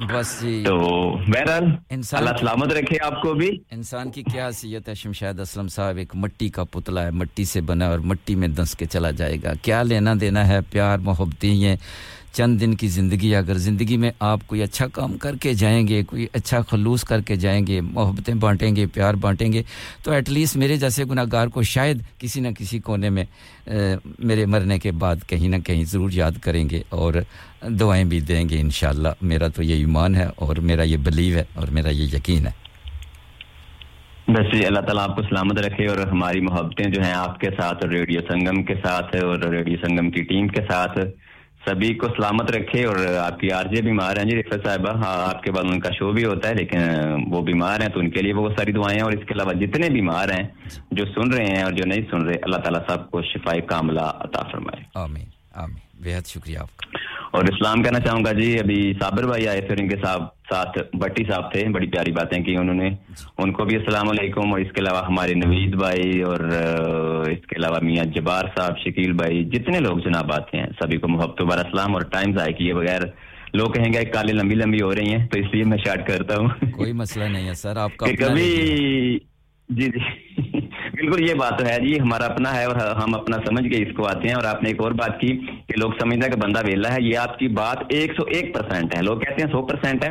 بس جی۔ تو بہرحال اللہ سلامت رکھے آپ کو بھی۔ انسان کی کیا حیثیت ہے؟ شمشاد اسلم صاحب ایک مٹی کا پتلا ہے مٹی سے بنا اور مٹی میں دنس کے چلا جائے گا۔ کیا لینا دینا ہے؟ پیار محبتیں چند دن کی زندگی، اگر زندگی میں آپ کوئی اچھا کام کر کے جائیں گے، کوئی اچھا خلوص کر کے جائیں گے، محبتیں بانٹیں گے، پیار بانٹیں گے، تو ایٹ لیسٹ میرے جیسے گناہ گار کو شاید کسی نہ کسی کونے میں میرے مرنے کے بعد کہیں نہ کہیں ضرور یاد کریں گے اور دعائیں بھی دیں گے انشاءاللہ۔ میرا تو یہ ایمان ہے اور میرا یہ بلیو ہے اور میرا یہ یقین ہے۔ بس اللہ تعالیٰ آپ کو سلامت رکھے اور ہماری محبتیں جو ہیں آپ کے ساتھ اور ریڈیو سنگم کے ساتھ اور ریڈیو سنگم کی ٹیم کے ساتھ۔ سبھی کو سلامت رکھے اور آپ کی آر جے بیمار ہیں۔ جی رفت صاحبہ ہاں آپ کے بعد ان کا شو بھی ہوتا ہے، لیکن وہ بیمار ہیں تو ان کے لیے بہت ساری دعائیں اور اس کے علاوہ جتنے بیمار ہیں جو سن رہے ہیں اور جو نہیں سن رہے، اللہ تعالیٰ صاحب کو شفا کاملہ عطا فرمائے۔ آمین آمین۔ بہت شکریہ آپ کا۔ اور اسلام کہنا چاہوں گا جی ابھی صابر بھائی آئے پھر ان کے صاحب ساتھ بٹی صاحب تھے بڑی پیاری باتیں کی انہوں نے۔ ان کو بھی السلام علیکم اور اس کے علاوہ ہمارے نوید بھائی اور اس کے علاوہ میاں جبار صاحب شکیل بھائی جتنے لوگ جناب آتے ہیں سبھی کو محبت و بار اسلام اور ٹائم ضائع کیے بغیر۔ لوگ کہیں گے کالے لمبی لمبی ہو رہی ہیں تو اس لیے میں شارٹ کرتا ہوں۔ کوئی مسئلہ نہیں ہے سر آپ کا کبھی جی جی۔ <laughs> بالکل یہ بات ہے جی ہمارا اپنا ہے اور ہم اپنا سمجھ کے اس کو آتے ہیں اور آپ نے ایک اور بات کی کہ لوگ سمجھنا کہ بندہ ویلا ہے یہ آپ کی بات ایک سو ایک پرسینٹ ہے۔ لوگ کہتے ہیں سو پرسینٹ ہے۔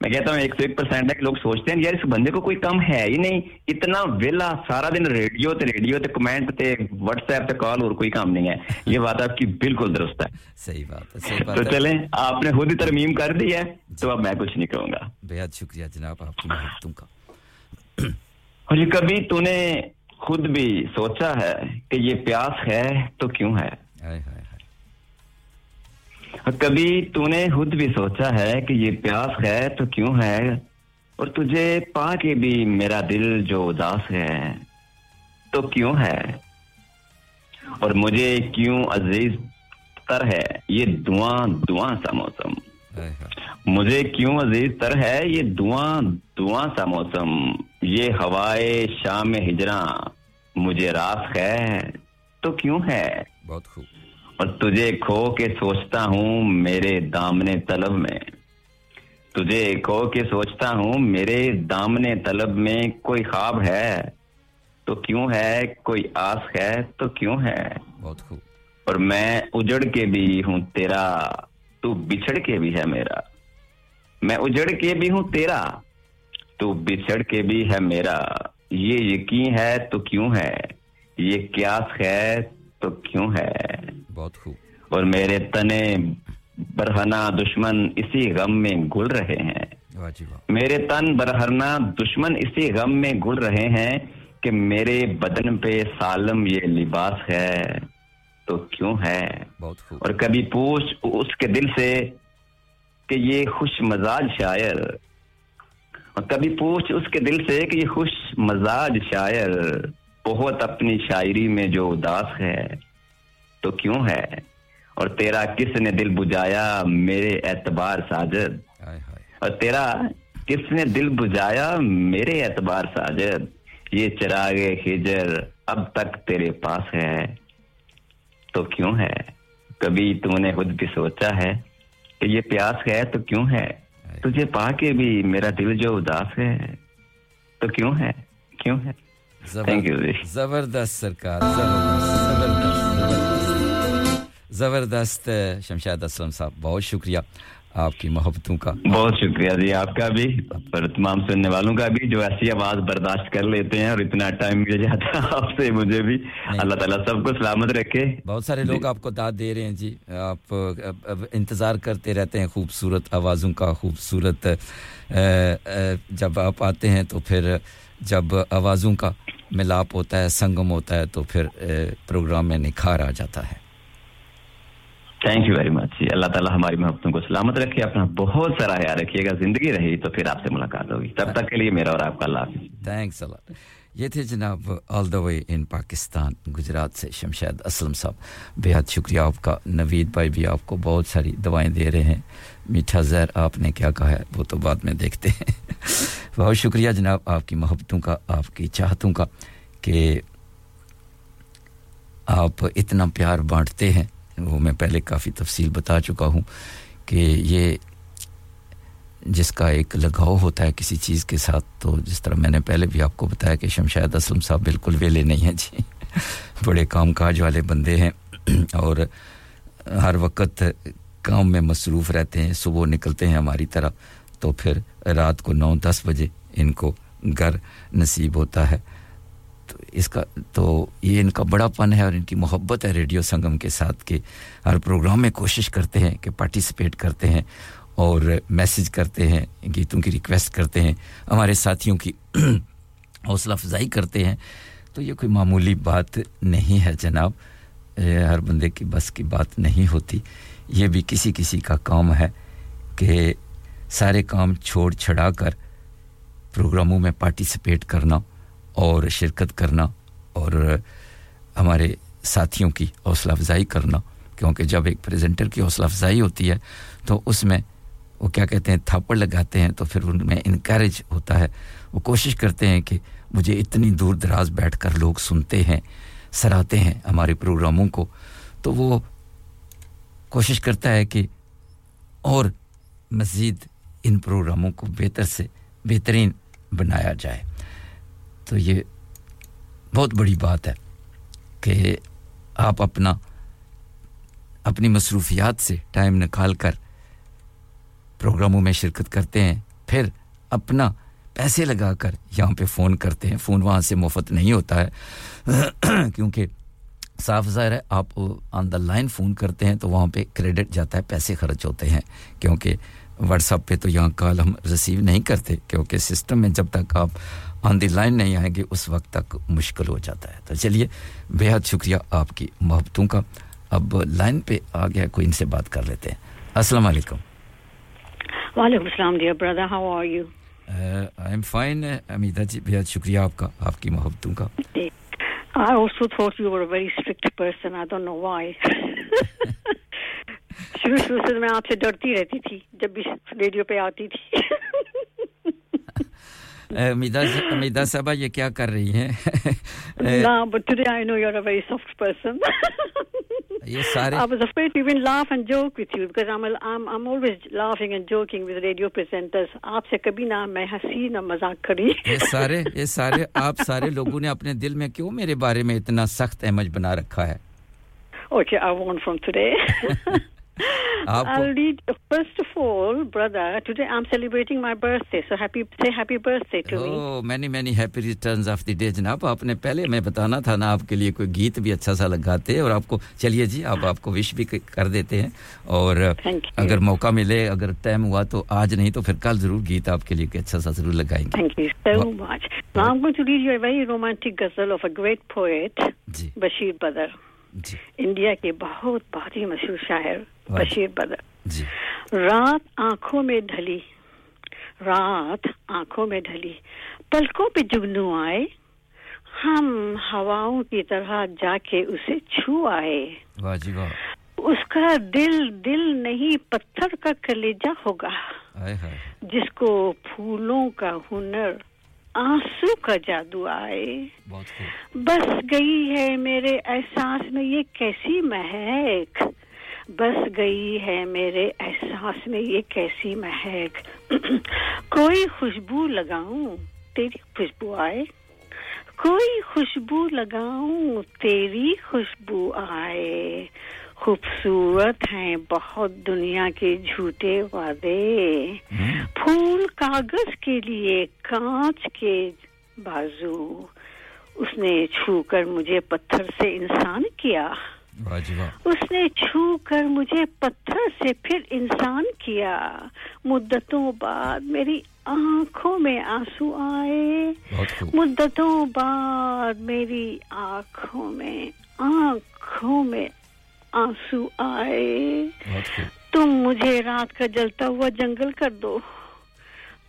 میں کہتا ہوں ایک سو ایک پرسینٹ ہے کہ لوگ سوچتے ہیں یار اس بندے کو کوئی کم ہے ہی نہیں۔ اتنا ویلا سارا دن ریڈیو تے ریڈیو تے کمنٹ تے واٹس ایپ تے کال اور کوئی کام نہیں ہے۔ یہ بات آپ کی بالکل درست ہے۔ صحیح بات ہے تو چلیں آپ نے خود ہی ترمیم کر دی ہے تو اب میں کچھ نہیں کہوں گا۔ بے حد شکریہ جناب آپ کی کا۔ اور یہ کبھی تو نے خود بھی سوچا ہے کہ یہ پیاس ہے تو کیوں ہے؟ اور کبھی تو نے خود بھی سوچا ہے کہ یہ پیاس ہے تو کیوں ہے؟ اور تجھے پا کے بھی میرا دل جو اداس ہے تو کیوں ہے؟ اور مجھے کیوں عزیز تر ہے یہ دعاں دعاں سا موسم؟ مجھے کیوں عزیز تر ہے یہ دعاں دعاں سا موسم؟ یہ ہوائے شام ہجراں مجھے راس ہے تو کیوں ہے؟ بہت خوب۔ اور تجھے کھو کے سوچتا ہوں میرے دامنے طلب میں۔ تجھے کھو کے سوچتا ہوں میرے دامنے طلب میں کوئی خواب ہے؟ تو کیوں ہے کوئی آس ہے تو کیوں ہے؟ بہت خوب۔ اور میں اجڑ کے بھی ہوں تیرا تو بچھڑ کے بھی ہے میرا۔ میں اجڑ کے بھی ہوں تیرا تو بچھڑ کے بھی ہے میرا۔ یہ یقین ہے تو کیوں ہے؟ یہ قیاس ہے تو کیوں ہے؟ بہت خوب۔ اور میرے تنے برہنا دشمن اسی غم میں گل رہے ہیں۔ میرے تن برہنا دشمن اسی غم میں گل رہے ہیں کہ میرے بدن پہ سالم یہ لباس ہے تو کیوں ہے؟ بہت خوب۔ اور کبھی پوچھ اس کے دل سے کہ یہ خوش مزاج شاعر کبھی پوچھ اس کے دل سے کہ یہ خوش مزاج شاعر بہت اپنی شاعری میں جو اداس ہے تو کیوں ہے؟ اور تیرا کس نے دل بجایا میرے اعتبار ساجد؟ اور تیرا کس نے دل بجایا میرے اعتبار ساجد؟ یہ چراغ ہجر اب تک تیرے پاس ہے تو کیوں ہے؟ کبھی تم نے خود بھی سوچا ہے کہ یہ پیاس ہے تو کیوں ہے؟ تجھے پا کے بھی میرا دل جو اداس ہے تو کیوں ہے؟ کیوں ہے؟ زبردست سرکار زبردست زبردست۔ زبردست شمشاد اسلم صاحب بہت شکریہ۔ آپ کی محبتوں کا۔ بہت شکریہ جی آپ کا بھی۔ اور تمام سننے والوں کا بھی جو ایسی آواز برداشت کر لیتے ہیں اور اتنا ٹائم مل جاتا ہے آپ سے مجھے بھی۔ اللہ تعالیٰ سب کو سلامت رکھے۔ بہت سارے لوگ آپ کو داد دے رہے ہیں جی۔ آپ انتظار کرتے رہتے ہیں خوبصورت آوازوں کا خوبصورت جب آپ آتے ہیں تو پھر جب آوازوں کا ملاپ ہوتا ہے سنگم ہوتا ہے تو پھر پروگرام میں نکھار آ جاتا ہے۔ تھینک یو ویری مچ اللہ تعالیٰ ہماری محبتوں کو سلامت رکھے، اپنا بہت سارا خیال رکھیے گا زندگی رہی تو پھر آپ سے ملاقات ہوگی۔ تب تک کے لیے میرا اور آپ کا اللہ حافظ۔ تھینکس اللہ یہ تھے جناب آل دا وے ان پاکستان گجرات سے شمشید اسلم صاحب۔ بے حد شکریہ آپ کا، نوید بھائی بھی آپ کو بہت ساری دوائیں دے رہے ہیں۔ میٹھا زہر، آپ نے کیا کہا ہے؟ وہ تو بعد میں دیکھتے ہیں۔ بہت شکریہ جناب آپ کی محبتوں کا، آپ کی چاہتوں کا کہ آپ اتنا پیار بانٹتے ہیں۔ وہ میں پہلے کافی تفصیل بتا چکا ہوں کہ یہ جس کا ایک لگاؤ ہوتا ہے کسی چیز کے ساتھ، تو جس طرح میں نے پہلے بھی آپ کو بتایا کہ شمشاد اسلم صاحب بالکل ویلے نہیں ہیں جی۔ بڑے کام کاج والے بندے ہیں اور ہر وقت کام میں مصروف رہتے ہیں، صبح نکلتے ہیں ہماری طرح تو پھر رات کو نو دس بجے ان کو گھر نصیب ہوتا ہے۔ اس کا تو یہ ان کا بڑا پن ہے اور ان کی محبت ہے ریڈیو سنگم کے ساتھ کہ ہر پروگرام میں کوشش کرتے ہیں کہ پارٹیسپیٹ کرتے ہیں اور میسج کرتے ہیں، گیتوں کی ریکویسٹ کرتے ہیں، ہمارے ساتھیوں کی <clears throat> حوصلہ افزائی کرتے ہیں۔ تو یہ کوئی معمولی بات نہیں ہے جناب۔ ہر بندے کی بس کی بات نہیں ہوتی۔ یہ بھی کسی کسی کا کام ہے کہ سارے کام چھوڑ چھڑا کر پروگراموں میں پارٹیسپیٹ کرنا۔ اور شرکت کرنا اور ہمارے ساتھیوں کی حوصلہ افزائی کرنا، کیونکہ جب ایک پریزنٹر کی حوصلہ افزائی ہوتی ہے تو اس میں وہ کیا کہتے ہیں، تھاپڑ لگاتے ہیں تو پھر ان میں انکریج ہوتا ہے۔ وہ کوشش کرتے ہیں کہ مجھے اتنی دور دراز بیٹھ کر لوگ سنتے ہیں سراتے ہیں ہمارے پروگراموں کو۔ تو وہ کوشش کرتا ہے کہ اور مزید ان پروگراموں کو بہتر سے بہترین بنایا جائے۔ تو یہ بہت بڑی بات ہے کہ آپ اپنا اپنی مصروفیات سے ٹائم نکال کر پروگراموں میں شرکت کرتے ہیں، پھر اپنا پیسے لگا کر یہاں پہ فون کرتے ہیں۔ فون وہاں سے مفت نہیں ہوتا ہے، کیونکہ صاف ظاہر ہے، آپ آن دا لائن فون کرتے ہیں تو وہاں پہ کریڈٹ جاتا ہے، پیسے خرچ ہوتے ہیں۔ کیونکہ واٹس ایپ پہ تو یہاں کال ہم ریسیو نہیں کرتے، کیونکہ سسٹم میں جب تک آپ آن دی لائن نہیں آئیں گے اس وقت تک مشکل ہو جاتا ہے۔ تو چلیے بہت شکریہ آپ کی محبتوں کا۔ اب لائن پہ آ گیا کوئی ان سے بات کر لیتے ہیں۔ السلام علیکم۔ وعلیکم السلام there brother how are you I am fine Ameeda جی بہت شکریہ آپ کا آپ کی محبتوں کا۔ جی۔ I also thought you were a very strict person. I don't know why. <laughs> شروع شروع سے میں آپ سے ڈرتی رہتی تھی جب بھی ریڈیو پہ آتی تھی۔ <laughs> میدا صاحبہ یہ کیا کر رہی ہیں یہ سارے I was afraid to even laugh and joke with you because I'm I'm I'm always laughing and joking with radio presenters. آپ سے کبھی نہ میں ہنسی نہ مذاق کری. یہ سارے یہ سارے آپ سارے لوگوں نے اپنے دل میں کیوں میرے بارے میں اتنا سخت احمد بنا رکھا ہے؟ Okay I want from today جناب آپ نے پہلے میں بتانا تھا نا آپ کے لیے کوئی گیت بھی اچھا سا لگاتے اور آپ کو چلیے جی آپ آپ کو وش بھی کر دیتے ہیں اور اگر موقع ملے اگر ٹائم ہوا تو آج نہیں تو پھر کل ضرور گیت آپ کے لیے کوئی اچھا سا ضرور لگائیں گے بشیر بدر جی۔ انڈیا کے بہت بہت ہی مشہور شاعر بشیر بدر۔ جی۔ رات آنکھوں میں ڈھلی۔ رات آنکھوں میں ڈھلی۔ پلکوں پہ جگنو آئے۔ ہم ہواؤں کی طرح جا کے اسے چھو آئے۔ اس کا دل دل نہیں پتھر کا کلیجہ ہوگا۔ جس کو پھولوں کا ہنر آنسو کا جادو آئے۔ بس گئی ہے میرے احساس میں یہ کیسی مہک۔ بس گئی ہے میرے احساس میں یہ کیسی مہک۔ کوئی خوشبو لگاؤں تیری خوشبو آئے۔ کوئی خوشبو لگاؤں تیری خوشبو آئے۔ خوبصورت ہیں بہت دنیا کے جھوٹے وعدے۔ پھول کاغذ کے لیے کانچ کے بازو۔ اس نے چھو کر مجھے پتھر سے انسان کیا۔ اس نے چھو کر مجھے پتھر سے پھر انسان کیا۔ مدتوں بعد میری آنکھوں میں آنسو آئے۔ مدتوں بعد میری آنکھوں میں آنکھوں میں آنسو آئے۔ تم مجھے رات کا جلتا ہوا جنگل کر دو۔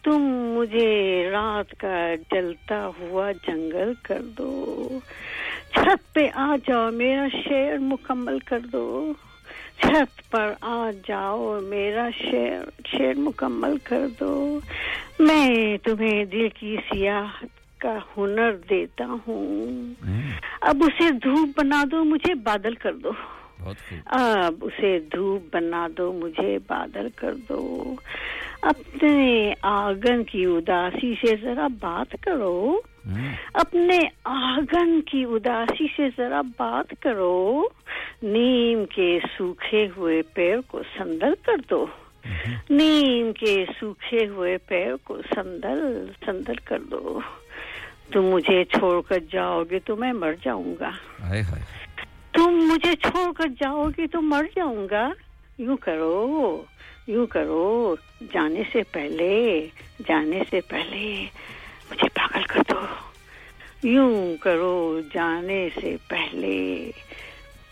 تم مجھے رات کا جلتا ہوا جنگل کر دو۔ چھت پہ آ جاؤ میرا شعر مکمل کر دو۔ چھت پر آ جاؤ میرا شعر شعر مکمل کر دو۔ میں تمہیں دل کی سیاحت کا ہنر دیتا ہوں۔ اب اسے دھوپ بنا دو مجھے بادل کر دو۔ اب اسے دھوپ بنا دو مجھے بادل کر دو۔ اپنے آگن کی اداسی سے ذرا بات کرو۔ اپنے آگن کی اداسی سے ذرا بات کرو۔ نیم کے سوکھے ہوئے پیر کو سندل کر دو۔ نیم کے سوکھے ہوئے پیر کو سندل سندل کر دو۔ تم مجھے چھوڑ کر جاؤ گے تو میں مر جاؤں گا۔ تم مجھے چھوڑ کر جاؤ گی تو مر جاؤں گا۔ یوں کرو یوں کرو۔ جانے سے پہلے جانے سے پہلے مجھے پاگل کر دو۔ یوں کرو جانے سے پہلے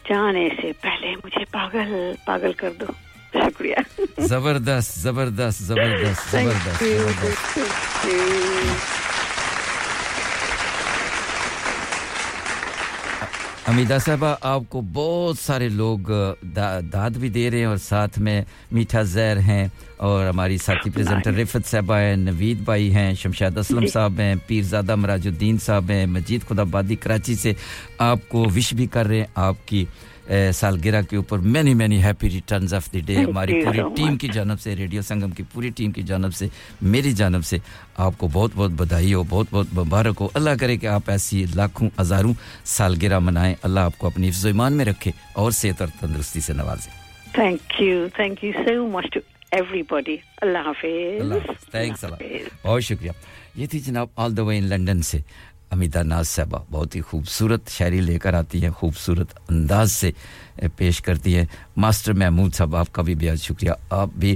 جانے سے پہلے مجھے پاگل پاگل کر دو۔ شکریہ۔ زبردست زبردست زبردست زبردست امیدہ صاحبہ آپ کو بہت سارے لوگ داد بھی دے رہے ہیں اور ساتھ میں میٹھا زہر ہیں اور ہماری ساتھی پریزنٹر رفت صاحبہ ہیں نوید بھائی ہیں شمشاد اسلم صاحب ہیں پیرزادہ مراج الدین صاحب ہیں مجید خدا بادی کراچی سے آپ کو وش بھی کر رہے ہیں آپ کی سالگرہ کے اوپر many many happy returns of the day ہماری پوری ٹیم کی جانب سے ریڈیو سنگم کی پوری ٹیم کی جانب سے میری جانب سے آپ کو بہت بہت بدائی ہو بہت بہت مبارک ہو۔ اللہ کرے کہ آپ ایسی لاکھوں ہزاروں سالگرہ منائیں۔ اللہ آپ کو اپنی حفظ و ایمان میں رکھے اور صحت اور تندرستی سے نوازے۔ Thank you thank you so much to everybody اللہ حافظ. اللہ تھینکس اللہ بہت شکریہ۔ یہ تھی جناب آل دا وے ان لنڈن سے۔ امیدہ ناز صاحبہ، بہت ہی خوبصورت شاعری لے کر آتی ہیں، خوبصورت انداز سے پیش کرتی ہیں۔ ماسٹر محمود صاحب آپ کا بھی بہت شکریہ۔ آپ بھی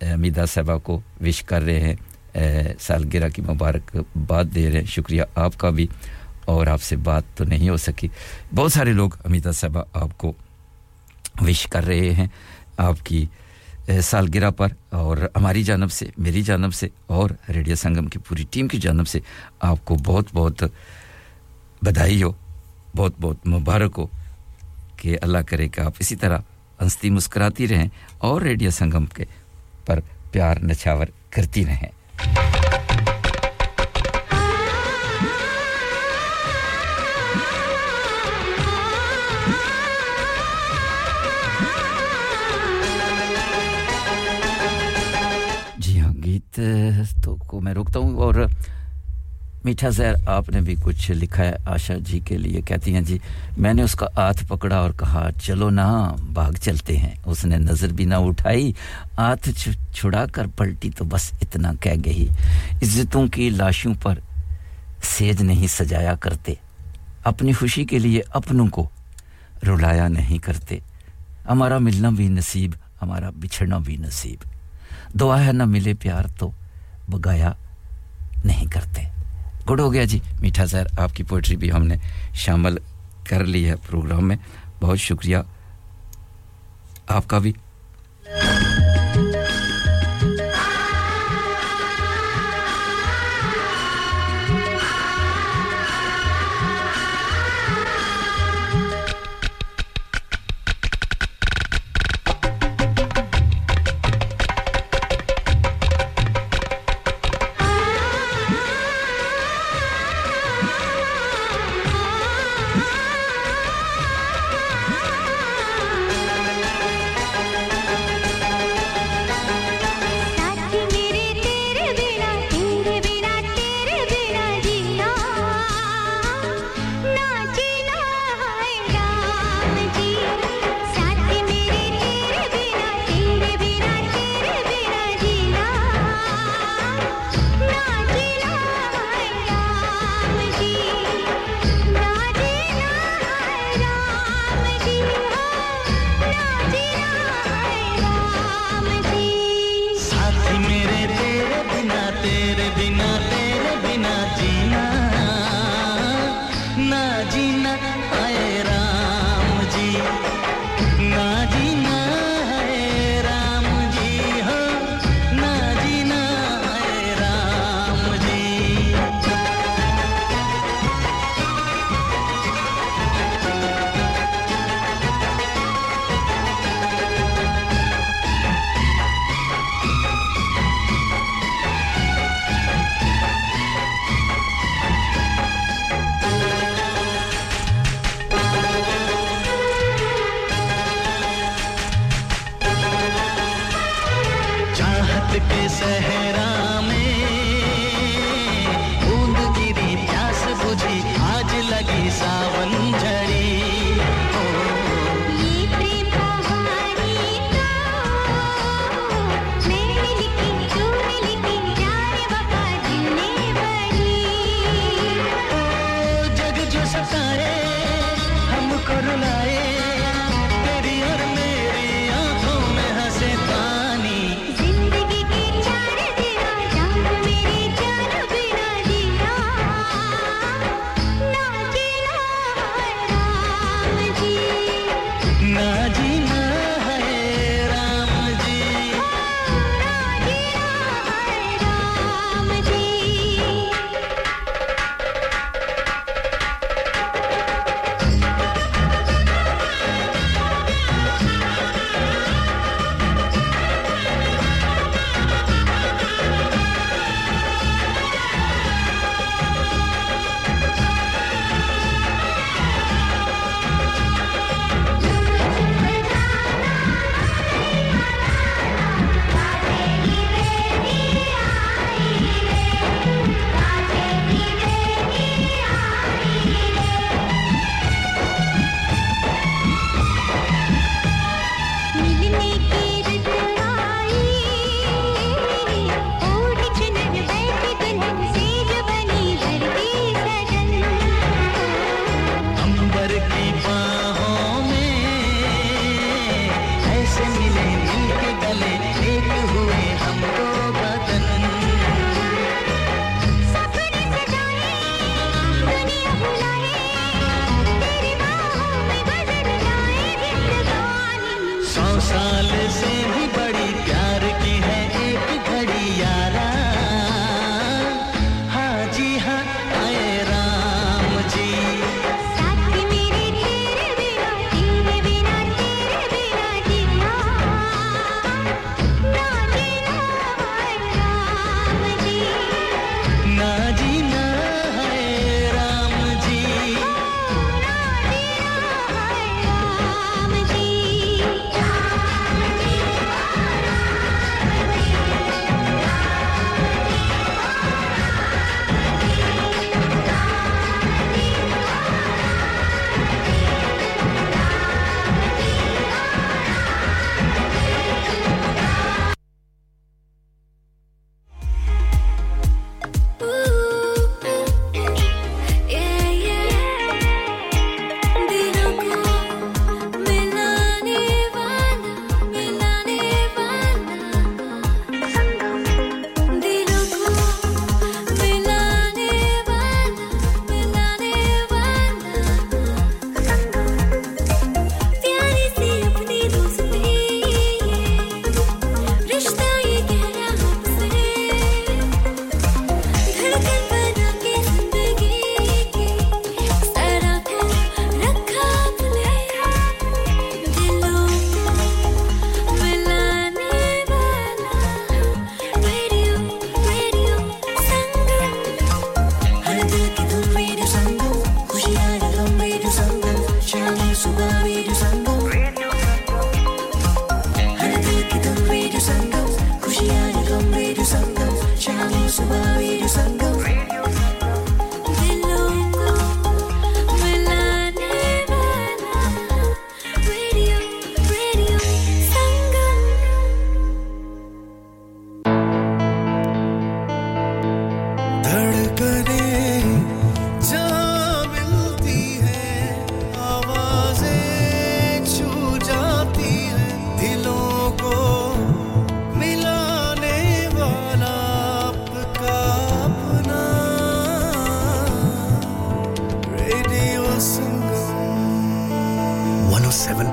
امیدہ صاحبہ کو وش کر رہے ہیں۔ سالگرہ کی مبارک بات دے رہے ہیں۔ شکریہ آپ کا بھی۔ اور آپ سے بات تو نہیں ہو سکی۔ بہت سارے لوگ امیتا صاحبہ آپ کو وش کر رہے ہیں۔ آپ کی سالگرہ پر اور ہماری جانب سے، میری جانب سے اور ریڈیو سنگم کی پوری ٹیم کی جانب سے آپ کو بہت بہت بدائی ہو، بہت بہت مبارک ہو کہ اللہ کرے کہ آپ اسی طرح ہنستی مسکراتی رہیں اور ریڈیو سنگم کے پر پیار نچھاور کرتی رہیں۔ بات تو کو میں روکتا ہوں اور میٹھا زہر آپ نے بھی کچھ لکھا ہے آشا جی کے لیے کہتی ہیں جی میں نے اس کا ہاتھ پکڑا اور کہا، چلو نا، بھاگ چلتے ہیں۔ اس نے نظر بھی نہ اٹھائی، آت چھڑا کر پلٹی تو بس اتنا کہہ گئی۔ عزتوں کی لاشوں پر سیج نہیں سجایا کرتے۔ اپنی خوشی کے لیے اپنوں کو رلایا نہیں کرتے۔ ہمارا ملنا بھی نصیب، ہمارا بچھڑنا بھی نصیب۔ دعا ہے نہ ملے پیار تو بگایا نہیں کرتے۔ گڈ ہو گیا جی۔ میٹھا سیر آپ کی پوئٹری بھی ہم نے شامل کر لی ہے پروگرام میں۔ بہت شکریہ۔ آپ کا بھی۔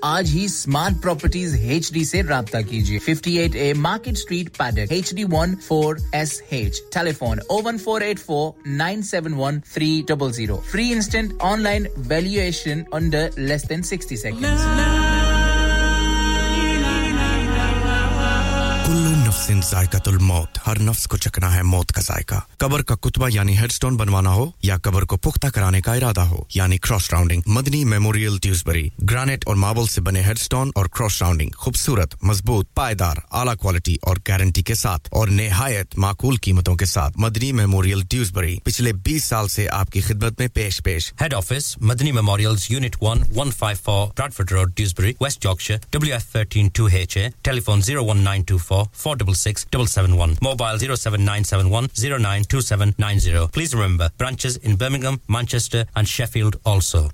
آج ہی اسمارٹ پراپرٹیز ایچ ڈی سے رابطہ کیجیے۔ Fifty eight a market street Paddock H D one four S H telephone o one four eight four nine seven one three double zero free instant online valuation under less than sixty second نفس ذائقہ الموت۔ ہر نفس کو چکنا ہے موت کا ذائقہ۔ قبر کا کتبہ یعنی ہیڈ سٹون بنوانا ہو یا قبر کو پختہ کرانے کا ارادہ ہو یعنی cross rounding. Madni memorial Dewsbury granite اور ماربل سے بنے ہیڈ سٹون اور کراس راؤنڈنگ۔ خوبصورت، مضبوط، پائیدار، اعلیٰ کوالٹی اور گارنٹی کے ساتھ اور نہایت معقول قیمتوں کے ساتھ۔ مدنی میموریل ٹیوزبری، پچھلے بیس سال سے آپ کی خدمت میں پیش پیش۔ Head office Madni memorial unit one one five four road Dewsbury west Yorkshire W F thirteen two H A telephone zero one nine two four four double six double seven one mobile zero seven nine seven one zero nine two seven nine zero please remember branches in Birmingham Manchester and Sheffield also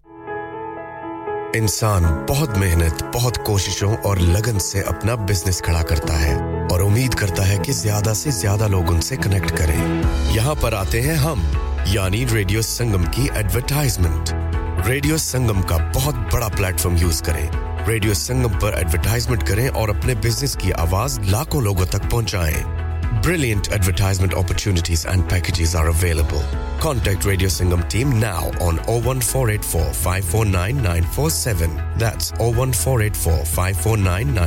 انسان بہت محنت، بہت کوششوں اور لگن سے اپنا business کھڑا کرتا ہے اور امید کرتا ہے کہ زیادہ سے زیادہ لوگ ان سے کنیکٹ کریں۔ یہاں پر آتے ہیں ہم یعنی ریڈیو سنگم کی ایڈورٹائزمنٹ ریڈیو سنگم کا بہت بڑا پلیٹ فارم یوز کریں۔ ریڈیو سنگم پر ایڈورٹائزمنٹ کریں اور اپنے بزنس کی آواز لاکھوں لوگوں تک پہنچائیں۔ Brilliant advertisement opportunities and packages are available. Contact Radio Singham team now on 01484 four eight four five four nine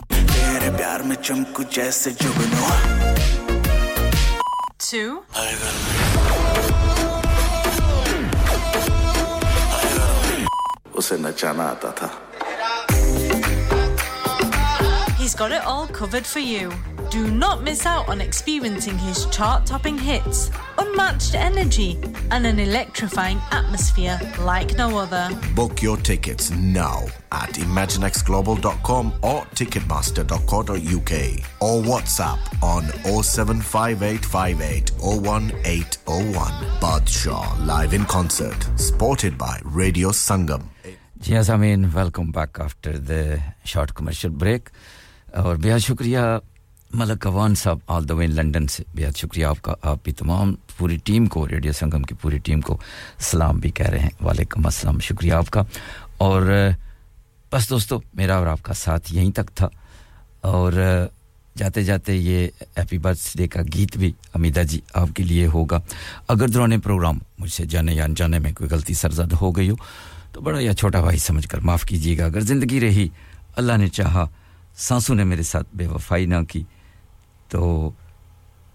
تیرے پیار میں چمکو جیسے جگنو۔ اسے نچانا آتا تھا۔ He's got it all covered for you. Do not miss out on experiencing his chart topping hits, unmatched energy, and an electrifying atmosphere like no other. Book your tickets now at ImagineXGlobal.com or Ticketmaster.co.uk or WhatsApp on 07585801801. 01801. Badshaw live in concert, supported by Radio Sangam. Yes, I mean, welcome back after the short commercial break. اور بہت شکریہ ملک اوان صاحب all دا وے London سے۔ بہت شکریہ آپ کا، آپ بھی تمام پوری ٹیم کو، ریڈیو سنگم کی پوری ٹیم کو سلام بھی کہہ رہے ہیں۔ وعلیکم السلام، شکریہ آپ کا۔ اور، بس دوستو، میرا اور آپ کا ساتھ یہیں تک تھا۔ اور، جاتے جاتے یہ ہیپی برتھ ڈے کا گیت بھی امیدہ جی آپ کے لیے ہوگا۔ اگر دوران پروگرام مجھ سے جانے یا انجانے میں کوئی غلطی سرزد ہو گئی ہو، تو بڑا یا چھوٹا بھائی سمجھ کر معاف کیجیے گا۔ اگر زندگی رہی، اللہ نے چاہا سانسوں نے میرے ساتھ بے وفائی نہ کی۔ تو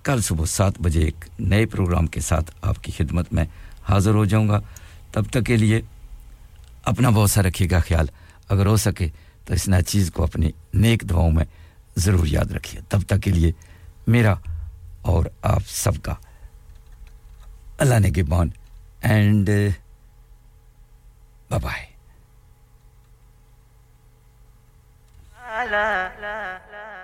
کل صبح سات بجے ایک نئے پروگرام کے ساتھ آپ کی خدمت میں حاضر ہو جاؤں گا۔ تب تک کے لیے اپنا بہت سا رکھیے گا خیال۔ اگر ہو سکے تو اس نئے چیز کو اپنی نیک دعاؤں میں ضرور یاد رکھیے۔ تب تک کے لیے میرا اور آپ سب کا اللہ نے گبان اینڈ Bye لا لا لا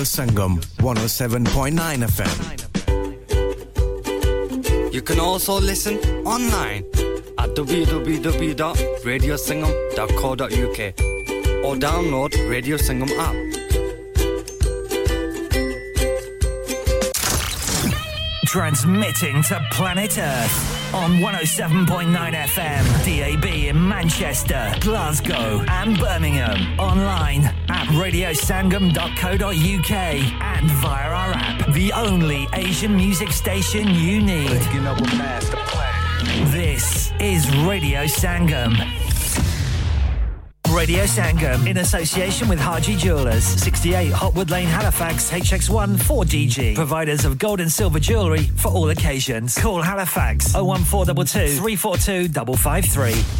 Radio Sangam 107.9 FM. You can also listen online at www.radiosangam.co.uk or download Radio Sangam app. Transmitting to planet Earth on 107.9 FM, DAB in Manchester, Glasgow, and Birmingham. Online at radiosangam.co.uk and via our app, the only Asian music station you need. This is Radio Sangam. Radio Sangam in association with Haji Jewelers, 68 Hotwood Lane, Halifax, HX1 4DG. Providers of gold and silver jewellery for all occasions. Call Halifax 01422 342 553.